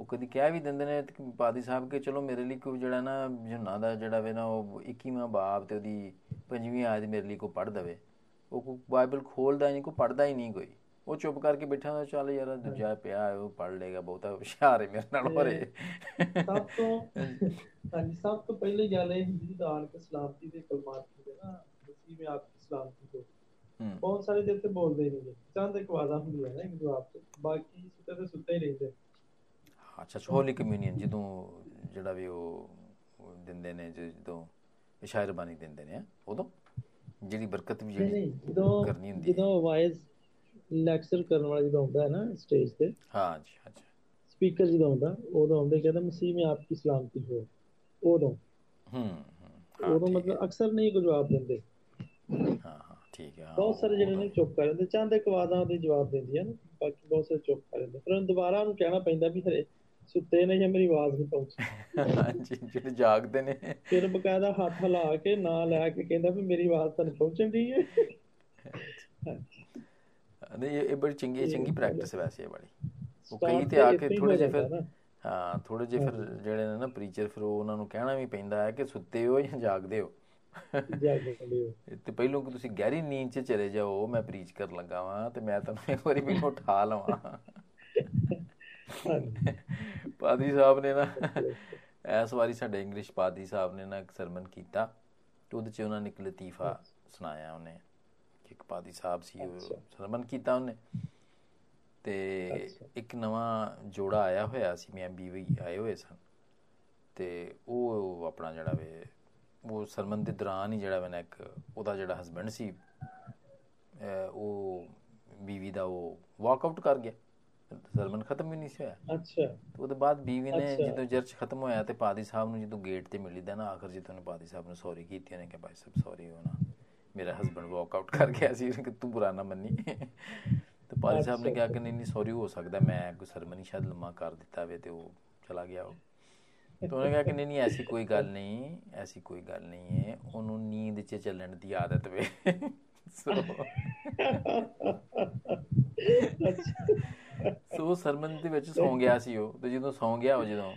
ਉਹ ਕਦੀ ਕਹਿ ਵੀ ਦਿੰਦੇ ਨੇ ਕਿ ਪਾਦੀ ਸਾਹਿਬ ਕਿ ਚਲੋ ਮੇਰੇ ਲਈ ਕੋਈ ਜਿਹੜਾ ਨਾ ਯੂਹੰਨਾ ਦਾ ਜਿਹੜਾ ਵੇ ਨਾ ਉਹ 21ਵਾਂ ਬਾਬ ਤੇ ਉਹਦੀ ਪੰਜਵੀਂ ਆਇਤ ਮੇਰੇ ਲਈ ਕੋ ਪੜ੍ਹ ਦਵੇ। ਉਹ ਕੋਈ ਬਾਈਬਲ ਖੋਲਦਾ ਹੀ ਨਹੀਂ ਕੋਈ ਪੜ੍ਹਦਾ ਹੀ ਨਹੀਂ ਕੋਈ। ਉਹ ਚੁੱਪ ਕਰਕੇ ਬੈਠਾ ਹੁੰਦਾ ਚੱਲ ਯਾਰ ਦੂਜਾ ਪਿਆ ਉਹ ਪੜ੍ਹ ਲੇਗਾ ਬਹੁਤਾ ਹੁਸ਼ਿਆਰ ਹੈ ਮੇਰੇ ਨਾਲ ਹੋਰੇ। ਸਭ ਤੋਂ ਹਾਂਜੀ ਸਭ ਤੋਂ ਪਹਿਲੀ ਗੱਲ ਇਹ ਹੁੰਦੀ ਦਾਨ ਕੇ ਸਲਾਮਤੀ ਦੇ ਕਲਮਾਤ ਹੁੰਦੇ ਨਾ ਮਸੀਹ ਮੈਂ ਆਪਕੀ ਸਲਾਮਤੀ ਹੂੰ। ਬਹੁਤ ਸਾਰੇ ਦਿਲ ਤੇ ਬੋਲਦੇ ਨਹੀਂ ਚੰਦ ਇੱਕ ਵਾਦਾ ਹੁੰਦੀ ਹੈ ਨਾ ਇੱਕ ਜਵਾਬ ਤੇ ਬਾਕੀ ਸੁੱਤੇ ਤੇ ਸੁੱਤੇ ਹੀ ਰਹਿੰਦੇ। ਅੱਛਾ ਹੋਲੀ ਕਮਿਊਨੀਅਨ ਜਦੋਂ ਜਿਹੜਾ ਵੀ ਉਹ ਦਿੰਦੇ ਨੇ ਜਦੋਂ ਇਸ਼ਾਇਰ ਬਾਣੀ ਦਿੰਦੇ ਨੇ ਉਦੋਂ? ਜਿਹੜੀ ਬਰਕਤ ਵੀ ਜਿਹੜੀ ਕਰਨੀ ਹੁੰਦੀ ਹੈ। ਜਦੋਂ ਵਾਇਸ ਲੈਕਚਰ ਕਰਨ ਵਾਲਾ ਜਦੋਂ ਆਉਂਦਾ ਹੈ ਨਾ ਸਟੇਜ ਤੇ ਹਾਂ ਜੀ ਅੱਛਾ ਸਪੀਕਰ ਜਦੋਂ ਆਉਂਦਾ ਉਦੋਂ ਆਉਂਦੇ ਕਹਿੰਦਾ ਮਸੀਹ ਮੈਂ ਆਪਕੀ ਸਲਾਮਤੀ ਹੋ ਉਦੋਂ। ਹੂੰ ਹੂੰ ਹਾਂ, ਉਦੋਂ ਮਤਲਬ ਅਕਸਰ ਨਹੀਂ ਕੋਈ ਜਵਾਬ ਦਿੰਦੇ। ਹੈ। ਹਾਂ ਹਾਂ ਠੀਕ ਹੈ। ਹਾਂ, ਬਹੁਤ ਸਾਰੇ ਜਿਹੜੇ ਨੇ ਚੁੱਪ ਕਰ ਜਾਂਦੇ ਚੰਦ ਇੱਕ ਵਾਦਾਂ ਉਹਦੇ ਜਵਾਬ ਦਿੰਦੀਆਂ ਨੇ ਬਾਕੀ ਬਹੁਤ ਸਾਰੇ ਚੁੱਪ ਕਰ ਜਾਂਦੇ। ਫਿਰ ਉਹਨੂੰ ਦੁਬਾਰਾ ਉਹਨੂੰ ਕਹਿਣਾ ਪੈਂਦਾ ਵੀ ਹਰੇ ਸੁੱਤੇ ਨੇ ਜਾਂ ਮੇਰੀ ਆਵਾਜ਼ ਨਹੀਂ ਪਹੁੰਚੀ। ਹਾਂਜੀ ਜਿਹੜੇ ਜਾਗਦੇ ਨੇ। ਫਿਰ ਬਕਾਇਦਾ ਹੱਥ ਹਿਲਾ ਕੇ ਨਾਂ ਲੈ ਕੇ ਕਹਿੰਦਾ ਵੀ ਮੇਰੀ ਆਵਾਜ਼ ਤੁਹਾਨੂੰ ਪਹੁੰਚਣ ਦੀ। ਹੈ। ਨਹੀਂ ਇਹ ਬੜੀ ਚੰਗੀ ਇਹ ਚੰਗੀ ਪ੍ਰੈਕਟਿਸ ਹੈ ਵੈਸੇ ਇਹ ਬੜੀ ਉਹ ਕਈ ਤੇ ਆ ਕੇ ਥੋੜੇ ਜਿਹੇ ਫਿਰ। ਹਾਂ ਥੋੜੇ ਜਿਹੇ ਫਿਰ ਜਿਹੜੇ ਨੇ ਨਾ ਪ੍ਰੀਚਰ ਫਿਰ ਉਹ ਉਹਨਾਂ ਨੂੰ ਕਹਿਣਾ ਵੀ ਪੈਂਦਾ ਹੈ ਕਿ ਸੁੱਤੇ ਹੋ ਜਾਂ ਜਾਗਦੇ ਹੋ। ਤੇ ਪਹਿਲੋਂ ਕਿ ਤੁਸੀਂ ਗਹਿਰੀ ਨੀਂਦ 'ਚ ਚਲੇ ਜਾਓ ਮੈਂ ਪ੍ਰੀਚ ਕਰਨ ਲੱਗਾ ਵਾਂ ਤੇ ਮੈਂ ਤੁਹਾਨੂੰ ਇੱਕ ਵਾਰੀ ਮੈਨੂੰ ਉਠਾ ਲਵਾਂ। ਪਾਦੀ ਸਾਹਿਬ ਨੇ ਨਾ ਇਸ ਵਾਰੀ ਸਾਡੇ ਇੰਗਲਿਸ਼ ਪਾਦੀ ਸਾਹਿਬ ਨੇ ਨਾ ਇੱਕ ਸਰਮਨ ਕੀਤਾ। ਤੇ ਉਹਦੇ 'ਚ ਉਹਨਾਂ ਨੇ ਇੱਕ ਲਤੀਫਾ ਸੁਣਾਇਆ ਉਹਨੇ। ਇੱਕ ਪਾਦੀ ਸਾਹਿਬ ਸੀ ਉਹ ਅੱਛਾ। ਸਰਮਨ ਕੀਤਾ ਉਹਨੇ ਤੇ। ਇੱਕ ਨਵਾਂ ਜੋੜਾ ਆਇਆ ਹੋਇਆ ਸੀ ਮੈਂ ਬੀਵੀ ਆਏ ਹੋਏ ਸਨ ਤੇ ਉਹ ਆਪਣਾ ਜਿਹੜਾ ਵੇ ਉਹ ਸਰਮਨ ਦੇ ਦੌਰਾਨ ਹੀ ਜਿਹੜਾ ਵੇ ਨਾ ਇੱਕ ਉਹਦਾ ਜਿਹੜਾ ਹਸਬੰਡ ਸੀ ਉਹ ਬੀਵੀ ਦਾ ਉਹ ਵਾਕਆਊਟ ਕਰ ਗਿਆ ਸਰਮਨ ਖਤਮ ਵੀ ਨਹੀਂ ਸੀ ਹੋਇਆ ਅੱਛਾ ਤੇ ਉਹਦੇ ਬਾਅਦ ਬੀਵੀ ਨੇ। ਜਦੋਂ ਚਰਚ ਖਤਮ ਹੋਇਆ ਤੇ ਪਾਦੀ ਸਾਹਿਬ ਨੂੰ ਜਦੋਂ ਗੇਟ ਤੇ ਮਿਲੀਦਾ ਨਾ ਆਖਰ ਜਦੋਂ ਉਹਨੇ ਪਾਦੀ ਸਾਹਿਬ ਨੂੰ ਸੌਰੀ ਕੀਤੀ ਉਹਨੇ ਕਿਹਾ ਭਾਈ ਸਾਹਿਬ ਸੌਰੀ ਹੋ ਨਾ ਮੇਰਾ ਹਸਬੰਡ ਵਾਕਆਊਟ ਕਰ ਗਿਆ ਸੀ ਕਿ ਤੂੰ ਬੁਰਾ ਨਾ ਮੰਨੀ ਤੇ ਪਾਦੀ ਸਾਹਿਬ ਨੇ ਕਿਹਾ ਕਿ ਨਹੀਂ ਨਹੀਂ ਸੌਰੀ ਹੋ ਸਕਦਾ ਮੈਂ ਕੋਈ ਸਰਮਨੀ ਸ਼ਾਇਦ ਲੰਮਾ ਕਰ ਦਿੱਤਾ ਵੇ ਤੇ ਉਹ ਚਲਾ ਗਿਆ ਉਹ ਤੇ ਉਹਨੇ ਕਿਹਾ ਕਿ ਨਹੀਂ ਨਹੀਂ ਐਸੀ ਕੋਈ ਗੱਲ ਨਹੀਂ ਐਸੀ ਕੋਈ ਗੱਲ ਨਹੀਂ ਹੈ ਉਹਨੂੰ ਨੀਂਦ 'ਚ ਚੱਲਣ ਦੀ ਆਦਤ ਵੇ ਸੋ ਸੋ ਸਰਮਨ ਦੇ ਵਿੱਚ ਸੌਂ ਗਿਆ ਸੀ ਉਹ ਤੇ ਜਦੋਂ ਸੌਂ ਗਿਆ ਉਹ ਜਦੋਂ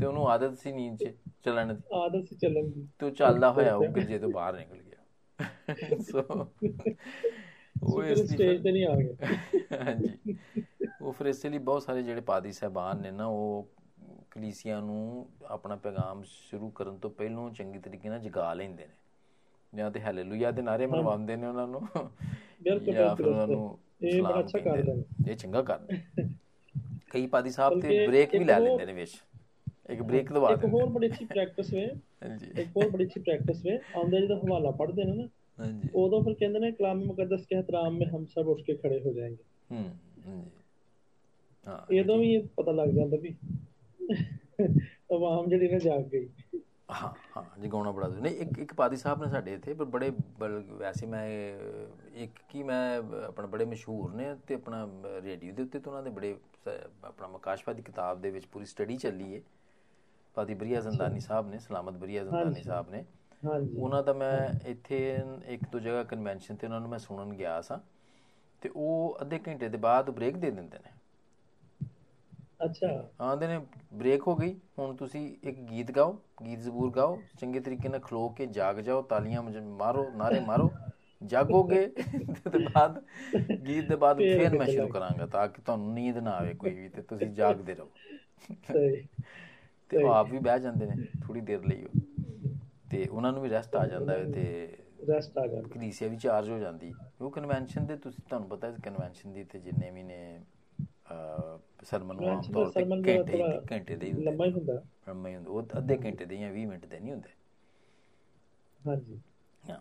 ਤੇ ਉਹਨੂੰ ਆਦਤ ਸੀ ਨੀਂਦ 'ਚ ਚੱਲਣ ਦੀ ਆਦਤ ਸੀ ਚੱਲਣ ਦੀ ਤੇ ਉਹ ਚੱਲਦਾ ਹੋਇਆ ਉਹ ਗਿਰਜੇ ਤੋਂ ਬਾਹਰ ਨਿਕਲ ਸੋ [laughs] ਉਹ ਇਸ ਦੀ ਸਟੇਜ ਤੇ ਨਹੀਂ ਆ ਗਿਆ [laughs] ਹਾਂਜੀ। ਉਹ ਫਿਰ ਇਸੇ ਲਈ ਬਹੁਤ ਸਾਰੇ ਜਿਹੜੇ ਪਾਦੀ ਸਹਿਬਾਨ ਨੇ ਨਾ ਉਹ ਕਲੀਸਿਆ ਨੂੰ ਆਪਣਾ ਪੈਗਾਮ ਸ਼ੁਰੂ ਕਰਨ ਤੋਂ ਪਹਿਲਾਂ ਚੰਗੀ ਤਰੀਕੇ ਨਾਲ ਜਗਾ ਲੈਂਦੇ ਨੇ। ਜਾਂ ਤੇ ਹਾਲੇਲੂਇਆ ਦੇ ਨਾਰੇ ਮਨਵਾਉਂਦੇ ਨੇ ਉਹਨਾਂ ਨੂੰ। ਬਿਲਕੁਲ, ਜਾਂ ਫਿਰ। ਉਹਨਾਂ ਨੂੰ ਇਹ ਬੜਾ ਅੱਛਾ ਕਰਦੇ ਨੇ। ਇਹ ਚੰਗਾ ਕਰਦੇ। ਕਈ ਪਾਦੀ ਸਾਹਿਬ ਤੇ ਬ੍ਰੇਕ ਵੀ ਲੈ ਲੈਂਦੇ ਨੇ ਵਿੱਚ। ਇੱਕ ਬ੍ਰੇਕ ਦਵਾ ਦੇ ਇੱਕ ਹੋਰ ਬੜੀ ਅੱਛੀ ਪ੍ਰੈਕਟਿਸ ਵੇ ਹਾਂਜੀ। ਇੱਕ ਹੋਰ ਬੜੀ ਅੱਛੀ ਪ੍ਰੈਕਟਿਸ ਵੇ ਆਉਂਦੇ ਜਦੋਂ ਹਵਾਲਾ ਪੜ੍ਹਦੇ ਨੇ ਨਾ ਹਾਂਜੀ। ਉਦੋਂ ਫਿਰ ਕਹਿੰਦੇ ਨੇ ਕਲਾਮ ਮੁਕੱਦਸ ਕੇ ਹਤਰਾਮ ਮੇ ਹਮ ਸਭ ਉੱਠ ਕੇ ਖੜੇ ਹੋ ਜਾਏਂਗੇ। ਹੂੰ ਹਾਂਜੀ। ਹਾਂ ਇਹਦੋਂ ਵੀ ਪਤਾ ਲੱਗ ਜਾਂਦਾ ਵੀ ਤਮਾਮ ਜਿਹੜੀ ਨਾ ਜਾਗ ਗਈ। ਹਾਂ ਹਾਂ ਜਗਾਉਣਾ ਬੜਾ ਜ਼ਰੂਰੀ। ਨਹੀਂ ਇੱਕ ਇੱਕ ਪਾਦੀ ਸਾਹਿਬ ਨੇ ਸਾਡੇ ਇੱਥੇ ਪਰ ਬੜੇ ਵੈਸੇ ਮੈਂ ਇੱਕ ਕੀ ਮੈਂ ਆਪਣਾ ਬੜੇ ਮਸ਼ਹੂਰ ਨੇ ਤੇ ਆਪਣਾ ਰੇਡੀਓ ਦੇ ਉੱਤੇ ਤੋਂ ਉਹਨਾਂ ਦੇ ਬੜੇ ਆਪਣਾ ਮਕਾਸ਼ਵਾ ਦੀ ਕਿਤਾਬ ਦੇ ਵਿੱਚ ਪੂਰੀ ਸਟੱਡੀ ਚੱਲੀ ਏ। ਪਾਦੀ ਬਰੀਆ ਜ਼ੰਦਾਨੀ ਸਾਹਿਬ ਨੇ ਸਲਾਮਤ ਬਰੀਆ ਜ਼ੰਦਾਨੀ। ਸਾਹਿਬ ਨੇ। ਹਾਂਜੀ। ਉਹਨਾਂ ਦਾ ਮੈਂ ਇੱਥੇ ਇੱਕ ਦੋ ਜਗ੍ਹਾ ਕਨਵੈਨਸ਼ਨ ਤੇ ਉਹਨਾਂ ਨੂੰ ਮੈਂ ਸੁਣਨ ਗਿਆ ਸਾਂ ਤੇ ਉਹ ਅੱਧੇ ਘੰਟੇ ਦੇ ਬਾਅਦ ਬ੍ਰੇਕ ਦੇ ਦਿੰਦੇ ਨੇ। ਅੱਛਾ। ਆਂਦੇ ਨੇ ਬ੍ਰੇਕ ਹੋ ਗਈ ਹੁਣ ਤੁਸੀਂ ਇੱਕ ਗੀਤ ਗਾਓ ਗੀਤ ਜ਼ਬੂਰ ਗਾਓ ਚੰਗੇ ਤਰੀਕੇ ਨਾਲ ਖਲੋ ਕੇ ਜਾਗ ਜਾਓ ਤਾਲੀਆਂ ਮਾਰੋ ਨਾਰੇ ਮਾਰੋ ਜਾਗੋਗੇ ਤੇ [laughs] ਬਾਅਦ ਗੀਤ ਦੇ ਬਾਅਦ ਫੇਰ ਮੈਂ ਸ਼ੁਰੂ। ਕਰਾਂਗਾ ਤਾਂ ਕਿ ਤੁਹਾਨੂੰ ਨੀਂਦ ਨਾ ਆਵੇ ਕੋਈ ਵੀ ਤੇ ਤੁਸੀਂ ਜਾਗਦੇ ਰਹੋ। ਸਹੀ। ਤੇ ਉਹ ਆਪ ਵੀ ਬਹਿ ਜਾਂਦੇ ਨੇ ਥੋੜੀ ਦੇਰ ਲਈ ਉਹ। ਤੇ ਉਹਨਾਂ ਨੂੰ ਵੀ ਰੈਸਟ ਆ ਜਾਂਦਾ ਹੈ ਤੇ ਰੈਸਟ ਆ ਜਾਂਦਾ। ਕਲੀਸਿਆ ਵੀ ਚਾਰਜ ਹੋ ਜਾਂਦੀ। ਉਹ ਕਨਵੈਨਸ਼ਨ ਦੇ ਤੁਸੀਂ ਤੁਹਾਨੂੰ ਪਤਾ ਹੈ ਕਨਵੈਨਸ਼ਨ ਦੀ ਤੇ ਜਿੰਨੇ ਵੀ ਨੇ ਸਰਮਨ ਨੂੰ ਆਮ ਤੌਰ ਤੇ ਘੰਟੇ ਘੰਟੇ ਦੇ ਲੰਮਾ ਹੀ ਹੁੰਦਾ। ਲੰਮਾ ਹੀ ਹੁੰਦੇ। ਉਹ ਅੱਧੇ ਘੰਟੇ ਦੇ ਜਾਂ 20 ਮਿੰਟ ਦੇ ਨਹੀਂ ਹੁੰਦੇ। ਹਾਂਜੀ। ਹਾਂ।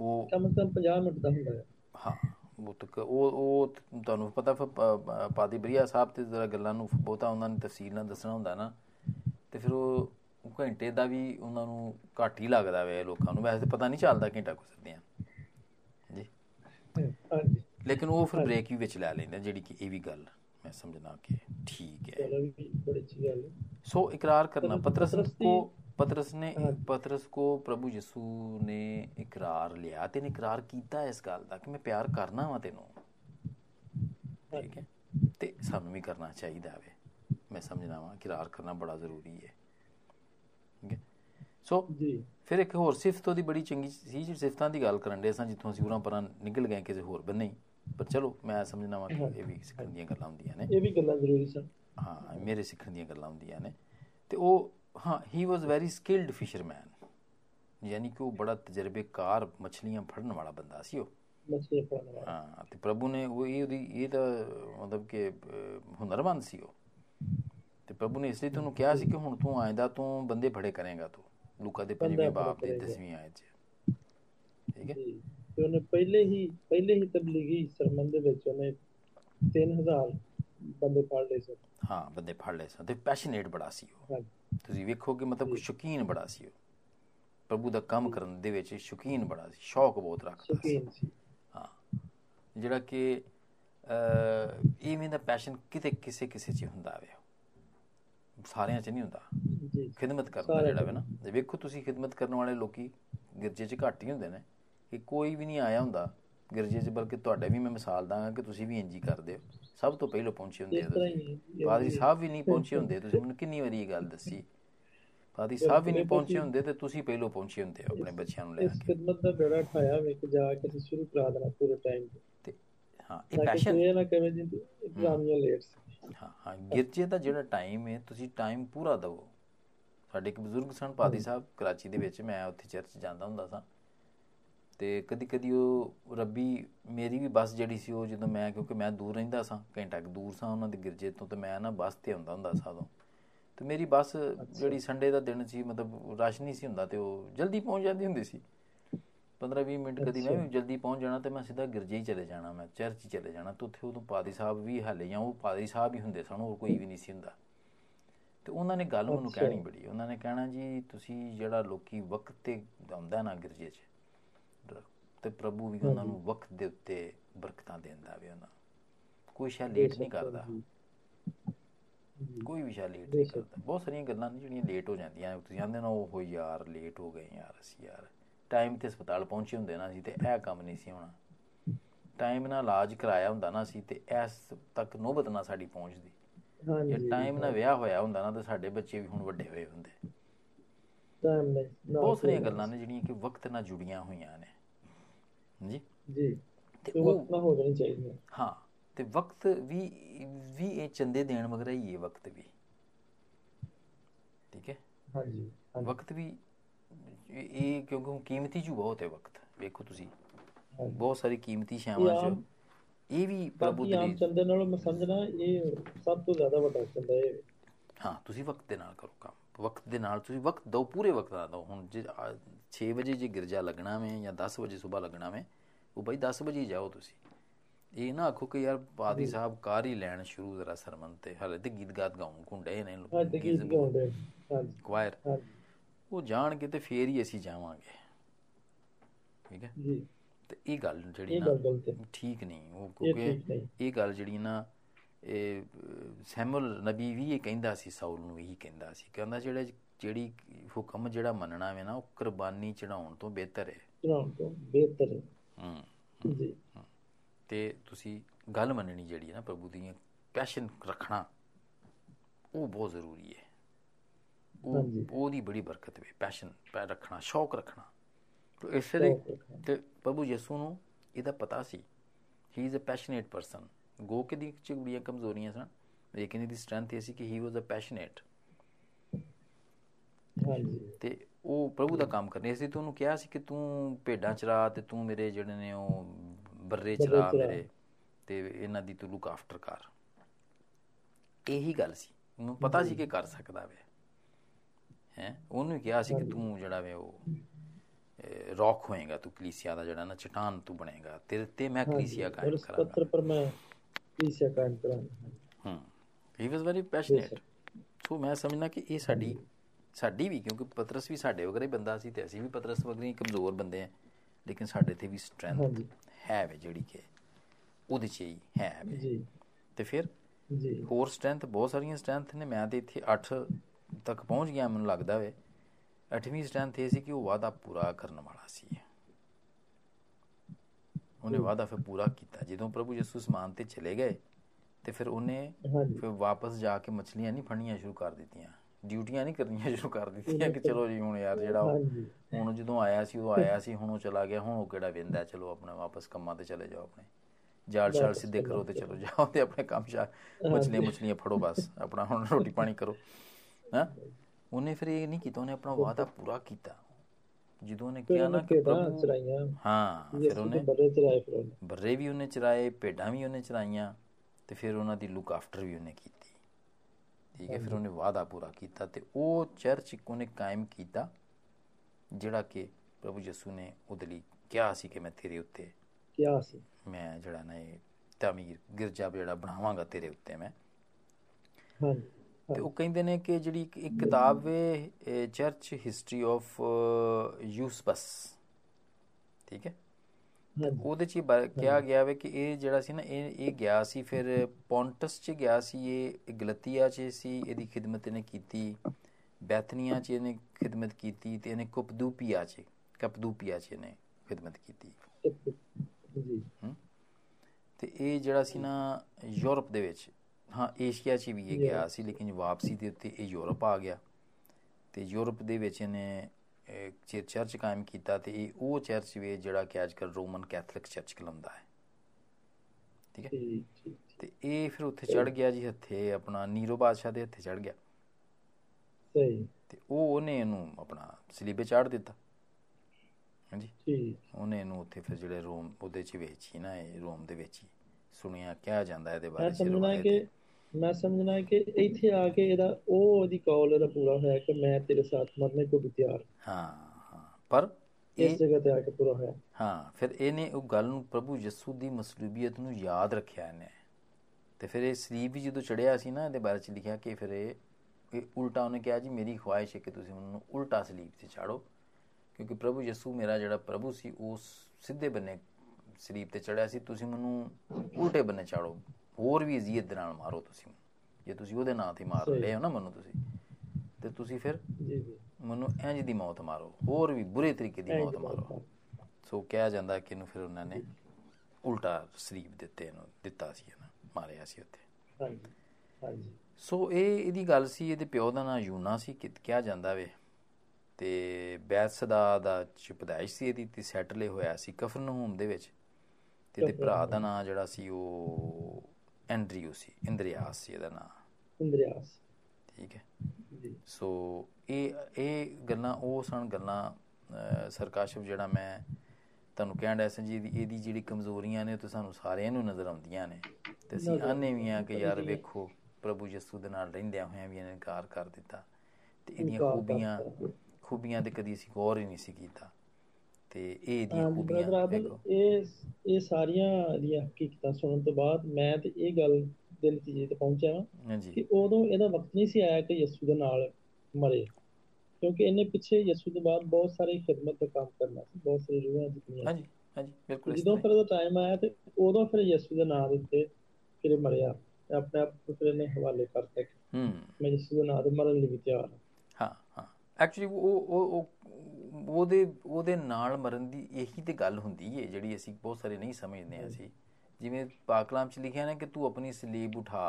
ਉਹ ਕਮ ਸੇ ਕਮ 50 ਮਿੰਟ ਦਾ ਹੁੰਦਾ ਹੈ। ਹਾਂ। ਉਹ ਤੱਕ ਉਹ ਉਹ ਤੁਹਾਨੂੰ ਪਤਾ ਪਾਦੀ ਬਰੀਆ ਸਾਹਿਬ ਤੇ ਜ਼ਰਾ ਗੱਲਾਂ ਨੂੰ ਬਹੁਤਾ ਉਹਨਾਂ ਨੇ ਤਫਸੀਲ ਨਾਲ ਦੱਸਣਾ ਹੁੰਦਾ ਨਾ। ਤੇ ਫਿਰ ਉਹ ਘੰਟੇ ਦਾ ਵੀ ਉਹਨਾਂ ਨੂੰ ਘੱਟ ਹੀ ਲੱਗਦਾ ਵੇ ਲੋਕਾਂ ਨੂੰ। ਵੈਸੇ ਪਤਾ ਨਹੀਂ ਚੱਲਦਾ ਘੰਟਾ ਗੁਜ਼ਰਦਿਆਂ ਜੀ। ਲੇਕਿਨ ਉਹ ਫਿਰ ਬ੍ਰੇਕ ਵੀ ਵਿੱਚ ਲੈ ਲੈਂਦੇ ਜਿਹੜੀ ਕਿ ਇਹ ਵੀ ਗੱਲ ਮੈਂ ਸਮਝਣਾ ਕਿ ਠੀਕ ਹੈ। ਸੋ ਇਕਰਾਰ ਕਰਨਾ ਪਤਰਸ- ਕੋ ਪਤਰਸ ਨੇ। ਪਤਰਸ ਕੋ ਪ੍ਰਭੂ ਯਿਸੂ ਨੇ ਇਕਰਾਰ ਲਿਆ ਤੇ ਨੇ ਇਕਰਾਰ ਕੀਤਾ ਇਸ ਗੱਲ ਦਾ ਕਿ ਮੈਂ ਪਿਆਰ ਕਰਨਾ ਵਾ ਤੈਨੂੰ। ਠੀਕ ਹੈ। ਤੇ ਸਾਨੂੰ ਵੀ ਕਰਨਾ ਚਾਹੀਦਾ ਵੇ। ਮੈਂ ਸਮਝਣਾ ਵਾ ਇਕਰਾਰ ਕਰਨਾ ਬੜਾ ਜ਼ਰੂਰੀ ਹੈ ਠੀਕ ਹੈ ਸੋ ਜੀ ਫਿਰ ਇੱਕ ਹੋਰ ਸਿਫਤ ਉਹਦੀ ਬੜੀ ਚੰਗੀ ਸੀ ਜਿਹੜੀ ਸਿਫਤਾਂ ਦੀ ਗੱਲ ਕਰਨ ਦੇ ਸਾਂ ਜਿੱਥੋਂ ਅਸੀਂ ਉਰਾਂ ਪਰਾਂ ਨਿਕਲ ਗਏ ਕਿਸੇ ਹੋਰ ਬੰਨੇ ਪਰ ਚਲੋ ਮੈਂ ਸਮਝਣਾ ਵਾ ਕਿ ਇਹ ਵੀ ਸਿੱਖਣ ਦੀਆਂ ਗੱਲਾਂ ਹੁੰਦੀਆਂ ਨੇ ਇਹ ਵੀ ਗੱਲਾਂ ਜ਼ਰੂਰੀ ਸਨ ਹਾਂ ਮੇਰੇ ਸਿੱਖਣ ਦੀਆਂ ਗੱਲਾਂ ਹੁੰਦੀਆਂ ਨੇ ਤੇ ਉਹ ਹਾਂ he was very skilled fisherman ਯਾਨੀ ਕਿ ਉਹ ਬੜਾ ਤਜਰਬੇਕਾਰ ਮੱਛਲੀਆਂ ਫੜਨ ਵਾਲਾ ਬੰਦਾ ਸੀ ਉਹ ਮਸਲੇ ਫੜਨ ਵਾਲਾ ਹਾਂ ਤੇ ਪ੍ਰਭੂ ਨੇ ਉਹ ਇਹ ਉਹਦੀ ਇਹ ਤਾਂ ਮਤਲਬ ਕਿ ਹੁਨਰਮੰਦ ਸੀ ਉਹ ਤੇ ਪ੍ਰਭੂ ਨੇ ਇਸ ਲਈ ਤੁਹਾਨੂੰ ਕਿਹਾ ਸੀ ਕਿ ਹੁਣ ਤੂੰ ਆਇਂਦਾ ਤੂੰ ਬੰਦੇ ਫੜੇ ਕਰੇਗਾ ਤੂੰ ਲੂਕਾ ਦੇ ਬੰਦੇ ਪੰਜਵੇਂ ਫੜੇ ਬਾਪ ਦੇ ਕਰੇਗਾ। 10ਵੀਂ ਆਇਤ 'ਚ। ਠੀਕ ਹੈ? ਤੇ ਉਹਨੇ ਪਹਿਲੇ ਹੀ ਪਹਿਲੇ ਹੀ ਤਬਲੀਗੀ ਸਰਮਨ ਦੇ ਵਿੱਚ ਉਹਨੇ 3000 ਬੰਦੇ ਫੜ ਲਏ ਸਨ ਹਾਂ ਬੰਦੇ ਫੜ ਲਏ ਸਨ ਤੇ ਪੈਸ਼ਨੇਟ ਬੜਾ ਸੀ ਉਹ। ਤੁਸੀਂ ਵੇਖੋ ਕਿ ਮਤਲਬ ਕਿ ਸ਼ੌਕੀਨ ਬੜਾ ਸੀ ਉਹ। ਪ੍ਰਭੂ ਦਾ ਕੰਮ ਕਰਨ ਦੇ ਵਿੱਚ ਸ਼ੌਕੀਨ ਬੜਾ ਸੀ ਸ਼ੌਕ ਬਹੁਤ ਰੱਖਦਾ ਸੀ। ਹਾਂ। ਜਿਹੜਾ ਕਿ ਇਵੇਂ ਦਾ ਪੈਸ਼ਨ ਕਿਤੇ ਕਿਸੇ ਕਿਸੇ 'ਚ ਹੁੰਦਾ ਵੇ। ਸਾਰਿਆਂ 'ਚ ਨਹੀਂ ਹੁੰਦਾ। ਜੀ ਖਿਦਮਤ ਕਰਨਾ ਜਿਹੜਾ ਵੇ ਨਾ। ਵੇਖੋ ਤੁਸੀਂ ਖਿਦਮਤ ਕਰਨ ਵਾਲੇ ਲੋਕੀ ਗਿਰਜੇ 'ਚ ਘੱਟ ਹੀ ਹੁੰਦੇ ਨੇ ਕਿ ਕੋਈ ਵੀ ਨਹੀਂ ਆਇਆ ਹੁੰਦਾ ਗਿਰਜੇ 'ਚ ਬਲਕਿ ਤੁਹਾਡੇ ਵੀ ਮੈਂ ਮਿਸਾਲ ਦਾਂਗਾ ਕਿ ਤੁਸੀਂ ਵੀ ਇੰਜ ਹੀ ਕਰਦੇ ਹੋ। ਸਭ ਤੋਂ ਪਹਿਲਾਂ ਪਹੁੰਚੇ ਹੁੰਦੇ ਹੋ ਤੁਸੀਂ। ਹੀ ਪਾਦਰੀ ਸਾਹਿਬ ਵੀ ਨਹੀਂ ਪਹੁੰਚੇ ਹੁੰਦੇ ਤੁਸੀਂ। ਮੈਨੂੰ ਕਿੰਨੀ ਵਾਰੀ ਇਹ ਗੱਲ ਦੱਸੀ। ਪਾਦਰੀ ਸਾਹਿਬ ਵੀ ਨਹੀਂ ਪਹੁੰਚੇ ਹੁੰਦੇ ਤੇ ਤੁਸੀਂ ਪਹਿਲਾਂ ਪਹੁੰਚੇ ਹੁੰਦੇ ਹੋ ਆਪਣੇ ਬੱਚਿਆਂ ਨੂੰ ਲੈ ਕੇ। ਖਿਦਮਤ ਦਾ ਬੇੜਾ ਠਾਇਆ ਵੇ ਕਿ ਜਾ ਕੇ ਅਸੀਂ ਸ਼ੁਰੂ ਕਰਾ ਦੇਣਾ ਪੂਰੇ ਟਾਈਮ ਤੇ। ਹਾਂ ਇਹ ਪੈਸ਼ਨ ਇਹ ਨਾ ਕਹੇ ਜੀ ਇਗਜ਼ਾਮੀਆਂ ਲੇਟ ਸੀ। ਹਾਂ ਹਾਂ ਗਿਰਜੇ ਦਾ ਜਿਹੜਾ ਟਾਈਮ ਹੈ ਤੁਸੀਂ ਟਾਈਮ ਪੂਰਾ ਦਿਓ। ਸਾਡੇ ਇੱਕ ਬਜ਼ੁਰਗ ਸਨ ਪਾਦੀ ਸਾਹਿਬ ਕਰਾਚੀ ਦੇ ਵਿੱਚ ਮੈਂ ਉੱਥੇ ਚਰਚ ਜਾਂਦਾ ਹੁੰਦਾ ਸਾਂ। ਤੇ ਕਦੀ ਕਦੀ ਉਹ ਰੱਬੀ ਮੇਰੀ ਵੀ ਬੱਸ ਜਿਹੜੀ ਸੀ ਉਹ ਜਦੋਂ ਮੈਂ ਕਿਉਂਕਿ ਮੈਂ ਦੂਰ ਰਹਿੰਦਾ ਸਾਂ ਘੰਟਾ ਕੁ ਦੂਰ ਸਾਂ ਉਹਨਾਂ ਦੇ ਗਿਰਜੇ ਤੋਂ ਤੇ ਮੈਂ ਨਾ ਬੱਸ ਤੇ ਆਉਂਦਾ ਹੁੰਦਾ ਸਾਂ ਉਦੋਂ। ਤੇ ਮੇਰੀ ਬੱਸ ਜਿਹੜੀ ਸੰਡੇ ਦਾ ਦਿਨ ਸੀ ਮਤਲਬ ਰਸ਼ ਨਹੀਂ ਸੀ ਹੁੰਦਾ ਤੇ ਉਹ ਜਲਦੀ ਪਹੁੰਚ ਜਾਂਦੀ ਹੁੰਦੀ ਸੀ। 15-20 ਮਿੰਟ ਕਦੀ ਮੈਂ ਵੀ ਜਲਦੀ ਪਹੁੰਚ ਜਾਣਾ ਤੇ ਮੈਂ ਸਿੱਧਾ ਗਿਰਜੇ ਹੀ ਚਲੇ ਜਾਣਾ ਮੈਂ ਚਰਚ ਹੀ ਚਲੇ ਜਾਣਾ ਤੇ ਉੱਥੇ ਉਦੋਂ ਪਾਦੀ ਸਾਹਿਬ ਵੀ ਹਾਲੇ ਜਾਂ ਉਹ ਪਾਦੀ ਸਾਹਿਬ ਹੀ ਹੁੰਦੇ ਸਨ ਹੋਰ ਕੋਈ ਵੀ ਨਹੀਂ ਸੀ ਹੁੰਦਾ ਤੇ ਉਹਨਾਂ ਨੇ ਗੱਲ ਮੈਨੂੰ। ਕਹਿਣੀ ਬੜੀ ਉਹਨਾਂ ਨੇ ਕਹਿਣਾ ਜੀ ਤੁਸੀਂ ਜਿਹੜਾ ਲੋਕੀ ਵਕਤ ਤੇ ਆਉਂਦਾ ਨਾ ਗਿਰਜੇ 'ਚ ਤੇ ਪ੍ਰਭੂ ਵੀ ਉਹਨਾਂ ਨੂੰ ਵਕਤ ਦੇ ਉੱਤੇ ਬਰਕਤਾਂ ਦਿੰਦਾ ਵੀ ਉਹਨਾਂ। ਕੋਈ ਸ਼ਾ ਲੇਟ ਨਹੀਂ ਕਰਦਾ। ਕੋਈ ਵੀ ਸ਼ਾ ਲੇਟ ਨਹੀਂ। ਕਰਦਾ ਬਹੁਤ ਸਾਰੀਆਂ ਗੱਲਾਂ ਨੇ ਜਿਹੜੀਆਂ ਲੇਟ ਹੋ ਜਾਂਦੀਆਂ ਤੁਸੀਂ ਕਹਿੰਦੇ ਨਾ ਉਹ ਯਾਰ ਲੇਟ ਹੋ ਗਏ ਯਾਰ ਅਸੀਂ ਯਾਰ ਟਾਈਮ ਤੇ ਹਸਪਤਾਲ ਪਹੁੰਚੇ ਹੁੰਦੇ ਨਾ ਸੀ ਤੇ ਇਹ ਕੰਮ ਨਹੀਂ ਸੀ ਹੋਣਾ। ਟਾਈਮ ਨਾਲ ਇਲਾਜ ਕਰਾਇਆ ਹੁੰਦਾ ਨਾ ਸੀ ਤੇ ਇਸ ਤੱਕ ਨੋਬਤ ਨਾ ਸਾਡੀ ਪਹੁੰਚਦੀ। ਜੇ ਟਾਈਮ ਨਾਲ ਵਿਆਹ ਹੋਇਆ ਹੁੰਦਾ ਨਾ ਤੇ ਸਾਡੇ ਬੱਚੇ ਵੀ ਹੁਣ ਵੱਡੇ ਹੋਏ ਹੁੰਦੇ। ਬਹੁਤ ਸਾਰੀਆਂ ਗੱਲਾਂ ਨੇ ਜਿਹੜੀਆਂ ਕਿ ਵਕਤ ਨਾਲ ਜੁੜੀਆਂ ਹੋਈਆਂ ਨੇ। ਜੀ ਜੀ। ਤੇ ਉਹ ਵਕਤ ਨਾ ਹੋ ਜਾਣੀ ਚਾਹੀਦੀ ਹੈ। ਹਾਂ ਤੇ ਵਕਤ ਵੀ ਵੀ ਇਹ ਚੰਦੇ ਦੇਣ ਮਗਰ ਹੀ ਇਹ ਵਕਤ ਵੀ। ਠੀਕ ਹੈ? ਹਾਂਜੀ, ਵਕਤ ਵੀ ਇਹ ਕਿਉਂਕਿ ਹੁਣ ਕੀਮਤੀ ਜੂ ਬਹੁਤ ਹੈ ਵਕਤ ਵੇਖੋ ਤੁਸੀਂ। ਬਹੁਤ ਸਾਰੀ ਕੀਮਤੀ ਇਹ ਚ। ਇਹ ਵੀ ਪ੍ਰਭੂ ਦੇ ਆਮ ਲਈ ਚੰਦੇ ਨਾਲੋਂ ਮੈਂ ਸਮਝਣਾ ਇਹ ਸਭ ਤੋਂ ਜ਼ਿਆਦਾ ਵੱਡਾ ਚੰਦਾ ਹੈ। ਹਾਂ ਤੁਸੀਂ ਵਕਤ ਦੇ ਨਾਲ ਕਰੋ ਕੰਮ। ਵਕਤ ਦੇ ਨਾਲ ਤੁਸੀਂ ਵਕਤ ਦਿਓ ਪੂਰੇ ਵਕਤ ਦਾ ਦਿਓ। ਹੁਣ ਜੇ 6 ਵਜੇ ਜੇ ਗਿਰਜਾ ਲੱਗਣਾ ਵੇ ਜਾਂ 10 ਵਜੇ ਸਵੇਰ ਲੱਗਣਾ ਵੇ ਉਹ ਬਈ 10 ਵਜੇ ਜਾਓ ਤੁਸੀਂ। ਇਹ ਨਾ ਆਖੋ ਕਿ ਯਾਰ ਪਾਦੀ ਸਾਹਿਬ ਕਾਰ ਹੀ ਲੈਣ ਸ਼ੁਰੂ ਜ਼ਰਾ ਸਰਮਨ ਤੇ। ਹਲੇ ਤੇ ਗੀਤ ਗਾਤ ਗਾਉਣ ਘੁੰਡੇ ਨੇ ਦੇ ਗੀਤ ਗਾਉਂਦੇ। ਹਾਂਜੀ। ਕੁਆਇਰ ਹਾਂਜੀ। ਉਹ ਜਾਣਗੇ ਤੇ ਫੇਰ ਹੀ ਅਸੀਂ ਜਾਵਾਂਗੇ। ਠੀਕ ਹੈ? ਜੀ। ਤੇ ਇਹ ਗੱਲ ਜਿਹੜੀ ਨਾ ਠੀਕ ਨਹੀਂ ਉਹ ਕਿਉਂਕਿ ਇਹ ਗੱਲ ਜਿਹੜੀ ਨਾ ਇਹ ਸੈਮੂਅਲ ਨਬੀ ਵੀ ਇਹ ਕਹਿੰਦਾ ਸੀ ਸਾਊਲ ਨੂੰ ਇਹੀ ਕਹਿੰਦਾ ਸੀ। ਕਹਿੰਦਾ ਜਿਹੜਾ ਜਿਹੜੀ ਹੁਕਮ ਜਿਹੜਾ ਮੰਨਣਾ ਵੇ ਨਾ ਉਹ ਕੁਰਬਾਨੀ ਚੜਾਉਣ ਤੋਂ ਬਿਹਤਰ ਹੈ। ਚੁਣਾਉਣ ਤੋਂ ਬਿਹਤਰ ਹੈ। ਹੂੰ ਜੀ। ਤੇ ਤੁਸੀਂ ਗੱਲ ਮੰਨਣੀ ਜਿਹੜੀ ਹੈ ਨਾ ਪ੍ਰਭੂ ਦੀ ਪੈਸ਼ਨ ਰੱਖਣਾ ਉਹ ਬਹੁਤ ਜ਼ਰੂਰੀ ਹੈ। ਉਹ। ਉਹਦੀ ਬੜੀ ਬਰਕਤ ਵੇ ਪੈਸ਼ਨ ਰੱਖਣਾ ਸ਼ੌਕ ਰੱਖਣਾ। ਤੇ ਇਸ ਰੱਖਣਾ। ਤੇ ਪ੍ਰਭੂ ਯਿਸੂ ਨੂੰ ਇਹਦਾ ਪਤਾ ਸੀ he is a passionate person ਗੋ ਕੇ ਦੀ ਚ ਬੜੀਆਂ ਕਮਜ਼ੋਰੀਆਂ ਸਨ ਲੇਕਿਨ ਇਹਦੀ ਸਟਰੈਂਥ ਇਹ ਸੀ ਕਿ ਹੀ ਵਾਸ ਅ ਪੈਸ਼ਨੇਟ ਤੇ ਉਹ ਪ੍ਰਭੂ ਦਾ ਕੰਮ ਕਰਨੇ ਸੀ ਤੇ ਉਹਨੂੰ ਕਿਹਾ ਸੀ ਕਿ ਤੂੰ ਭੇਡਾਂ ਚਰਾ ਤੇ ਤੂੰ ਮੇਰੇ ਜਿਹੜੇ ਨੇ ਉਹ ਬੱਰੇ ਚਰਾ ਚਰਾ। ਮੇਰੇ ਤੇ ਇਹਨਾਂ ਦੀ ਤੂੰ ਲੁੱਕ ਆਫਟਰ ਕਰ। ਇਹੀ ਗੱਲ ਸੀ। ਉਹਨੂੰ ਪਤਾ ਸੀ ਕਿ ਕਰ ਸਕਦਾ ਵੇ। ਹੈ? ਉਹਨੂੰ ਕਿਹਾ ਸੀ ਕਿ ਤੂੰ ਜਿਹੜਾ ਵੇ ਉਹ ਰੌਕ ਹੋਏਗਾ ਤੂੰ ਕਲੀਸਿਆ ਦਾ ਜਿਹੜਾ ਨਾ ਚਟਾਨ ਤੂੰ ਬਣੇਗਾ। ਤੇਰੇ ਤੇ ਮੈਂ ਕਲੀਸਿਆ ਕਾਇਮ ਉਸ ਕਰਾਂਗਾ। ਪੱਤਰ ਪਰ ਮੈਂ ਕਲੀਸਿਆ ਕਾਇਮ ਕਰਾਂਗਾ ਹਮ ਹੀ ਵਾਸ ਵੈਰੀ ਪੈਸ਼ਨੇਟ ਸੋ ਮੈਂ ਸਮਝਣਾ ਕਿ ਇਹ ਸਾਡੀ ਸਾਡੀ ਵੀ ਕਿਉਂਕਿ ਪਤਰਸ ਵੀ ਸਾਡੇ ਵਗਰੇ ਬੰਦਾ ਸੀ ਤੇ ਅਸੀਂ ਵੀ ਪਤਰਸ ਵਗਰੇ ਹੀ ਕਮਜ਼ੋਰ ਬੰਦੇ ਆ ਲੇਕਿਨ ਸਾਡੇ ਤੇ ਵੀ ਸਟਰੈਂਥ ਹੈ ਵੇ ਜਿਹੜੀ ਕਿ ਉਹਦੇ ਚ ਹੀ ਹੈ ਵੇ। ਜੀ। ਤੇ ਫਿਰ ਜੀ। ਹੋਰ ਸਟਰੈਂਥ ਬਹੁਤ ਸਾਰੀਆਂ ਸਟਰੈਂਥ ਨੇ। ਮੈਂ ਤੇ ਇੱਥੇ 8 ਤੱਕ ਪਹੁੰਚ ਗਿਆ ਮੈਨੂੰ ਲੱਗਦਾ ਵੇ। 8ਵੀਂ ਸਟਰੈਂਥ ਇਹ ਸੀ ਕਿ ਉਹ ਵਾਅਦਾ ਪੂਰਾ ਕਰਨ ਵਾਲਾ ਸੀ। ਉਹਨੇ ਵਾਅਦਾ ਫਿਰ ਪੂਰਾ ਕੀਤਾ। ਜਦੋਂ ਪ੍ਰਭੂ ਯਿਸੂ ਸਮਾਨ ਤੇ ਚਲੇ ਗਏ ਤੇ ਫਿਰ ਉਹਨੇ ਫਿਰ ਵਾਪਸ ਜਾ ਕੇ ਮਛਲੀਆਂ ਨਹੀਂ ਫੜਨੀਆਂ ਸ਼ੁਰੂ ਕਰ ਦਿੱਤੀਆਂ। ਡਿਊਟੀਆਂ ਨਹੀਂ ਕਰਨੀਆਂ ਸ਼ੁਰੂ ਕਰ ਦਿੱਤੀਆਂ ਕਿ ਚਲੋ ਜੀ ਹੁਣ ਯਾਰ ਜਿਹੜਾ ਹੁਣ ਜਦੋਂ ਆਇਆ ਸੀ ਉਹ ਆਇਆ ਸੀ ਹੁਣ ਉਹ ਚਲਾ ਗਿਆ ਹੁਣ ਉਹ ਕਿਹੜਾ ਵੇਂਦਾ? ਚਲੋ ਆਪਣੇ ਵਾਪਸ ਕੰਮਾਂ ਤੇ ਚਲੇ ਜਾਓ ਆਪਣੇ। ਜਾਲ ਛਾਲ ਸਿੱਧੇ ਕਰੋ ਤੇ ਚਲੋ ਜਾਓ ਤੇ ਆਪਣੇ ਕੰਮ ਸ਼ਾ ਮਛਲੀਆਂ ਮਛਲੀਆਂ ਫੜੋ ਬਸ। ਆਪਣਾ ਹੁਣ ਰੋਟੀ ਪਾਣੀ ਕਰੋ। ਹਾਂ ਉਹਨੇ ਫਿਰ ਇਹ ਨਹੀਂ ਕੀਤਾ ਉਹਨੇ ਆਪਣਾ ਵਾਅਦਾ ਪੂਰਾ ਕੀਤਾ ਜਦੋਂ ਉਹਨੇ ਫਿਰ ਕਿਹਾ ਨਾ ਉਹਨੇ ਕਿ ਭੇਡਾਂ ਪ੍ਰਭੂ ਚਰਾਈਆਂ ਹਾਂ ਫਿਰ ਯਿਸੂ ਉਹਨੇ ਦੇ ਬੜੇ ਚਰਾਏ ਫਿਰ ਉਹਨੇ ਬਰਰੇ ਵੀ ਉਹਨੇ ਚਰਾਏ ਭੇਡਾਂ ਵੀ ਉਹਨੇ ਚਰਾਈਆਂ ਤੇ ਫਿਰ ਉਹਨਾਂ ਦੀ ਲੁੱਕ ਆਫਟਰ ਵੀ ਉਹਨੇ ਕੀਤੀ ਠੀਕ ਹੈ ਫਿਰ ਉਹਨੇ ਵਾਅਦਾ ਪੂਰਾ ਕੀਤਾ ਤੇ ਉਹ ਚਰਚ ਇੱਕ ਉਹਨੇ ਕਾਇਮ ਕੀਤਾ ਜਿਹੜਾ ਕਿ ਪ੍ਰਭੂ ਯਿਸੂ ਨੇ ਉਹਦੇ ਲਈ ਕਿਹਾ ਸੀ ਕਿ ਮੈਂ ਤੇਰੇ ਉੱਤੇ ਕਿਹਾ ਸੀ ਮੈਂ ਜਿਹੜਾ ਨਾ ਇਹ ਤਾਮੀਰ ਗਿਰਜਾ ਜਿਹੜਾ ਬਣਾਵਾਂਗਾ ਤੇਰੇ ਉੱਤੇ ਮੈਂ ਹਾਂਜੀ ਤੇ ਉਹ ਕਹਿੰਦੇ ਨੇ ਕਿ ਜਿਹੜੀ ਇੱਕ- ਕਿਤਾਬ ਵੇ ਚਰਚ ਹਿਸਟਰੀ ਆਫ ਯੂਸਬਸ ਠੀਕ ਹੈ? ਉਹਦੇ ਚ ਹੀ ਕਿਹਾ ਗਿਆ ਵੇ ਕਿ ਇਹ ਜਿਹੜਾ ਸੀ ਨਾ ਇਹ ਇਹ ਗਿਆ ਸੀ ਫਿਰ ਪੌਂਟਸ ਚ ਗਿਆ ਸੀ ਇਹ ਗਲਤੀਆ ਚ ਸੀ ਇਹਦੀ ਖਿਦਮਤ ਇਹਨੇ ਕੀਤੀ। ਬੈਥਨੀਆ ਚ ਇਹਨੇ ਖਿਦਮਤ ਕੀਤੀ ਤੇ ਇਹਨੇ ਕੁਪਦੂਪੀਆ ਚ ਕਪਦੂਪੀਆ ਚ ਇਹਨੇ ਖਿਦਮਤ ਕੀਤੀ। ਜੀ। ਤੇ ਇਹ ਜਿਹੜਾ ਸੀ ਨਾ ਯੂਰਪ ਦੇ ਵਿੱਚ ਹਾਂ ਏਸ਼ੀਆ 'ਚ ਵੀ ਇਹ ਗਿਆ ਸੀ ਲੇਕਿਨ ਵਾਪਸੀ ਦੇ ਉੱਤੇ ਇਹ ਯੂਰਪ ਆ ਗਿਆ। ਤੇ ਯੂਰਪ ਦੇ ਵਿੱਚ ਇਹਨੇ ਚ- ਚਰਚ ਕਾਇਮ ਕੀਤਾ ਤੇ ਇਹ ਉਹ ਚਰਚ ਵੀ ਜਿਹੜਾ ਕਿ ਅੱਜਕੱਲ ਰੋਮਨ ਕੈਥੋਲਿਕ ਚਰਚ ਕਹਿਲਾਉਂਦਾ ਹੈ। ਠੀਕ ਹੈ? ਤੇ ਇਹ ਫਿਰ ਉੱਥੇ ਚੜ ਗਿਆ ਜੀ ਹੱਥੇ ਆਪਣਾ ਨੀਰੋ ਬਾਦਸ਼ਾਹ ਦੇ ਹੱਥੇ ਚੜ ਗਿਆ। ਸਹੀ। ਤੇ ਉਹ ਉਹਨੇ ਇਹਨੂੰ ਆਪਣਾ ਸਲੀਬੇ ਚਾੜ ਦਿੱਤਾ। ਹਾਂਜੀ? ਠੀਕ। ਉਹਨੇ ਇਹਨੂੰ ਉੱਥੇ ਫਿਰ ਜਿਹੜੇ ਰੋਮ ਉਹਦੇ ਚ ਵੇਚੀ ਨਾ ਇਹ ਰੋਮ ਦੇ ਵਿੱਚ ਹੀ। ਸੁਣਿਆ ਕਿਹਾ ਜਾਂਦਾ ਇਹਦੇ ਬਾਰੇ ਸਮਝਣਾ ਕਿ ਮੈਂ ਸਮਝਣਾ ਕਿ ਇੱਥੇ ਆ ਕੇ ਇਹਦਾ ਉਹ ਉਹਦੀ ਕੌਲ ਇਹਦਾ ਪੂਰਾ ਹੋਇਆ ਕਿ ਮੈਂ ਤੇਰੇ ਸਾਥ ਮਰਨੇ ਕੋ ਵੀ ਤਿਆਰ ਹਾਂ। ਹਾਂ ਪਰ ਇਸ ਜਗ੍ਹਾ ਤੇ ਆ ਕੇ ਪੂਰਾ ਹੋਇਆ। ਹਾਂ ਫਿਰ ਇਹਨੇ ਉਹ ਗੱਲ ਨੂੰ ਪ੍ਰਭੂ ਯਿਸੂ ਦੀ ਮਸਲੂਬੀਅਤ ਨੂੰ ਯਾਦ ਰੱਖਿਆ ਇਹਨੇ। ਤੇ ਫਿਰ ਇਹ ਸਲੀਬ ਵੀ ਜਦੋਂ ਚੜਿਆ ਸੀ ਨਾ ਇਹਦੇ ਬਾਰੇ ਚ ਲਿਖਿਆ ਕਿ ਫਿਰ ਇਹ ਉਲਟਾ ਉਹਨੇ ਕਿਹਾ ਜੀ ਮੇਰੀ ਖੁਆਇਸ਼ ਹੈ ਕਿ ਤੁਸੀਂ ਮੈਨੂੰ ਉਲਟਾ ਸਲੀਬ ਤੇ ਚਾੜੋ। ਕਿਉਂਕਿ ਪ੍ਰਭੂ ਯਿਸੂ ਮੇਰਾ ਜਿਹੜਾ ਪ੍ਰਭੂ ਸੀ ਉਹ ਸਿੱਧੇ ਬੰਨੇ ਸਲੀਬ ਤੇ ਚੜਿਆ ਸੀ ਤੁਸੀਂ ਮੈਨੂੰ ਉਲਟੇ ਬੰਨੇ ਚਾੜੋ। ਹੋਰ ਵੀ ਅਜ਼ੀਅਤ ਦੇ ਨਾਲ ਮਾਰੋ ਤੁਸੀਂ। ਜੇ ਤੁਸੀਂ ਉਹਦੇ ਨਾਂ ਤੇ ਮਾਰ। ਲਏ ਹੋ ਨਾ ਮੈਨੂੰ ਤੁਸੀਂ ਤੇ ਤੁਸੀਂ ਫਿਰ ਜੀ ਜੀ। ਮੈਨੂੰ ਇੰਜ ਦੀ ਮੌਤ ਮਾਰੋ ਹੋਰ ਵੀ ਬੁਰੇ ਤਰੀਕੇ ਦੀ ਮੌਤ ਮਾਰੋ। ਸੋ ਕਿਹਾ ਜਾਂਦਾ ਕਿ ਇਹਨੂੰ ਫਿਰ ਉਹਨਾਂ ਨੇ ਉਲਟਾ ਸਲੀਬ ਦਿੱਤੇ ਇਹਨੂੰ ਦਿੱਤਾ ਸੀ ਇਹਨਾਂ ਮਾਰਿਆ ਸੀ ਉੱਥੇ। ਹਾਂਜੀ ਹਾਂਜੀ। ਸੋ ਇਹ ਇਹਦੀ ਗੱਲ ਸੀ ਇਹਦੇ ਪਿਓ ਦਾ ਨਾਂ ਯੂਨਾ ਸੀ ਕਿ ਕਿਹਾ ਜਾਂਦਾ ਵੇ ਤੇ ਬੈਤਸਦਾ ਦਾ ਚਪਦਾਇਸ਼ ਸੀ ਇਹਦੀ ਤੇ ਸੈਟਲੇ ਹੋਇਆ ਸੀ ਕਫਰਨਹੂਮ ਦੇ ਵਿੱਚ। ਤੇ ਇਹਦੇ ਭਰਾ ਦਾ ਨਾਂ ਜਿਹੜਾ ਸੀ ਉਹ ਐਂਡਰਿਊ ਸੀ ਇੰਦਰੀਆਸ ਸੀ ਇਹਦਾ ਨਾਂ। ਇੰਦਰੀਆਸ। ਠੀਕ ਹੈ। ਜੀ। ਸੋ ਇਹ ਇਹ ਗੱਲਾਂ ਉਹ ਸਨ ਗੱਲਾਂ ਸਰਕਾਸ਼ਵ ਜਿਹੜਾ ਮੈਂ ਤੁਹਾਨੂੰ ਕਹਿਣ ਡਿਆ ਸੀ ਜੀ ਇਹਦੀ ਜਿਹੜੀ ਕਮਜ਼ੋਰੀਆਂ ਨੇ ਤਾਂ ਸਾਨੂੰ ਸਾਰਿਆਂ ਨੂੰ ਨਜ਼ਰ ਆਉਂਦੀਆਂ ਨੇ। ਤੇ ਅਸੀਂ ਆਨੇ ਵੀ ਆ ਕਿ ਯਾਰ ਵੇਖੋ ਪ੍ਰਭੂ ਯਿਸੂ ਦੇ ਨਾਲ ਰਹਿੰਦਿਆਂ ਹੋਇਆਂ ਵੀ ਇਹਨੇ ਇਨਕਾਰ ਕਰ ਦਿੱਤਾ। ਤੇ ਇਹਦੀਆਂ ਖੂਬੀਆਂ। ਖੂਬੀਆਂ ਤੇ ਕਦੀ ਅਸੀਂ ਗੌਰ ਹੀ ਨਹੀਂ ਸੀ ਕੀਤਾ। ਤੇ ਇਹ ਹਾਂਜੀ ਖੂਬੀਆਂ ਵੇਖੋ ਇਹ ਇਹ ਸਾਰੀਆਂ ਦੀਆਂ ਹਕੀਕਤਾਂ ਸੁਣਨ ਤੋਂ ਬਾਅਦ ਮੈਂ ਤੇ ਇਹ ਗੱਲ ਦੇ ਨਤੀਜੇ ਤੇ ਪਹੁੰਚਿਆ ਹਾਂਜੀ। ਕਿ ਉਦੋਂ ਇਹਦਾ ਵਕਤ ਨਹੀਂ ਸੀ ਆਇਆ ਕਿ ਯਿਸੂ ਦੇ ਨਾਲ ਮਰੇ। ਕਿਉਂਕਿ ਇਹਨੇ ਪਿੱਛੇ ਯਿਸੂ ਤੋਂ ਬਾਅਦ ਬਹੁਤ ਸਾਰੀ ਖਿਦਮਤ ਦਾ ਕੰਮ ਕਰਨਾ ਸੀ ਬਹੁਤ ਸਾਰੀ ਰੂਹਾਂ ਜਿੱਤੀਆਂ ਹਾਂਜੀ ਹਾਂਜੀ ਬਿਲਕੁਲ ਜਦੋਂ ਫਿਰ ਉਹਦਾ ਟਾਈਮ ਆਇਆ ਤੇ ਉਦੋਂ ਫਿਰ ਯਿਸੂ ਦੇ ਨਾਮ ਦੇ ਉੱਤੇ ਫਿਰ ਮਰਿਆ। ਆਪਣੇ ਆਪ ਨੂੰ ਫਿਰ ਇਹਨੇ ਹਵਾਲੇ ਕਰਤਾ ਕਿ ਹੀ। ਹੂੰ ਮੈਂ ਯਿਸੂ ਦੇ ਨਾਮ ਤੇ ਮਰਨ ਲਈ ਤਿਆਰ ਹਾਂ ਹਾਂ ਹਾਂ। ਐਕਚੁਅਲੀ ਉਹ ਉਹ ਉਹ ਉਹਦੇ ਉਹਦੇ ਨਾਲ ਮਰਨ ਦੀ ਇਹੀ ਤੇ ਗੱਲ ਹੁੰਦੀ ਏ ਜਿਹੜੀ ਅਸੀਂ ਬਹੁਤ ਸਾਰੇ ਨਹੀਂ ਸਮਝਦੇ ਹਾਂ ਅਸੀਂ ਜਿਵੇਂ ਪਾਕਲਾਮ ਚ ਲਿਖਿਆ ਨਾ ਕਿ ਤੂੰ ਆਪਣੀ ਸਲੀਬ ਉਠਾ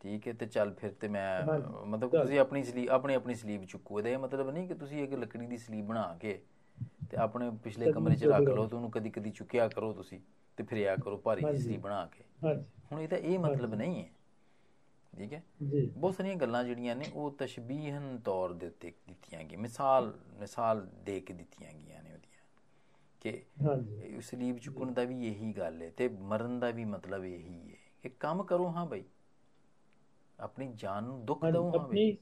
ਠੀਕ ਹੈ ਤੇ ਚੱਲ ਫਿਰ ਤੇ ਮੈਂ ਮਤਲਬ। ਤੁਸੀਂ ਆਪਣੀ ਸਲੀਬ ਆਪਣੀ ਆਪਣੀ ਸਲੀਬ ਚੁੱਕੋ ਇਹਦਾ ਇਹ ਮਤਲਬ ਨਹੀਂ ਕਿ ਤੁਸੀਂ ਇੱਕ ਲੱਕੜੀ ਦੀ ਸਲੀਬ ਬਣਾ ਕੇ ਤੇ ਆਪਣੇ ਪਿਛਲੇ ਕਮਰੇ 'ਚ ਰੱਖ ਲਓ। ਤੇ ਉਹਨੂੰ ਕਦੀ ਕਦੀ ਚੁੱਕਿਆ ਕਰੋ ਤੁਸੀਂ ਤੇ ਫਿਰਿਆ ਕਰੋ ਭਾਰੀ ਜਿਹੀ ਹਾਂਜੀ। ਸਲੀਬ ਬਣਾ ਕੇ ਹਾਂਜੀ ਹੁਣ ਇਹਦਾ ਇਹ ਮਤਲਬ ਨਹੀਂ ਹੈ ਠੀਕ ਹੈ? ਬਹੁਤ ਸਾਰੀਆਂ ਗੱਲਾਂ ਜਿਹੜੀਆਂ ਨੇ ਉਹ ਤਸ਼ਬੀਹਨ ਤੌਰ ਦੇ ਉੱਤੇ ਦਿੱਤੀਆਂ ਗਈਆਂ ਮਿਸਾਲ ਮਿਸਾਲ ਦੇ ਕੇ ਦਿੱਤੀਆਂ ਗਈਆਂ ਨੇ ਉਹਦੀਆਂ। ਕਿ ਸਲੀਬ ਚੁੱਕਣ ਦਾ ਵੀ ਇਹੀ ਗੱਲ ਹੈ ਤੇ ਮਰਨ ਦਾ ਵੀ ਮਤਲਬ ਇਹੀ ਹੈ ਕਿ ਕੰਮ ਕਰੋ ਹਾਂ ਬਈ। ਆਪਣੀ ਜਾਨ ਨੂੰ ਦੁੱਖ ਦਿਓ ਹਾਂ ਬਈ।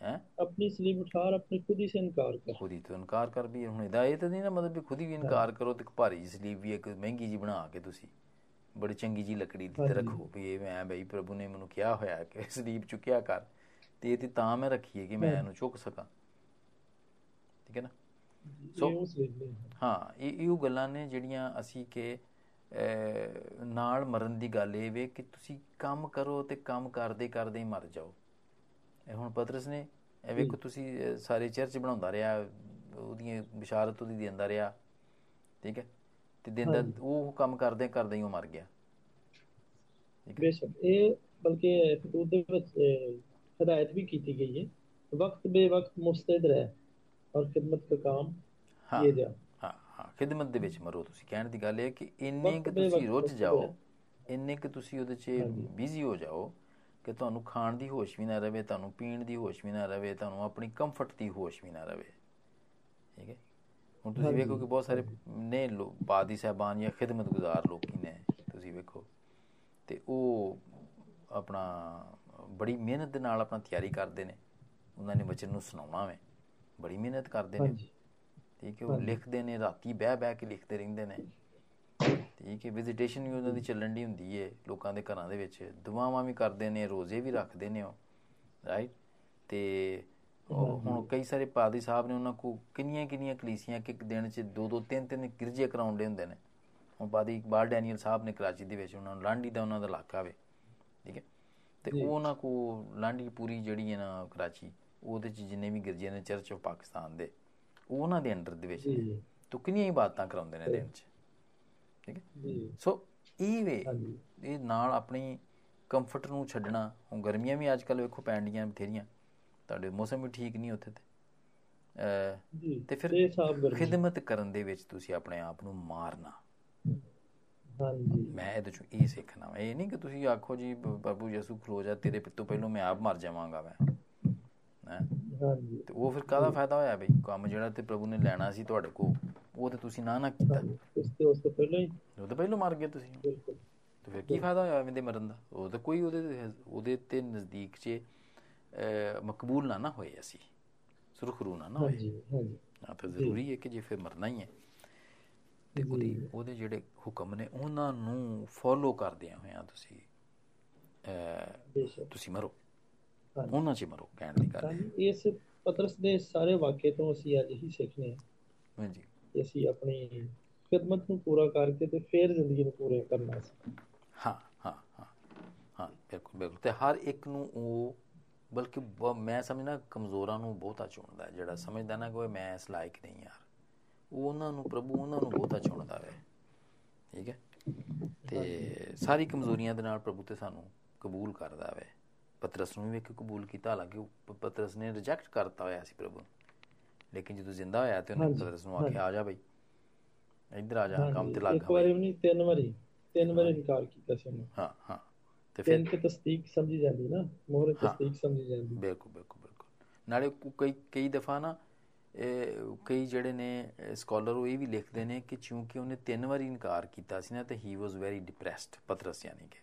ਹੈ? ਆਪਣੀ ਸਲੀਬ ਉਠਾਰ ਆਪਣੇ ਖੁਦ ਹੀ ਸੇ ਇਨਕਾਰ ਕਰ। ਖੁਦ ਹੀ ਤੋਂ ਇਨਕਾਰ ਕਰ ਵੀ ਹੁਣ ਹਿਦਾਇਤ ਨਹੀਂ ਨਾ ਮਤਲਬ ਵੀ ਖੁਦ ਹੀ ਇਨਕਾਰ ਕਰੋ ਤੇ ਭਾਰੀ ਸਲੀਬ ਵੀ ਇੱਕ ਮਹਿੰਗੀ ਜੀ ਬਣਾ ਕੇ ਤੁਸੀਂ। ਬੜੀ ਚੰਗੀ ਜੀ ਲੱਕੜੀ ਦੀ ਤੇ ਰੱਖੋ ਵੀ ਇਹ ਮੈਂ ਬਈ ਪ੍ਰਭੂ ਨੇ ਮੈਨੂੰ ਕਿਹਾ ਹੋਇਆ ਕਿ ਸਲੀਪ ਚੁੱਕਿਆ ਕਰ ਤੇ ਇਹ ਤੇ ਤਾਂ ਮੈਂ ਰੱਖੀਏ ਕਿ ਮੈਂ ਇਹਨੂੰ ਚੁੱਕ ਸਕਾਂ। ਠੀਕ ਹੈ ਨਾ? ਸੋ ਹਾਂ। ਇਹ ਇਹ ਗੱਲਾਂ ਨੇ ਜਿਹੜੀਆਂ ਅਸੀਂ ਕਿ ਨਾਲ ਮਰਨ ਦੀ ਗੱਲ ਇਹ ਵੇ ਕਿ ਤੁਸੀਂ ਕੰਮ ਕਰੋ ਤੇ ਕੰਮ ਕਰਦੇ ਕਰਦੇ ਹੀ ਮਰ ਜਾਓ। ਇਹ ਹੁਣ ਪਤਰਸ ਨੇ ਇਹ ਵੇਖੋ ਤੁਸੀਂ ਸਾਰੇ ਚਰਚ ਬਣਾਉਂਦਾ ਰਿਹਾ ਉਹਦੀਆਂ ਬਿਸ਼ਾਰਤ ਉਹਦੀ ਦਿੰਦਾ ਰਿਹਾ। ਠੀਕ ਹੈ? ਤੇ ਦਿੰਦਾ ਹਾਂਜੀ। ਉਹ ਕੰਮ ਕਰਦੇ ਕਰਦੇ ਹੀ ਉਹ ਮਰ ਗਿਆ। ਬੇਸ਼ੱਕ ਇਹ ਬਲਕਿ ਫਤੂਦ ਦੇ ਵਿੱਚ ਹਦਾਇਤ ਵੀ ਕੀਤੀ ਗਈ ਹੈ। ਵਕਤ ਬੇਵਕਤ ਮੁਸਤੈਦ ਰਹਿ ਔਰ ਖਿਦਮਤ ਦਾ ਕੰਮ ਹਾਂ ਕੀਏ ਜਾ। ਹਾਂ ਹਾਂ ਖਿਦਮਤ ਦੇ ਵਿੱਚ ਮਰੋ ਤੁਸੀਂ। ਕਹਿਣ ਦੀ ਗੱਲ ਇਹ ਕਿ ਇੰਨੇ ਵਕਤ ਕਿ ਬੇ ਤੁਸੀਂ ਵਕਤ ਰੁੱਝ ਵਕਤ ਜਾਓ। ਇੰਨੇ ਕਿ ਤੁਸੀਂ ਉਹਦੇ 'ਚ। ਬਿਜ਼ੀ ਹੋ ਜਾਓ ਕਿ ਤੁਹਾਨੂੰ ਖਾਣ ਦੀ ਹੋਸ਼ ਵੀ ਨਾ ਰਵੇ ਤੁਹਾਨੂੰ ਪੀਣ ਦੀ ਹੋਸ਼ ਵੀ ਨਾ ਰਵੇ ਤੁਹਾਨੂੰ ਆਪਣੀ ਕੰਫਰਟ ਦੀ ਹੋਸ਼ ਵੀ ਨਾ ਰਵੇ। ਠੀਕ ਹੈ। ਹੁਣ ਤੁਸੀਂ ਵੇਖੋ ਕਿ ਬਹੁਤ ਸਾਰੇ ਨੇ ਲੋ- ਪਾਦੀ ਸਾਹਿਬਾਨ ਜਾਂ ਖਿਦਮਤਗੁਜ਼ਾਰ ਲੋਕੀ ਨੇ ਤੁਸੀਂ ਵੇਖੋ। ਤੇ ਉਹ ਆਪਣਾ ਬੜੀ ਮਿਹਨਤ ਦੇ ਨਾਲ ਆਪਣਾ ਤਿਆਰੀ ਕਰਦੇ ਨੇ। ਉਹਨਾਂ ਨੇ ਬੱਚੇ ਨੂੰ ਸੁਣਾਉਣਾ ਵੇ। ਬੜੀ ਮਿਹਨਤ ਕਰਦੇ ਨੇ। ਠੀਕ ਹੈ ਉਹ। ਲਿਖਦੇ ਨੇ ਰਾਤੀ ਬਹਿ ਬਹਿ ਕੇ ਲਿਖਦੇ ਰਹਿੰਦੇ ਨੇ। ਠੀਕ ਹੈ ਵਿਜ਼ਿਟੇਸ਼ਨ ਵੀ ਉਹਨਾਂ ਦੀ ਚੱਲਣ ਦੀ ਹੁੰਦੀ ਹੈ ਲੋਕਾਂ ਦੇ ਘਰਾਂ ਦੇ ਵਿੱਚ। ਦੁਆਵਾਂ ਵੀ ਕਰਦੇ ਨੇ ਰੋਜ਼ੇ ਵੀ ਰੱਖਦੇ ਨੇ ਉਹ। ਰਾਈਟ ਤੇ ਹੁਣ ਕਈ ਸਾਰੇ ਪਾਦੀ ਸਾਹਿਬ ਨੇ ਉਹਨਾਂ ਕੋ ਕਿੰਨੀਆਂ ਕਿੰਨੀਆਂ ਕਲੀਸੀਆਂ ਕਿ ਇੱਕ ਦਿਨ 'ਚ ਦੋ ਦੋ ਤਿੰਨ ਤਿੰਨ ਗਿਰਜੇ ਕਰਾਉਂਦੇ ਹੁੰਦੇ ਨੇ। ਹੁਣ ਪਾਦੀ ਇਕਬਾਲ ਡੈਨੀਅਲ ਸਾਹਿਬ ਨੇ ਕਰਾਚੀ ਦੇ ਵਿੱਚ ਉਹਨਾਂ ਨੂੰ ਲਾਂਡੀ ਦਾ ਉਹਨਾਂ ਦਾ ਇਲਾਕਾ ਵੇ ਠੀਕ ਹੈ? ਤੇ ਉਹਨਾਂ ਕੋ ਲਾਂਡੀ ਪੂਰੀ ਜਿਹੜੀ ਹੈ ਨਾ ਕਰਾਚੀ ਉਹਦੇ 'ਚ ਜਿੰਨੇ ਵੀ ਗਿਰਜੇ ਨੇ ਚਰਚ ਆਫ ਪਾਕਿਸਤਾਨ ਦੇ ਉਹ ਉਹਨਾਂ ਦੇ ਅੰਡਰ ਦੇ ਵਿੱਚ ਤੋ ਕਿੰਨੀਆਂ ਹੀ ਬਾਤਾਂ ਕਰਾਉਂਦੇ ਨੇ ਦਿਨ 'ਚ ਠੀਕ ਹੈ? ਸੋ ਇਹ ਵੇ ਇਹ ਨਾਲ ਆਪਣੀ ਕੰਫਰਟ ਨੂੰ ਛੱਡਣਾ ਹੁਣ ਗਰਮੀਆਂ ਵੀ ਅੱਜ ਕੱਲ ਵੇਖੋ ਪੈਂਡੀਆਂ ਬਥੇਰੀਆਂ। ਤੁਹਾਡੇ ਮੌਸਮ ਵੀ ਠੀਕ ਨਹੀਂ ਉੱਥੇ ਤੇ। ਤੇ ਫਿਰ ਖਿਦਮਤ ਕਰਨ ਦੇ ਵਿੱਚ ਤੁਸੀਂ ਆਪਣੇ ਆਪ ਨੂੰ ਮਾਰਨਾ। ਹਾਂਜੀ। ਮੈਂ ਇਹਦੇ ਚੋਂ ਇਹ ਸਿੱਖਣਾ। ਇਹ ਨਹੀਂ ਕਿ ਤੁਸੀਂ ਆਖੋ ਜੀ ਬਾਬੂ ਯਸੂ ਖਲੋ ਜਾ ਤੇਰੇ ਤੋਂ ਪਹਿਲਾਂ ਮੈਂ ਆਪ ਮਰ ਜਾਵਾਂਗਾ ਮੈਂ। ਹੈਂ? ਹਾਂਜੀ। ਤੇ ਉਹ ਫਿਰ ਕਾਹਦਾ ਫਾਇਦਾ ਹੋਇਆ ਬਈ? ਕੰਮ ਜਿਹੜਾ ਤੇ ਪ੍ਰਭੂ ਨੇ ਲੈਣਾ ਸੀ ਤੁਹਾਡੇ ਕੋਲ ਉਹ ਤੇ ਤੁਸੀਂ ਨਾ ਨਾ ਕੀਤਾ। ਉਸ ਤੇ ਉਸ ਤੋਂ ਪਹਿਲਾਂ ਹੀ। ਉਹ ਤਾਂ ਪਹਿਲਾਂ ਮਰ ਗਏ ਤੁਸੀਂ। ਬਿਲਕੁਲ। ਤੇ ਫਿਰ ਕੀ ਫਾਇਦਾ ਹੋਇਆ ਇਹਦੇ ਮਰਨ ਦਾ? ਉਹ ਤਾਂ ਕੋਈ ਉਹਦੇ ਉਹਦੇ ਤੇ ਨਜ਼ਦੀਕ 'ਚ ਮਕਬੂਲ ਨਾ ਨਾ ਹੋਏ ਅਸੀਂ। ਸੁਰਖਰੂ ਨਾ ਨਾ ਹੋਏ। ਹਾਂ ਤਾਂ ਜ਼ਰੂਰੀ ਹੈ ਕਿ ਜੇ ਫਿਰ ਮਰਨਾ ਹੀ ਹੈ। ਤੇ ਉਹਦੀ ਉਹਦੇ ਜਿਹੜੇ ਹੁਕਮ ਨੇ ਉਹਨਾਂ ਨੂੰ ਫੋਲੋ ਕਰਦਿਆਂ ਹੋਇਆਂ ਤੁਸੀਂ। ਤੁਸੀਂ ਮਰੋ। ਉਹਨਾਂ 'ਚ ਮਰੋ ਕਹਿਣ ਦੀ ਗੱਲ ਇਸ ਪਤਰਸ ਦੇ ਸਾਰੇ ਵਾਕਿਏ ਤੋਂ ਅਸੀਂ ਅੱਜ ਹੀ ਸਿੱਖਨੇ ਹਾਂ। ਹਾਂਜੀ। ਅਸੀਂ ਆਪਣੀ ਖਿਦਮਤ ਨੂੰ ਪੂਰਾ ਕਰਕੇ ਤੇ ਫਿਰ ਜ਼ਿੰਦਗੀ ਨੂੰ ਪੂਰਾ ਕਰਨਾ ਸੀ। ਹਾਂ ਹਾਂ ਹਾਂ। ਹਾਂ ਬਿਲਕੁਲ ਬਿਲਕੁਲ। ਤੇ ਹਰ ਇੱਕ ਨੂੰ ਉਹ ਬਲਕਿ ਮੈਂ ਸਮਝਣਾ ਕਮਜ਼ੋਰਾਂ ਨੂੰ ਬਹੁਤਾ ਚੁਣਦਾ ਹੈ। ਜਿਹੜਾ ਸਮਝਦਾ ਨਾ ਕਿ ਓਏ ਮੈਂ ਇਸ ਲਾਇਕ ਨਹੀਂ ਯਾਰ। ਉਹ ਉਹਨਾਂ ਨੂੰ ਪ੍ਰਭੂ ਉਹਨਾਂ ਨੂੰ ਬਹੁਤਾ ਚੁਣਦਾ ਹੈ। ਠੀਕ ਹੈ? ਤੇ ਸਾਰੀ ਕਮਜ਼ੋਰੀਆਂ ਦੇ ਨਾਲ ਪ੍ਰਭੂ ਤੇ ਸਾਨੂੰ ਕਬੂਲ ਕਰਦਾ ਹੈ। ਪਤਰਸ ਨੂੰ ਵੀ ਵੇਖ ਕੇ ਕਬੂਲ ਕੀਤਾ। ਹਾਲਾਂਕਿ ਪਤਰਸ ਨੇ ਰਿਜੈਕਟ ਕਰਤਾ ਹੋਇਆ ਸੀ ਪ੍ਰਭੂ। ਲੇਕਿਨ ਜਦੋਂ ਜ਼ਿੰਦਾ ਹੋਇਆ ਤੇ ਉਹਨੇ ਪਤਰਸ ਨੂੰ ਆਖਿਆ ਆ ਜਾ ਬਈ। ਇੱਧਰ ਆ ਜਾ ਕੰਮ ਤੇ ਲੱਗ ਇੱਕ ਵਾਰੀ ਨਹੀਂ ਤਿੰਨ ਵਾਰੀ। ਤਿੰਨ ਵਾਰੀ ਇਨਕਾਰ ਕੀਤਾ ਸੀ ਉਹਨੇ। ਹਾਂ ਹਾਂ। ਤੇ ਫਿਰ ਤੇ ਤਸਦੀਕ ਸਮਝੀ ਜਾਂਦੀ ਨਾ ਮੋਹਰ। ਤਸਦੀਕ ਸਮਝੀ ਜਾਂਦੀ ਬਿਲਕੁਲ ਬਿਲਕੁਲ ਬਿਲਕੁਲ ਨਾਲੇ ਕਈ ਕਈ ਦਫਾ ਨਾ ਇਹ ਕਈ ਜਿਹੜੇ ਨੇ ਸਕਾਲਰ ਉਹ ਇਹ ਵੀ ਲਿਖਦੇ ਨੇ ਕਿ ਕਿਉਂਕਿ ਉਹਨੇ ਤਿੰਨ ਵਾਰੀ ਇਨਕਾਰ ਕੀਤਾ ਸੀ ਨਾ ਤੇ ਹੀ ਵਾਸ ਵੈਰੀ ਡਿਪਰੈਸਡ ਪਤਰਸ ਯਾਨੀ ਕਿ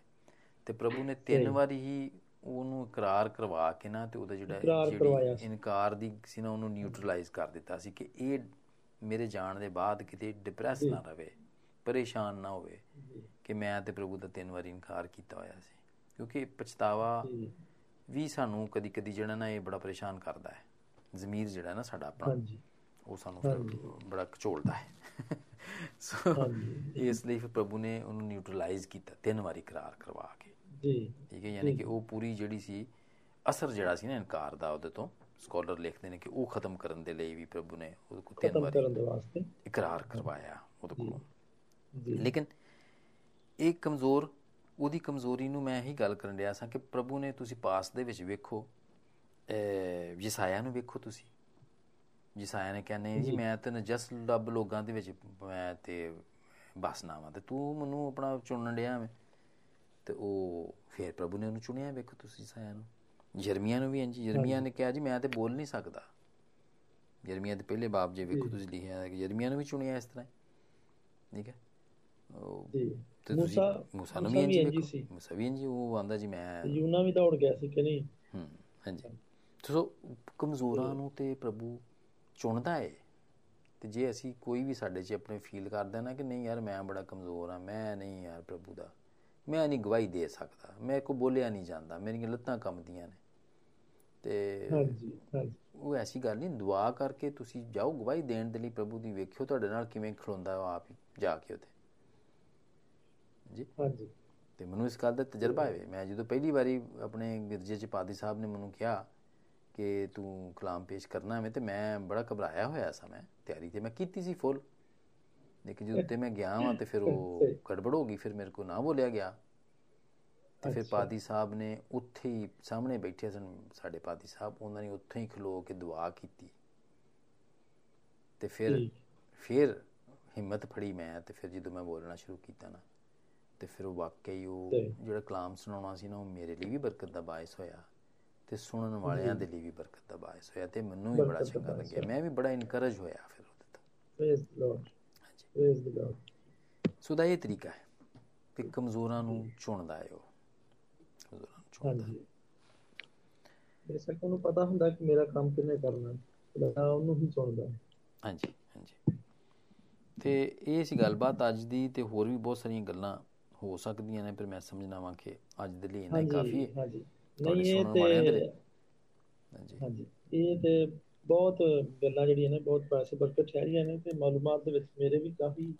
ਤੇ ਪ੍ਰਭੂ ਨੇ ਤਿੰਨ। ਵਾਰੀ ਹੀ ਉਹਨੂੰ ਇਕਰਾਰ ਕਰਵਾ ਕੇ ਨਾ ਤੇ ਉਹਦਾ ਜਿਹੜਾ ਸੀ। ਇਨਕਾਰ ਦੀ ਸੀ ਨਾ ਉਹਨੂੰ ਨਿਊਟਰਲਾਈਜ਼ ਕਰ ਦਿੱਤਾ ਸੀ ਕਿ ਇਹ ਮੇਰੇ ਜਾਣ ਦੇ ਬਾਅਦ ਕਿਤੇ ਡਿਪਰੈਸ। ਨਾ ਰਵੇ ਪਰੇਸ਼ਾਨ ਨਾ ਹੋਵੇ ਕਿ ਮੈਂ ਤੇ ਪ੍ਰਭੂ ਦਾ ਤਿੰਨ ਵਾਰੀ ਇਨਕਾਰ ਕੀਤਾ ਹੋਇਆ ਸੀ ਕਿਉਂਕਿ ਪਛਤਾਵਾ ਵੀ ਸਾਨੂੰ ਕਦੀ ਕਦੀ ਜਿਹੜਾ ਨਾ ਇਹ ਬੜਾ ਪਰੇਸ਼ਾਨ ਕਰਦਾ ਹੈ। ਜ਼ਮੀਰ ਜਿਹੜਾ ਨਾ ਸਾਡਾ ਆਪਣਾ ਹਾਂਜੀ। ਉਹ ਸਾਨੂੰ ਫਿਰ ਬੜਾ ਘਚੋਲਦਾ ਹੈ। [laughs] ਸੋ ਇਸ ਲਈ ਫਿਰ ਪ੍ਰਭੂ ਨੇ ਉਹਨੂੰ ਨਿਊਟਰਲਾਈਜ਼ ਕੀਤਾ ਤਿੰਨ ਵਾਰੀ ਕਰਾਰ ਕਰਵਾ ਕੇ। ਜੀ। ਠੀਕ ਹੈ ਯਾਨੀ ਕਿ ਉਹ ਪੂਰੀ ਜਿਹੜੀ ਸੀ ਅਸਰ ਜਿਹੜਾ ਸੀ ਨਾ ਇਨਕਾਰ ਦਾ ਉਹਦੇ ਤੋਂ ਸਕਾਲਰ ਲਿਖਦੇ ਨੇ ਕਿ ਉਹ ਖਤਮ ਕਰਨ ਦੇ ਲਈ ਵੀ ਪ੍ਰਭੂ ਨੇ ਉਹਦੇ ਕੋਲ ਤਿੰਨ ਵਾਰੀ ਕਰਨ ਦੇ ਵਾਸਤੇ। ਇਕਰਾਰ ਕਰਵਾਇਆ ਉਹਦੇ ਕੋਲੋਂ। ਜੀ। ਲੇਕਿਨ ਇਹ ਕਮਜ਼ੋਰ ਉਹਦੀ ਕਮਜ਼ੋਰੀ ਨੂੰ ਮੈਂ ਇਹੀ ਗੱਲ ਕਰਨ ਰਿਹਾ ਸਾਂ ਕਿ ਪ੍ਰਭੂ ਨੇ ਤੁਸੀਂ ਪਾਸ ਦੇ ਵਿੱਚ ਵੇਖੋ ਯਸਾਇਆ ਨੂੰ ਵੇਖੋ ਤੁਸੀਂ। ਯਸਾਇਆ ਨੇ ਕਹਿੰਦੇ ਜੀ ਮੈਂ ਤੇ ਨਜਸ ਲੱਭ ਲੋਕਾਂ ਦੇ ਵਿੱਚ ਮੈਂ ਤੇ ਬਸਨਾ ਵਾਂ ਤੇ ਤੂੰ ਮੈਨੂੰ ਆਪਣਾ ਚੁਣਨ ਡਿਆ ਮੈਂ ਤੇ ਉਹ ਫਿਰ ਪ੍ਰਭੂ ਨੇ ਉਹਨੂੰ ਚੁਣਿਆ ਵੇਖੋ ਤੁਸੀਂ ਯਸਾਇਆ ਨੂੰ। ਜਰਮੀਆ ਨੂੰ ਵੀ ਇੰਜ ਜਰਮੀਆ ਨੇ ਕਿਹਾ ਜੀ ਮੈਂ ਤੇ ਬੋਲ ਨਹੀਂ ਸਕਦਾ। ਜਰਮੀਆ ਦੇ ਪਹਿਲੇ ਬਾਬ ਜੇ ਵੇਖੋ ਤੁਸੀਂ ਲਿਖਿਆ ਹੈ ਕਿ ਜਰਮੀਆ ਨੂੰ ਵੀ ਚੁਣਿਆ ਇਸ ਤਰ੍ਹਾਂ। ਠੀਕ ਹੈ? ਤੇ ਮੂਸਾ ਮੂਸਾ ਨੂੰ ਵੀ ਇੰਜ ਹੀ ਸੀ। ਮੂਸਾ ਵੀ ਇੰਜ ਹੀ, ਉਹ ਆਂਦਾ ਜੀ ਮੈਂ ਯੂਨਾ ਵੀ ਦੌੜ ਗਿਆ ਸੀ ਕਿ ਨਹੀਂ? ਹੂੰ ਹਾਂਜੀ। ਸੋ ਕਮਜ਼ੋਰਾਂ ਨੂੰ ਤੇ ਪ੍ਰਭੂ ਚੁਣਦਾ ਏ? ਤੇ ਜੇ ਅਸੀਂ ਕੋਈ ਵੀ ਸਾਡੇ 'ਚ ਆਪਣੇ ਫੀਲ ਕਰਦਾ ਨਾ ਕਿ ਨਹੀਂ ਯਾਰ ਮੈਂ ਬੜਾ ਕਮਜ਼ੋਰ ਆ ਮੈਂ ਨਹੀਂ ਯਾਰ ਪ੍ਰਭੂ ਦਾ। ਮੈਂ ਨਹੀਂ ਗਵਾਹੀ ਦੇ ਸਕਦਾ। ਮੈਂ ਕੋ ਬੋਲਿਆ ਨਹੀਂ ਜਾਂਦਾ। ਮੇਰੀਆਂ ਲੱਤਾਂ ਕੰਬਦੀਆਂ ਨੇ। ਤੇ ਹਾਂਜੀ ਹਾਂਜੀ। ਉਹ ਐਸੀ ਗੱਲ ਨਹੀਂ ਦੁਆ ਕਰਕੇ ਤੁਸੀਂ ਜਾਓ ਗਵਾਹੀ ਦੇਣ ਦੇ ਲਈ ਪ੍ਰਭੂ ਦੀ ਵੇਖਿਓ ਤੁਹਾਡੇ ਨਾਲ ਕਿਵੇਂ ਖਲੋਂਦਾ ਉਹ ਆਪ ਹੀ ਜਾ ਕੇ ਉੱਥੇ। ਜੀ। ਹਾਂਜੀ। ਤੇ ਮੈਨੂੰ ਇਸ ਗੱਲ ਦਾ ਤਜਰਬਾ ਹੈ ਮੈਂ ਜਦੋਂ ਪਹਿਲੀ ਵਾਰੀ ਆਪਣੇ ਗਿਰਜੇ ਚ ਪਾਦੀ ਸਾਹਿਬ ਨੇ ਮੈਨੂੰ ਕਿਹਾ ਕਿ ਤੂੰ ਕਲਾਮ ਪੇਸ਼ ਕਰਨਾ ਹੈ ਤੇ ਮੈਂ ਬੜਾ ਘਬਰਾਇਆ ਹੋਇਆ ਸਾਂ ਮੈਂ। ਤਿਆਰੀ ਤੇ ਮੈਂ ਕੀਤੀ ਸੀ ਫੁੱਲ। ਲੇਕਿਨ ਜਦੋਂ ਤੇ ਮੈਂ ਗਿਆ ਵਾਂ ਤੇ ਫਿਰ ਉਹ ਗੜਬੜ ਹੋ ਗਈ ਫਿਰ ਮੇਰੇ ਕੋ ਨਾ ਬੋਲਿਆ ਗਿਆ। ਤੇ ਫਿਰ ਪਾਦੀ ਸਾਹਿਬ ਨੇ ਉੱਥੇ ਹੀ ਸਾਹਮਣੇ ਬੈਠੇ ਸਨ ਸਾਡੇ ਪਾਦੀ ਸਾਹਿਬ ਉਹਨਾਂ ਨੇ ਉੱਥੇ ਹੀ ਖਲੋ ਕੇ ਦੁਆ ਕੀਤੀ। ਤੇ ਫਿਰ। ਫਿਰ ਹਿੰਮਤ ਫੜੀ ਮੈਂ ਤੇ ਫਿਰ ਜਦੋਂ ਮੈਂ ਬੋਲਣਾ ਸ਼ੁਰੂ ਕੀਤਾ ਨਾ ਤੇ ਫਿਰ ਵਾਕਈ ਉਹ ਜਿਹੜਾ ਕਲਾਮ ਸੁਣਾਉਣਾ ਸੀ ਨਾ ਉਹ ਮੇਰੇ ਲਈ ਵੀ ਬਰਕਤ ਦਾ ਬਾਇਸ ਹੋਇਆ ਤੇ ਸੁਣਨ ਵਾਲਿਆਂ ਦੇ ਲਈ ਵੀ ਬਰਕਤ ਦਾ ਬਾਇਸ ਹੋਇਆ ਤੇ ਮੈਨੂੰ ਵੀ ਬੜਾ ਚੰਗਾ ਲੱਗਿਆ। ਮੈਂ ਵੀ ਬੜਾ ਇਨਕਰੇਜ ਹੋਇਆ ਫਿਰ ਉਹਦੇ ਤੋਂ। ਪ੍ਰੇਜ਼ ਲਾਰਡ ਹਾਂਜੀ। ਪ੍ਰੇਜ਼ ਲਾਰਡ ਸੋ ਦਾ ਇਹ ਤਰੀਕਾ ਹੈ ਕਿ ਕਮਜ਼ੋਰਾਂ ਨੂੰ ਚੁਣਦਾ ਹੈ ਉਹ। ਕਮਜ਼ੋਰਾਂ ਨੂੰ ਚੁਣਦਾ ਹਾਂਜੀ। ਬੇਸ਼ੱਕ ਉਹਨੂੰ ਪਤਾ ਹੁੰਦਾ ਕਿ ਮੇਰਾ ਕੰਮ ਕਿੰਨੇ ਕਰਨਾ। ਖੁਦਾ ਉਹਨੂੰ ਹੀ ਚੁਣਦਾ। ਹੈ। ਹਾਂਜੀ ਹਾਂਜੀ। ਤੇ ਇਹ ਸੀ ਗੱਲਬਾਤ ਅੱਜ ਦੀ ਤੇ ਹੋਰ ਵੀ ਬਹੁਤ ਸਾਰੀਆਂ ਗੱਲਾਂ ਹੋ ਸਕਦੀਆਂ ਨੇ ਪਰ ਮੈਂ ਸਮਝਣਾ ਵਾਂ ਕਿ ਅੱਜ ਦੇ ਲਈ ਹੀ ਕਾਫੀ ਹੈ। ਹਾਂਜੀ। ਨਹੀਂ ਇਹ। ਤੇ ਹਾਂਜੀ। ਹਾਂਜੀ। ਇਹ ਤੇ ਬਹੁਤ ਗੱਲਾਂ ਜਿਹੜੀਆਂ ਨੇ ਬਹੁਤ ਪੈਸੇ ਬਰਕਤ ਠਹਿਰੀਆਂ ਨੇ ਤੇ ਮਾਲੂਮਾਤ ਦੇ ਵਿੱਚ ਮੇਰੇ ਵੀ ਕਾਫੀ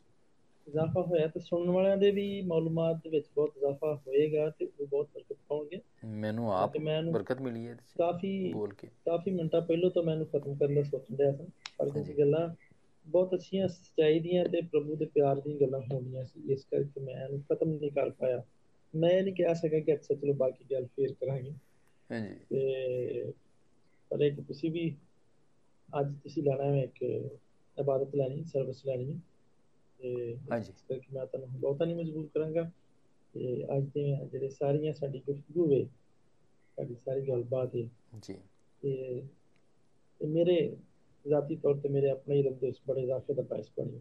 ਇਜ਼ਾਫਾ ਹੋਇਆ ਤੇ ਸੁਣਨ ਵਾਲਿਆਂ ਦੇ ਵੀ ਮਾਲੂਮਾਤ ਦੇ ਵਿੱਚ ਬਹੁਤ ਇਜ਼ਾਫਾ ਹੋਏਗਾ ਤੇ ਉਹ ਬਹੁਤ ਬਰਕਤ ਪਾਉਣਗੇ। ਮੈਨੂੰ ਆਪ ਇਹਨੂੰ ਬਰਕਤ ਮਿਲੀ ਹੈ ਕਾਫੀ ਬੋਲ ਕੇ। ਕਾਫੀ ਮਿੰਟਾਂ ਪਹਿਲਾਂ ਤੋਂ ਮੈਨੂੰ ਖਤਮ ਕਰਨ ਦਾ ਸੋਚਣ ਡਿਆ ਸੀ। ਪਰ ਕੁਝ। ਗੱਲਾਂ ਬਹੁਤ ਅੱਛੀਆਂ ਸੱਚਾਈ ਦੀਆਂ ਤੇ ਪ੍ਰਭੂ ਦੇ ਪਿਆਰ ਦੀਆਂ ਗੱਲਾਂ ਹੋਣੀਆਂ ਸੀ ਇਸ ਕਰਕੇ ਮੈਂ ਇਹਨੂੰ ਖਤਮ ਨਹੀਂ ਕਰ ਪਾਇਆ। ਮੈਂ ਨਹੀਂ ਕਹਿ ਸਕਿਆ ਕਿ ਅੱਛਾ ਚਲੋ ਬਾਕੀ ਗੱਲ ਫੇਰ ਕਰਾਂਗੇ। ਹਾਂਜੀ। ਤੇ ਪਰ ਇੱਕ ਤੁਸੀਂ ਵੀ ਅੱਜ ਤੁਸੀਂ ਲੈਣਾ ਹੈ ਇੱਕ ਇਬਾਦਤ ਲੈਣੀ ਸਰਵਿਸ ਲੈਣੀ ਤੇ ਹਾਂਜੀ। ਇਸ ਕਰਕੇ ਮੈਂ ਤੁਹਾਨੂੰ ਬਹੁਤਾ ਨਹੀਂ ਮਜਬੂਰ ਕਰਾਂਗਾ। ਤੇ ਅੱਜ ਦੇ ਜਿਹੜੇ ਸਾਰੀਆਂ ਸਾਡੀ ਗੁਫ਼ਤਗੂ ਵੇ ਸਾਡੀ ਸਾਰੀ ਗੱਲਬਾਤ ਹੈ। ਜੀ। ਤੇ ਮੇਰੇ ਜ਼ਾਤੀ ਤੌਰ ਤੇ ਮੇਰੇ ਆਪਣੇ ਇਲਮ ਦੇ ਵਿੱਚ ਬੜੇ ਇਜ਼ਾਫੇ ਦਾ ਬਾਇਸ ਬਣੀ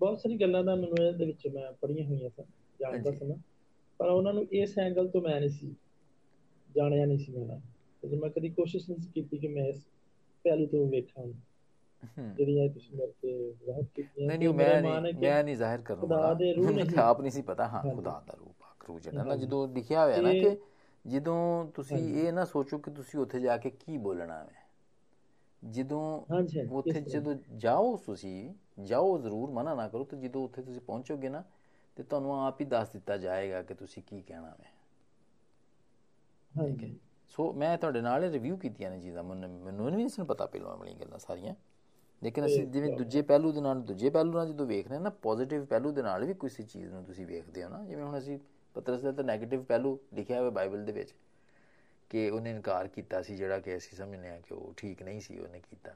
ਬਹੁਤ ਸਾਰੀ ਗੱਲਾਂ ਦਾ ਮੈਨੂੰ ਇਹਦੇ ਵਿੱਚ ਮੈਂ ਪੜ੍ਹੀਆਂ ਹੋਈਆਂ ਸਨ ਜਾਣਦਾ ਹਾਂਜੀ। ਸੀ ਮੈਂ ਪਰ ਉਹਨਾਂ ਨੂੰ ਇਸ ਐਂਗਲ ਤੋਂ ਮੈਂ ਨਹੀਂ ਸੀ ਜਾਣਿਆ ਨਹੀਂ ਸੀ ਮੈਂ ਤੇ ਮੈਂ ਕਦੀ ਕੋਸ਼ਿਸ਼ ਨਹੀਂ ਕੀਤੀ ਕਿ ਮੈਂ ਇਸ ਪਹਿਲੂ ਤੋਂ ਵੇਖਾਂ। ਜਿਹੜੀਆਂ ਤੁਸੀਂ ਮੇਰੇ ਤੇ ਜ਼ਾਹਿਰ ਕੀਤੀਆਂ ਨਹੀਂ ਨਹੀਂ ਮੈਂ ਨਹੀਂ ਮੈਂ ਨਹੀਂ ਜ਼ਾਹਿਰ ਕਰਨ ਖੁਦਾ ਦੇ ਰੂਹ ਨਹੀਂ। ਆਪ ਨਹੀਂ ਸੀ ਪਤਾ ਹਾਂ। ਖੁਦਾ ਦਾ ਰੂਪ ਪਾਕ ਰੂਹ ਜਿਹੜਾ ਨਾ। ਜਦੋਂ ਲਿਖਿਆ ਹੋਇਆ ਨਾ ਕਿ ਜਦੋਂ ਤੁਸੀਂ। ਇਹ ਨਾ ਸੋਚੋ ਕਿ ਤੁਸੀਂ ਉੱਥੇ ਜਾ ਕੇ ਕੀ ਬੋਲਣਾ ਹੈ ਜਦੋਂ ਉੱਥੇ। ਜਦੋਂ ਜਾਓ ਤੁਸੀਂ ਜਾਓ ਜ਼ਰੂਰ ਮਨਾ ਨਾ ਕਰੋ ਤੇ ਜਦੋਂ ਉੱਥੇ ਤੁਸੀਂ ਪਹੁੰਚੋਗੇ ਨਾ ਤੇ ਤੁਹਾਨੂੰ ਆਪ ਹੀ ਦੱਸ ਦਿੱਤਾ ਜਾਏਗਾ ਕਿ ਤੁਸੀਂ ਕੀ ਕਹਿਣਾ ਹੈ। ਹਾਂਜੀ। ਸੋ ਮੈਂ ਤੁਹਾਡੇ ਨਾਲ ਰਿਵਿਊ ਕੀਤੀਆਂ ਨੇ ਚੀਜ਼ਾਂ ਮੈਨੂੰ ਨਹੀਂ ਸੀ ਪਤਾ ਪਹਿਲਾਂ ਵਾਲੀਆਂ ਗੱਲਾਂ ਸਾਰੀਆਂ। ਲੇਕਿਨ ਅਸੀਂ ਜਿਵੇਂ ਦੂਜੇ ਪਹਿਲੂ ਦੇ ਨਾਲ ਦੂਜੇ ਪਹਿਲੂ ਨਾਲ ਜਦੋਂ ਵੇਖਦੇ ਨਾ ਪੋਜ਼ਿਟਿਵ ਪਹਿਲੂ ਦੇ ਨਾਲ ਵੀ ਕਿਸੇ ਚੀਜ਼ ਨੂੰ ਤੁਸੀਂ ਵੇਖਦੇ ਹੋ ਨਾ ਜਿਵੇਂ ਹੁਣ ਅਸੀਂ ਪਤਰਸ ਦਾ ਤਾਂ 네ਗੇਟਿਵ ਪਹਿਲੂ ਲਿਖਿਆ ਹੋਇਆ ਬਾਈਬਲ ਦੇ ਵਿੱਚ ਕਿ ਉਹਨੇ ਇਨਕਾਰ ਕੀਤਾ ਸੀ ਜਿਹੜਾ ਕਿ ਅਸੀਂ ਸਮਝਨੇ ਆ ਕਿ ਉਹ ਠੀਕ ਨਹੀਂ ਸੀ ਉਹਨੇ ਕੀਤਾ।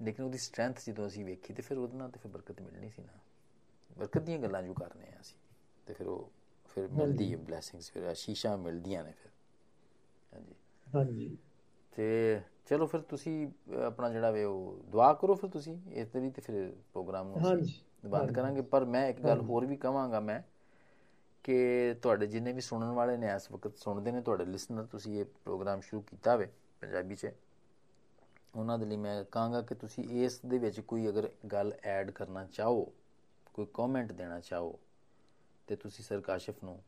ਲੇਕਿਨ ਉਹਦੀ ਸਟਰੈਂਥ ਜਦੋਂ ਅਸੀਂ ਵੇਖੀ ਤੇ ਫਿਰ ਉਹਦੇ ਨਾਲ ਤੇ ਫਿਰ ਬਰਕਤ ਮਿਲਣੀ ਸੀ ਨਾ। ਬਰਕਤ ਦੀਆਂ ਗੱਲਾਂ ਜੋ ਕਰਨੇ ਆ ਅਸੀਂ ਤੇ ਫਿਰ ਉਹ ਫਿਰ ਮਿਲਦੀ ਹੈ ਬਲੇਸਿੰਗਸ ਫਿਰ ਆਸ਼ੀਸ਼ਾਂ ਮਿਲਦੀਆਂ ਨੇ ਫਿਰ। ਹਾਂਜੀ। ਹਾਂਜੀ। ਤੇ ਚਲੋ ਫਿਰ ਤੁਸੀਂ ਆਪਣਾ ਜਿਹੜਾ ਵੇ ਉਹ ਦੁਆ ਕਰੋ ਫਿਰ ਤੁਸੀਂ ਇਸ ਤਰੀ ਤੇ ਫਿਰ ਪ੍ਰੋਗਰਾਮ ਨੂੰ ਹਾਂਜੀ, ਬੰਦ। ਕਰਾਂਗੇ। ਪਰ ਮੈਂ ਇੱਕ ਗੱਲ। ਹੋਰ ਵੀ ਕਵਾਂਗਾ ਮੈਂ ਕਿ ਤੁਹਾਡੇ ਜਿੰਨੇ ਵੀ ਸੁਣਨ ਵਾਲੇ ਨੇ ਇਸ ਵਕਤ ਸੁਣਦੇ ਨੇ ਤੁਹਾਡੇ ਲਿਸਨਰ ਤੁਸੀਂ ਇਹ ਪ੍ਰੋਗਰਾਮ ਸ਼ੁਰੂ ਕੀਤਾ ਵੇ ਪੰਜਾਬੀ 'ਚ ਉਹਨਾਂ ਦੇ ਲਈ ਮੈਂ ਕਹਾਂਗਾ ਕਿ ਤੁਸੀਂ ਇਸ ਦੇ ਵਿੱਚ ਕੋਈ ਅਗਰ ਗੱਲ ਐਡ ਕਰਨਾ ਚਾਹੋ ਕੋਈ ਕਮੈਂਟ ਦੇਣਾ ਚਾਹੋ ਤੇ ਤੁਸੀਂ ਸਰ ਕਾਸ਼ਿਫ ਨੂੰ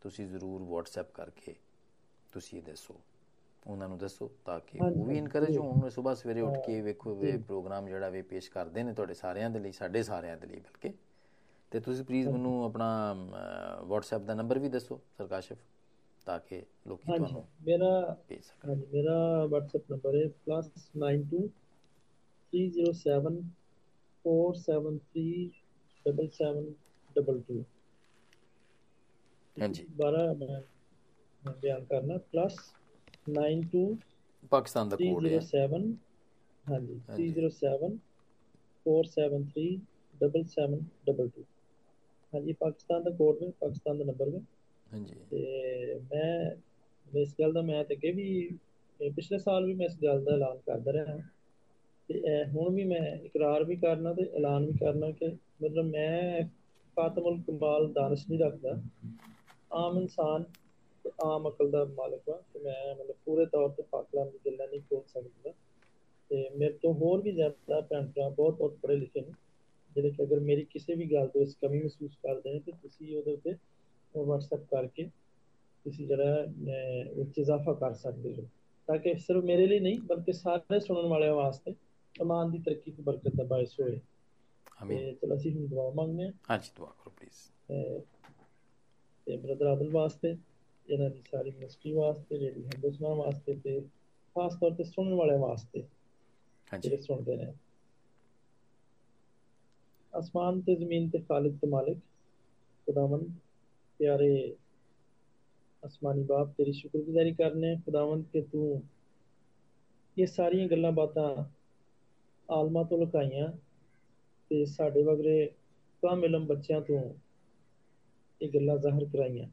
ਤੁਸੀਂ ਜ਼ਰੂਰ WhatsApp ਕਰਕੇ ਤੁਸੀਂ ਇਹ ਦੱਸੋ ਉਹਨਾਂ ਨੂੰ ਦੱਸੋ ਤਾਂ ਕਿ ਉਹ ਵੀ ਇਨਕਰੇਜ। ਹੋਣ ਸਵੇਰ ਸਵੇਰੇ ਉੱਠ ਕੇ ਵੇਖੋ ਜੀ। ਪ੍ਰੋਗਰਾਮ ਜਿਹੜਾ ਵੇ ਪੇਸ਼ ਕਰਦੇ ਨੇ ਤੁਹਾਡੇ ਸਾਰਿਆਂ ਦੇ ਲਈ ਸਾਡੇ ਸਾਰਿਆਂ ਦੇ ਲਈ ਬਲਕਿ ਤੇ ਤੁਸੀਂ ਪਲੀਜ਼ ਮੈਨੂੰ ਆਪਣਾ WhatsApp ਦਾ ਨੰਬਰ ਵੀ ਦੱਸੋ ਸਰ ਕਾਸ਼ਿਫ ਤਾਂ ਕਿ ਲੋਕੀ ਤੁਹਾਨੂੰ ਮੇਰਾ ਹਾਂਜੀ ਮੇਰਾ WhatsApp ਨੰਬਰ ਹੈ +92 307 473 7722 ਹਾਂਜੀ। ਬਾਰਾ ਮੈਂ ਮੈਂ ਬਿਆਨ ਕਰਨਾ +92 ਪਾਕਿਸਤਾਨ ਦਾ ਕੋਡ ਹੈ। 307 ਹਾਂਜੀ ਹਾਂਜੀ। 307 473 7722 ਹਾਂਜੀ ਪਾਕਿਸਤਾਨ ਦਾ ਕੋਡ ਹੈ ਪਾਕਿਸਤਾਨ ਦਾ ਨੰਬਰ ਹੈ ਹਾਂਜੀ। ਤੇ ਮੈਂ ਇਸ ਗੱਲ ਦਾ ਮੈਂ ਤੇ ਅੱਗੇ ਵੀ ਪਿਛਲੇ ਸਾਲ ਵੀ ਮੈਂ ਇਸ ਗੱਲ ਦਾ ਐਲਾਨ ਕਰਦਾ ਰਿਹਾ। ਤੇ ਹੁਣ ਵੀ ਮੈਂ ਇਕਰਾਰ ਵੀ ਕਰਨਾ ਤੇ ਐਲਾਨ ਵੀ ਕਰਨਾ ਕਿ ਮਤਲਬ ਮੈਂ ਖਾਤਮੁਲ ਕਮਾਲ ਦਾਨਸ਼ ਨਹੀਂ ਰੱਖਦਾ। ਆਮ ਇਨਸਾਨ ਤੇ ਆਮ ਅਕਲ ਦਾ ਮਾਲਕ ਹਾਂ ਤੇ ਮੈਂ ਮਤਲਬ ਪੂਰੇ ਤੌਰ ਤੇ ਪਾਕਲਾਂ ਦੀ ਗੱਲਾਂ ਨਹੀਂ ਖੋਲ ਸਕਦਾ। ਤੇ ਮੇਰੇ ਤੋਂ ਹੋਰ ਵੀ ਜ਼ਿਆਦਾ ਭੈਣ ਭਰਾ ਬਹੁਤ ਬਹੁਤ ਪੜ੍ਹੇ ਲਿਖੇ ਨੇ। ਜਿਹੜੇ ਕਿ ਅਗਰ ਮੇਰੀ ਕਿਸੇ ਵੀ ਗੱਲ ਤੋਂ ਇਸ ਕਮੀ ਮਹਿਸੂਸ ਕਰਦੇ ਨੇ ਤੇ ਤੁਸੀਂ ਉਹਦੇ ਉੱਤੇ WhatsApp ਕਰਕੇ ਤੁਸੀਂ ਜਿਹੜਾ ਉਹ ਇਜ਼ਾਫਾ ਕਰ ਸਕਦੇ ਹੋ। ਤਾਂ ਕਿ ਸਿਰਫ ਮੇਰੇ ਲਈ ਨਹੀਂ ਬਲਕਿ ਸਾਰੇ ਸੁਣਨ ਵਾਲਿਆਂ ਵਾਸਤੇ ਇਮਾਨ ਦੀ ਤਰੱਕੀ ਤੇ ਬਰਕਤ ਦਾ ਬਾਇਸ ਹੋਏ। ਆਮੀਨ ਚਲੋ ਅਸੀਂ ਹੁਣ ਦੁਆ ਮੰਗਦੇ ਹਾਂ। ਹਾਂਜੀ ਦੁਆ ਕਰੋ ਪਲੀਜ਼ ਤੇ ਬ੍ਰਦਰ ਆਦਲ ਵਾਸਤੇ ਇਹਨਾਂ ਦੀ ਸਾਰੀ ਮਿਨਿਸਟਰੀ ਵਾਸਤੇ ਜਿਹੜੀ ਹਿੰਦੁਸਤਾਨ ਵਾਸਤੇ ਤੇ ਖਾਸ ਤੌਰ ਤੇ ਸੁਣਨ ਵਾਲਿਆਂ ਵਾਸਤੇ ਜਿਹੜੇ ਸੁਣਦੇ ਨੇ। ਅਸਮਾਨ ਤੇ ਜ਼ਮੀਨ ਤੇ ਖਾਲਿਕ ਤੇ ਮਾਲਿਕ ਖੁਦਾਵੰਦ ਪਿਆਰੇ ਅਸਮਾਨੀ ਬਾਪ ਤੇਰੀ ਸ਼ੁਕਰਗੁਜ਼ਾਰੀ ਕਰਨੇ ਖੁਦਾਵੰਦ ਕਿ ਤੂੰ ਇਹ ਸਾਰੀਆਂ ਗੱਲਾਂ ਬਾਤਾਂ ਆਲਮਾ ਤੋਂ ਲੁਕਾਈਆਂ ਤੇ ਸਾਡੇ ਵਗਰੇ ਕਾਮਿਲਮ ਬੱਚਿਆਂ ਤੋਂ ਇਹ ਗੱਲਾਂ ਜ਼ਾਹਰ ਕਰਾਈਆਂ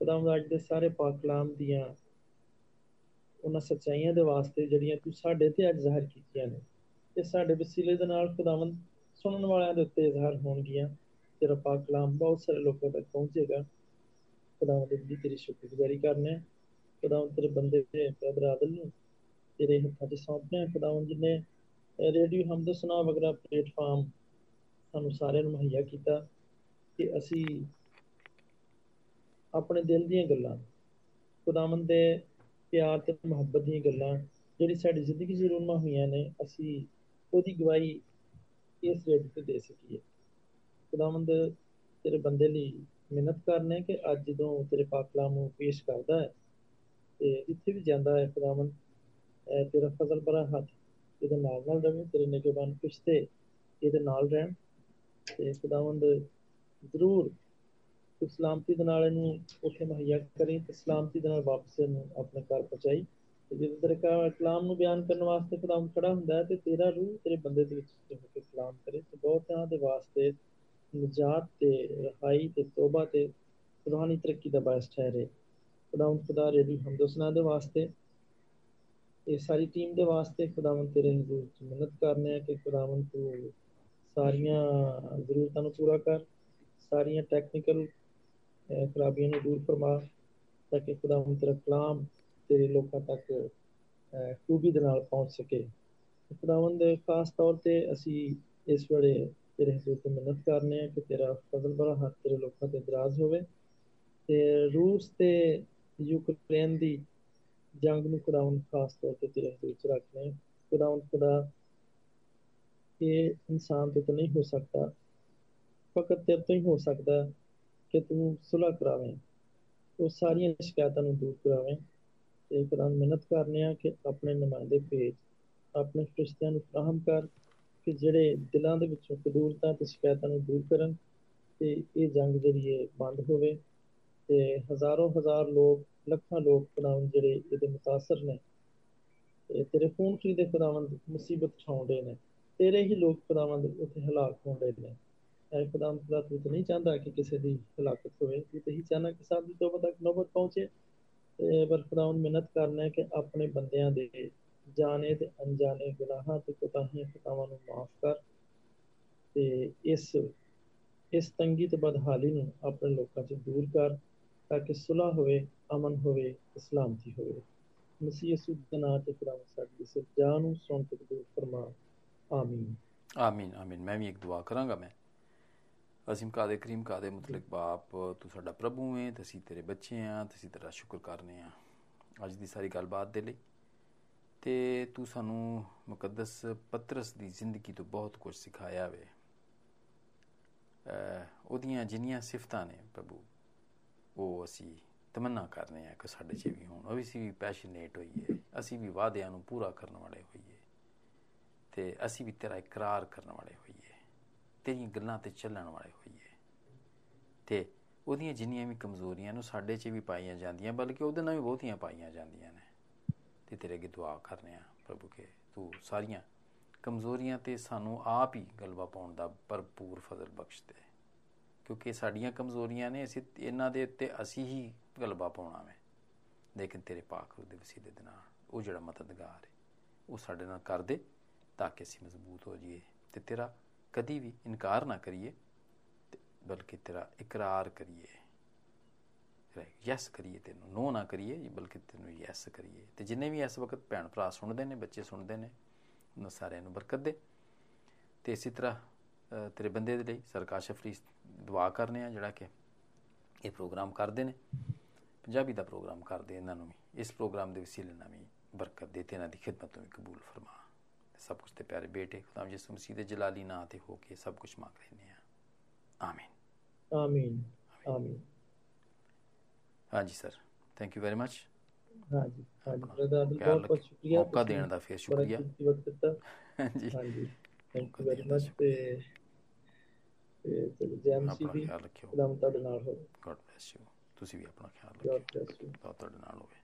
ਖੁਦਾਵੰਦ ਅੱਜ ਦੇ ਸਾਰੇ ਪਾਕ ਕਲਾਮ ਦੀਆਂ ਉਹਨਾਂ ਸੱਚਾਈਆਂ ਦੇ ਵਾਸਤੇ ਜਿਹੜੀਆਂ ਤੂੰ ਸਾਡੇ ਤੇ ਅੱਜ ਜ਼ਾਹਰ ਕੀਤੀਆਂ ਨੇ ਤੇ ਸਾਡੇ ਵਸੀਲੇ ਦੇ ਨਾਲ ਖੁਦਾਵੰਦ ਸੁਣਨ ਵਾਲਿਆਂ ਦੇ ਉੱਤੇ ਜ਼ਾਹਰ ਹੋਣਗੀਆਂ। ਤੇਰਾ ਪਾਕ ਕਲਾਮ ਬਹੁਤ ਸਾਰੇ ਲੋਕਾਂ ਤੱਕ ਪਹੁੰਚੇਗਾ। ਖੁਦਾਵੰਦ ਦੀ ਤੇਰੀ ਸ਼ੁਕਰਗੁਜ਼ਾਰੀ ਕਰਨੇ ਖੁਦਾਵੰਦ ਤੇਰੇ ਬੰਦੇ ਤੇ ਬ੍ਰਦਰ ਆਦਲ ਨੂੰ ਤੇਰੇ ਹੱਥਾਂ 'ਚ ਸੌਂਪਨੇ ਖੁਦਾਵੰਦ ਜਿਨੇ ਰੇਡੀਓ ਹਮਦ ਸੁਨਾ ਵਗਰਾ ਪਲੇਟਫਾਰਮ ਸਾਨੂੰ ਸਾਰਿਆਂ ਨੂੰ ਮੁਹੱਈਆ ਕੀਤਾ ਕਿ ਅਸੀਂ ਆਪਣੇ ਦਿਲ ਦੀਆਂ ਗੱਲਾਂ, ਖੁਦਾਵੰਦ ਦੇ ਪਿਆਰ ਤੇ ਮੁਹੱਬਤ ਦੀਆਂ ਗੱਲਾਂ, ਜਿਹੜੀ ਸਾਡੀ ਜ਼ਿੰਦਗੀ 'ਚ ਰੂਨਮਾ ਹੋਈਆਂ ਨੇ, ਅਸੀਂ ਉਹਦੀ ਗਵਾਹੀ ਇਸ ਰੇਡੀਓ ਤੇ ਦੇ ਸਕੀਏ। ਖੁਦਾਵੰਦ ਤੇਰੇ ਬੰਦੇ ਲਈ ਮਿਹਨਤ ਕਰਨੇ ਕਿ ਅੱਜ ਜਦੋਂ ਤੇਰੇ ਪਾਕ ਕਲਾਮ ਨੂੰ ਪੇਸ਼ ਕਰਦਾ ਹੈ, ਤੇ ਜਿੱਥੇ ਵੀ ਜਾਂਦਾ ਹੈ ਖੁਦਾਵੰਦ ਤੇਰਾ ਫਜ਼ਲ ਭਰਾ ਹੱਥ ਇਹਦੇ ਨਾਲ ਨਾਲ ਰਵੇ, ਤੇਰੇ ਨਿਗਹਿਬਾਨ ਪਿਸ਼ਤੇ ਇਹਦੇ ਨਾਲ ਰਹਿਣ। ਤੇ ਖੁਦਾਵੰਦ ਜ਼ਰੂਰ ਤੂੰ ਸਲਾਮਤੀ ਦੇ ਨਾਲ ਇਹਨੂੰ ਉੱਥੇ ਮੁਹੱਈਆ ਕਰੀ ਤੇ ਸਲਾਮਤੀ ਦੇ ਨਾਲ ਵਾਪਸ ਇਹਨੂੰ ਆਪਣੇ ਘਰ ਪਹੁੰਚਾਈ। ਤੇ ਜਦੋਂ ਤੇਰੇ ਕਲਾਮ ਨੂੰ ਬਿਆਨ ਕਰਨ ਵਾਸਤੇ ਖੁਦਾਵੰਦ ਖੜਾ ਹੁੰਦਾ ਹੈ ਤੇ ਤੇਰਾ ਰੂਹ ਤੇਰੇ ਬੰਦੇ ਦੇ ਵਿੱਚ ਹੋ ਕੇ ਕਲਾਮ ਕਰੇ ਤੇ ਬਹੁਤਿਆਂ ਦੇ ਵਾਸਤੇ ਨਜਾਤ ਤੇ ਰਹਾਈ ਤੇ ਤੋਬਾ ਤੇ ਰੂਹਾਨੀ ਤਰੱਕੀ ਦਾ ਬਾਇਸ ਠਹਿਰੇ। ਖੁਦਾਵੰਦ ਖੁਦਾ ਰੇਡੀ ਹਮਦੋਸਨਾ ਦੇ ਵਾਸਤੇ ਇਹ ਸਾਰੀ ਟੀਮ ਦੇ ਵਾਸਤੇ ਖੁਦਾਵੰਦ ਤੇਰੇ ਹਜ਼ੂਰ ਚ ਮਿਹਨਤ ਕਰਨੇ ਆ ਕਿ ਖੁਦਾਵੰਦ ਤੂੰ ਸਾਰੀਆਂ ਜ਼ਰੂਰਤਾਂ ਨੂੰ ਪੂਰਾ ਕਰ, ਸਾਰੀਆਂ ਟੈਕਨੀਕਲ ਖਰਾਬੀਆਂ ਨੂੰ ਦੂਰ ਫਰਮਾ ਤਾਂ ਕਿ ਖੁਦਾਵੰਦ ਤੇਰਾ ਕਲਾਮ ਤੇਰੇ ਲੋਕਾਂ ਤੱਕ ਖੂਬੀ ਦੇ ਨਾਲ ਪਹੁੰਚ ਸਕੇ। ਖੁਦਾਵੰਦ ਖਾਸ ਤੌਰ ਤੇ ਅਸੀਂ ਇਸ ਵੇਲੇ ਤੇਰੇ ਹਜ਼ੂਰ ਤੇ ਮਿਹਨਤ ਕਰਨੇ ਆ ਕਿ ਤੇਰਾ ਫਜ਼ਲ ਭਰਾ ਹੱਥ ਤੇਰੇ ਲੋਕਾਂ ਤੇ ਦਰਾਜ਼ ਹੋਵੇ ਤੇ ਰੂਸ ਤੇ ਯੂਕਰੇਨ ਦੀ ਜੰਗ ਨੂੰ ਖੁਦਾਵੰਦ ਖਾਸ ਤੌਰ ਤੇ ਤੇਰੇ ਹਜ਼ੂਰ ਚ ਰੱਖਨੇ ਖੁਦਾਵੰਦ ਖੁਦਾ, ਇਹ ਇਨਸਾਨ ਤੋਂ ਤਾਂ ਨਹੀਂ ਹੋ ਸਕਦਾ, ਫਕਤ ਤੇਰੇ ਤੋਂ ਹੀ ਹੋ ਸਕਦਾ ਕਿ ਤੂੰ ਸੁਲਹ ਕਰਾਵੇਂ, ਉਹ ਸਾਰੀਆਂ ਸ਼ਿਕਾਇਤਾਂ ਨੂੰ ਦੂਰ ਕਰਾਵੇਂ। ਤੇ ਖੁਦਾ ਮਿਹਨਤ ਕਰਨੇ ਆ ਕਿ ਆਪਣੇ ਨੁਮਾਇੰਦੇ ਭੇਜ, ਆਪਣੇ ਫਰਿਸ਼ਤਿਆਂ ਨੂੰ ਫਰਾਹਮ ਕਰ ਕਿ ਜਿਹੜੇ ਦਿਲਾਂ ਦੇ ਵਿੱਚੋਂ ਕਦੂਰਤਾਂ ਤੇ ਸ਼ਿਕਾਇਤਾਂ ਨੂੰ ਦੂਰ ਕਰਨ ਤੇ ਇਹ ਜੰਗ ਜਿਹੜੀ ਬੰਦ ਹੋਵੇ ਤੇ ਹਜ਼ਾਰੋਂ ਹਜ਼ਾਰ ਲੋਕ, ਲੱਖਾਂ ਲੋਕ ਖੁਦਾਵੰਦ ਜਿਹੜੇ ਇਹਦੇ ਮੁਤਾਸਰ ਨੇ ਤੇ ਤੇਰੇ ਖੂਨ ਖਰੀਦੇ ਖੁਦਾਵੰਦ ਮੁਸੀਬਤ ਛਾਉਂਦੇ ਨੇ, ਤੇਰੇ ਹੀ ਲੋਕ ਖੁਦਾਵੰਦ ਉੱਥੇ ਹਲਾਕ ਹੁੰਦੇ ਨੇ। ਐ ਖੁਦਾਵੰਦ ਖੁਦਾ ਤੂੰ ਤਾਂ ਨਹੀਂ ਚਾਹੁੰਦਾ ਕਿ ਕਿਸੇ ਦੀ ਹਲਾਕਤ ਹੋਵੇ, ਤੂੰ ਤਾਂ ਹੀ ਚਾਹਨਾ ਕਿ ਸਭ ਦੀ ਤੋਬਾ ਤੱਕ ਨੌਬਤ ਪਹੁੰਚੇ ਤੇ ਪਰ ਖੁਦਾਵੰਦ ਮਿਹਨਤ ਕਰਨਾ ਹੈ ਕਿ ਆਪਣੇ ਬੰਦਿਆਂ ਦੇ ਜਾਣੇ ਤੇ ਅਣਜਾਣੇ ਗੁਨਾਹਾਂ ਤੇ ਕੋਤਾਹੀਆਂ ਖਤਾਵਾਂ ਨੂੰ ਮਾਫ ਕਰ ਤੇ ਇਸ ਇਸ ਤੰਗੀ ਤੇ ਬਦਹਾਲੀ ਨੂੰ ਆਪਣੇ ਲੋਕਾਂ 'ਚ ਦੂਰ ਕਰ ਤਾਂ ਕਿ ਸੁਲਹ ਹੋਵੇ, ਅਮਨ ਹੋਵੇ ਇਸਲਾਮਤੀ ਹੋਵੇ। ਮਸੀਹ ਯਸੂ ਦੇ ਨਾਮ ਤੇ ਖੁਦਾਵੰਦ ਸਾਡੀ ਇਸ ਜਾਨ ਨੂੰ ਸੁਣ ਕੇ ਕਬੂਲ ਫਰਮਾ ਆਮੀਨ। ਆਮੀਨ ਆਮੀਨ। ਮੈਂ ਵੀ ਇੱਕ ਦੁਆ ਕਰਾਂਗਾ ਮੈਂ। ਅਜ਼ੀਮ ਕਾਦੇ ਕਰੀਮ ਕਾਦੇ ਮੁਤਲਕ ਬਾਪ ਤੂੰ ਸਾਡਾ ਪ੍ਰਭੂ ਹੈ ਤੇ ਅਸੀਂ ਤੇਰੇ ਬੱਚੇ ਆ ਤੇ ਅਸੀਂ ਤੇਰਾ ਸ਼ੁਕਰ ਕਰਨੇ ਆ। ਅੱਜ ਦੀ ਸਾਰੀ ਗੱਲਬਾਤ ਦੇ ਲਈ। ਤੇ ਤੂੰ ਸਾਨੂੰ ਮੁਕੱਦਸ ਪਤਰਸ ਦੀ ਜ਼ਿੰਦਗੀ ਤੋਂ ਬਹੁਤ ਕੁਝ ਸਿਖਾਇਆ ਵੇ। ਉਹਦੀਆਂ ਜਿੰਨੀਆਂ ਸਿਫਤਾਂ ਨੇ ਪ੍ਰਭੂ ਉਹ ਅਸੀਂ ਤਮੰਨਾ ਕਰਨੇ ਆ ਕਿ ਸਾਡੇ 'ਚ ਵੀ ਹੋਣ। ਉਹ ਵੀ ਸੀ ਪੈਸ਼ਨੇਟ ਹੋਈਏ। ਅਸੀਂ ਵੀ ਵਾਅਦਿਆਂ ਨੂੰ ਪੂਰਾ ਕਰਨ ਵਾਲੇ ਹੋਈਏ। ਤੇ ਅਸੀਂ ਵੀ ਤੇਰਾ ਇਕਰਾਰ ਕਰਨ ਵਾਲੇ ਹੋਈਏ। ਤੇਰੀਆਂ ਗੱਲਾਂ ਤੇ ਚੱਲਣ ਵਾਲੇ ਤੇ ਉਹਦੀਆਂ ਜਿੰਨੀਆਂ ਵੀ ਕਮਜ਼ੋਰੀਆਂ ਨੂੰ ਸਾਡੇ 'ਚ ਵੀ ਪਾਈਆਂ ਜਾਂਦੀਆਂ, ਬਲਕਿ ਉਹਦੇ ਨਾਲ ਵੀ ਬਹੁਤੀਆਂ ਪਾਈਆਂ ਜਾਂਦੀਆਂ ਨੇ। ਤੇ ਤੇਰੇ ਅੱਗੇ ਦੁਆ ਕਰਨੇ ਆ ਪ੍ਰਭੂ ਕੇ ਤੂੰ ਸਾਰੀਆਂ ਕਮਜ਼ੋਰੀਆਂ ਤੇ ਸਾਨੂੰ ਆਪ ਹੀ ਗਲਬਾ ਪਾਉਣ ਦਾ ਭਰਪੂਰ ਫਜ਼ਲ ਬਖਸ਼ ਦੇ। ਕਿਉਂਕਿ ਸਾਡੀਆਂ ਕਮਜ਼ੋਰੀਆਂ ਨੇ, ਅਸੀਂ ਇਹਨਾਂ ਦੇ ਉੱਤੇ ਅਸੀਂ ਹੀ ਗਲਬਾ ਪਾਉਣਾ ਹੈ ਲੇਕਿਨ ਤੇਰੇ ਪਾਕ ਰੂਹ ਦੇ ਵਸੀਲੇ ਦੇ ਨਾਲ ਉਹ ਜਿਹੜਾ ਮਦਦਗਾਰ ਹੈ ਉਹ ਸਾਡੇ ਨਾਲ ਕਰ ਦੇ, ਤਾਂ ਕਿ ਅਸੀਂ ਮਜ਼ਬੂਤ ਹੋ ਜਾਈਏ ਤੇ ਤੇਰਾ ਕਦੀ ਵੀ ਇਨਕਾਰ ਨਾ ਕਰੀਏ। ਤੇ ਬਲਕਿ ਤੇਰਾ ਇਕਰਾਰ ਕਰੀਏ। ਯੈਸ ਕਰੀਏ ਤੈਨੂੰ ਨੋ ਨਾ ਕਰੀਏ ਬਲਕਿ ਤੈਨੂੰ ਯੈਸ ਕਰੀਏ। ਤੇ ਜਿੰਨੇ ਵੀ ਇਸ ਵਕਤ ਭੈਣ ਭਰਾ ਸੁਣਦੇ ਨੇ ਬੱਚੇ ਸੁਣਦੇ ਨੇ ਉਹਨਾਂ ਸਾਰਿਆਂ ਨੂੰ ਬਰਕਤ ਦੇ। ਤੇ ਇਸੇ ਤਰ੍ਹਾਂ ਅ, ਤੇਰੇ ਬੰਦੇ ਦੇ ਲਈ ਸਰਕਾਰ ਫਰੀਸ ਦੁਆ ਕਰਨੇ ਆ ਜਿਹੜਾ ਕਿ ਇਹ ਪ੍ਰੋਗਰਾਮ ਕਰਦੇ ਨੇ। ਪੰਜਾਬੀ ਦਾ ਪ੍ਰੋਗਰਾਮ ਕਰਦੇ ਇਹਨਾਂ ਨੂੰ ਵੀ। ਇਸ ਪ੍ਰੋਗਰਾਮ ਦੇ ਵਸੀਲੇ ਨਾਲ ਵੀ ਬਰਕਤ ਦੇ ਤੇ ਇਹਨਾਂ ਦੀ ਖਿਦਮਤ ਨੂੰ ਵੀ ਕਬੂਲ ਫਰਮਾ। ਤੇ ਸਭ ਕੁਝ ਤੇ ਪਿਆਰੇ ਬੇਟੇ ਖੁਦਾਮ ਯਿਸੂ ਮਸੀਹ ਦੇ ਜਲਾਲੀ ਨਾਂ ਤੇ ਹੋ ਕੇ ਸਭ ਕੁਝ ਮੰਗ ਲੈਨੇ ਆ। ਆਮੀਨ ਆਮੀਨ ਆਮੀਨ ਹਾਂਜੀ sir thank you very much ਹਾਂਜੀ ਹਾਂਜੀ ਬ੍ਰਦਰ ਬਹੁਤ ਬਹੁਤ। ਸ਼ੁਕਰੀਆ ਮੌਕਾ ਦੇਣ ਦਾ ਫਿਰ ਸ਼ੁਕਰੀਆ ਵਕਤ ਦਿੱਤਾ ਹਾਂਜੀ ਹਾਂਜੀ ਥੈਂਕ ਯੂ ਵੈਰੀ ਮਚ ਤੇ ਤੇ ਚਲੋ ਜੈ ਮਸੀਹ ਆਪਣਾ ਦੀ ਖਿਆਲ ਰੱਖਿਓ ਖੁਦਾਮ ਤੁਹਾਡੇ ਨਾਲ ਹੋਵੇ ਗੋਡ ਬlesਸ ਯੂ ਤੁਸੀਂ ਵੀ ਆਪਣਾ ਖਿਆਲ ਰੱਖਿਓ ਤੁਹਾਡੇ ਨਾਲ ਹੋਵੇ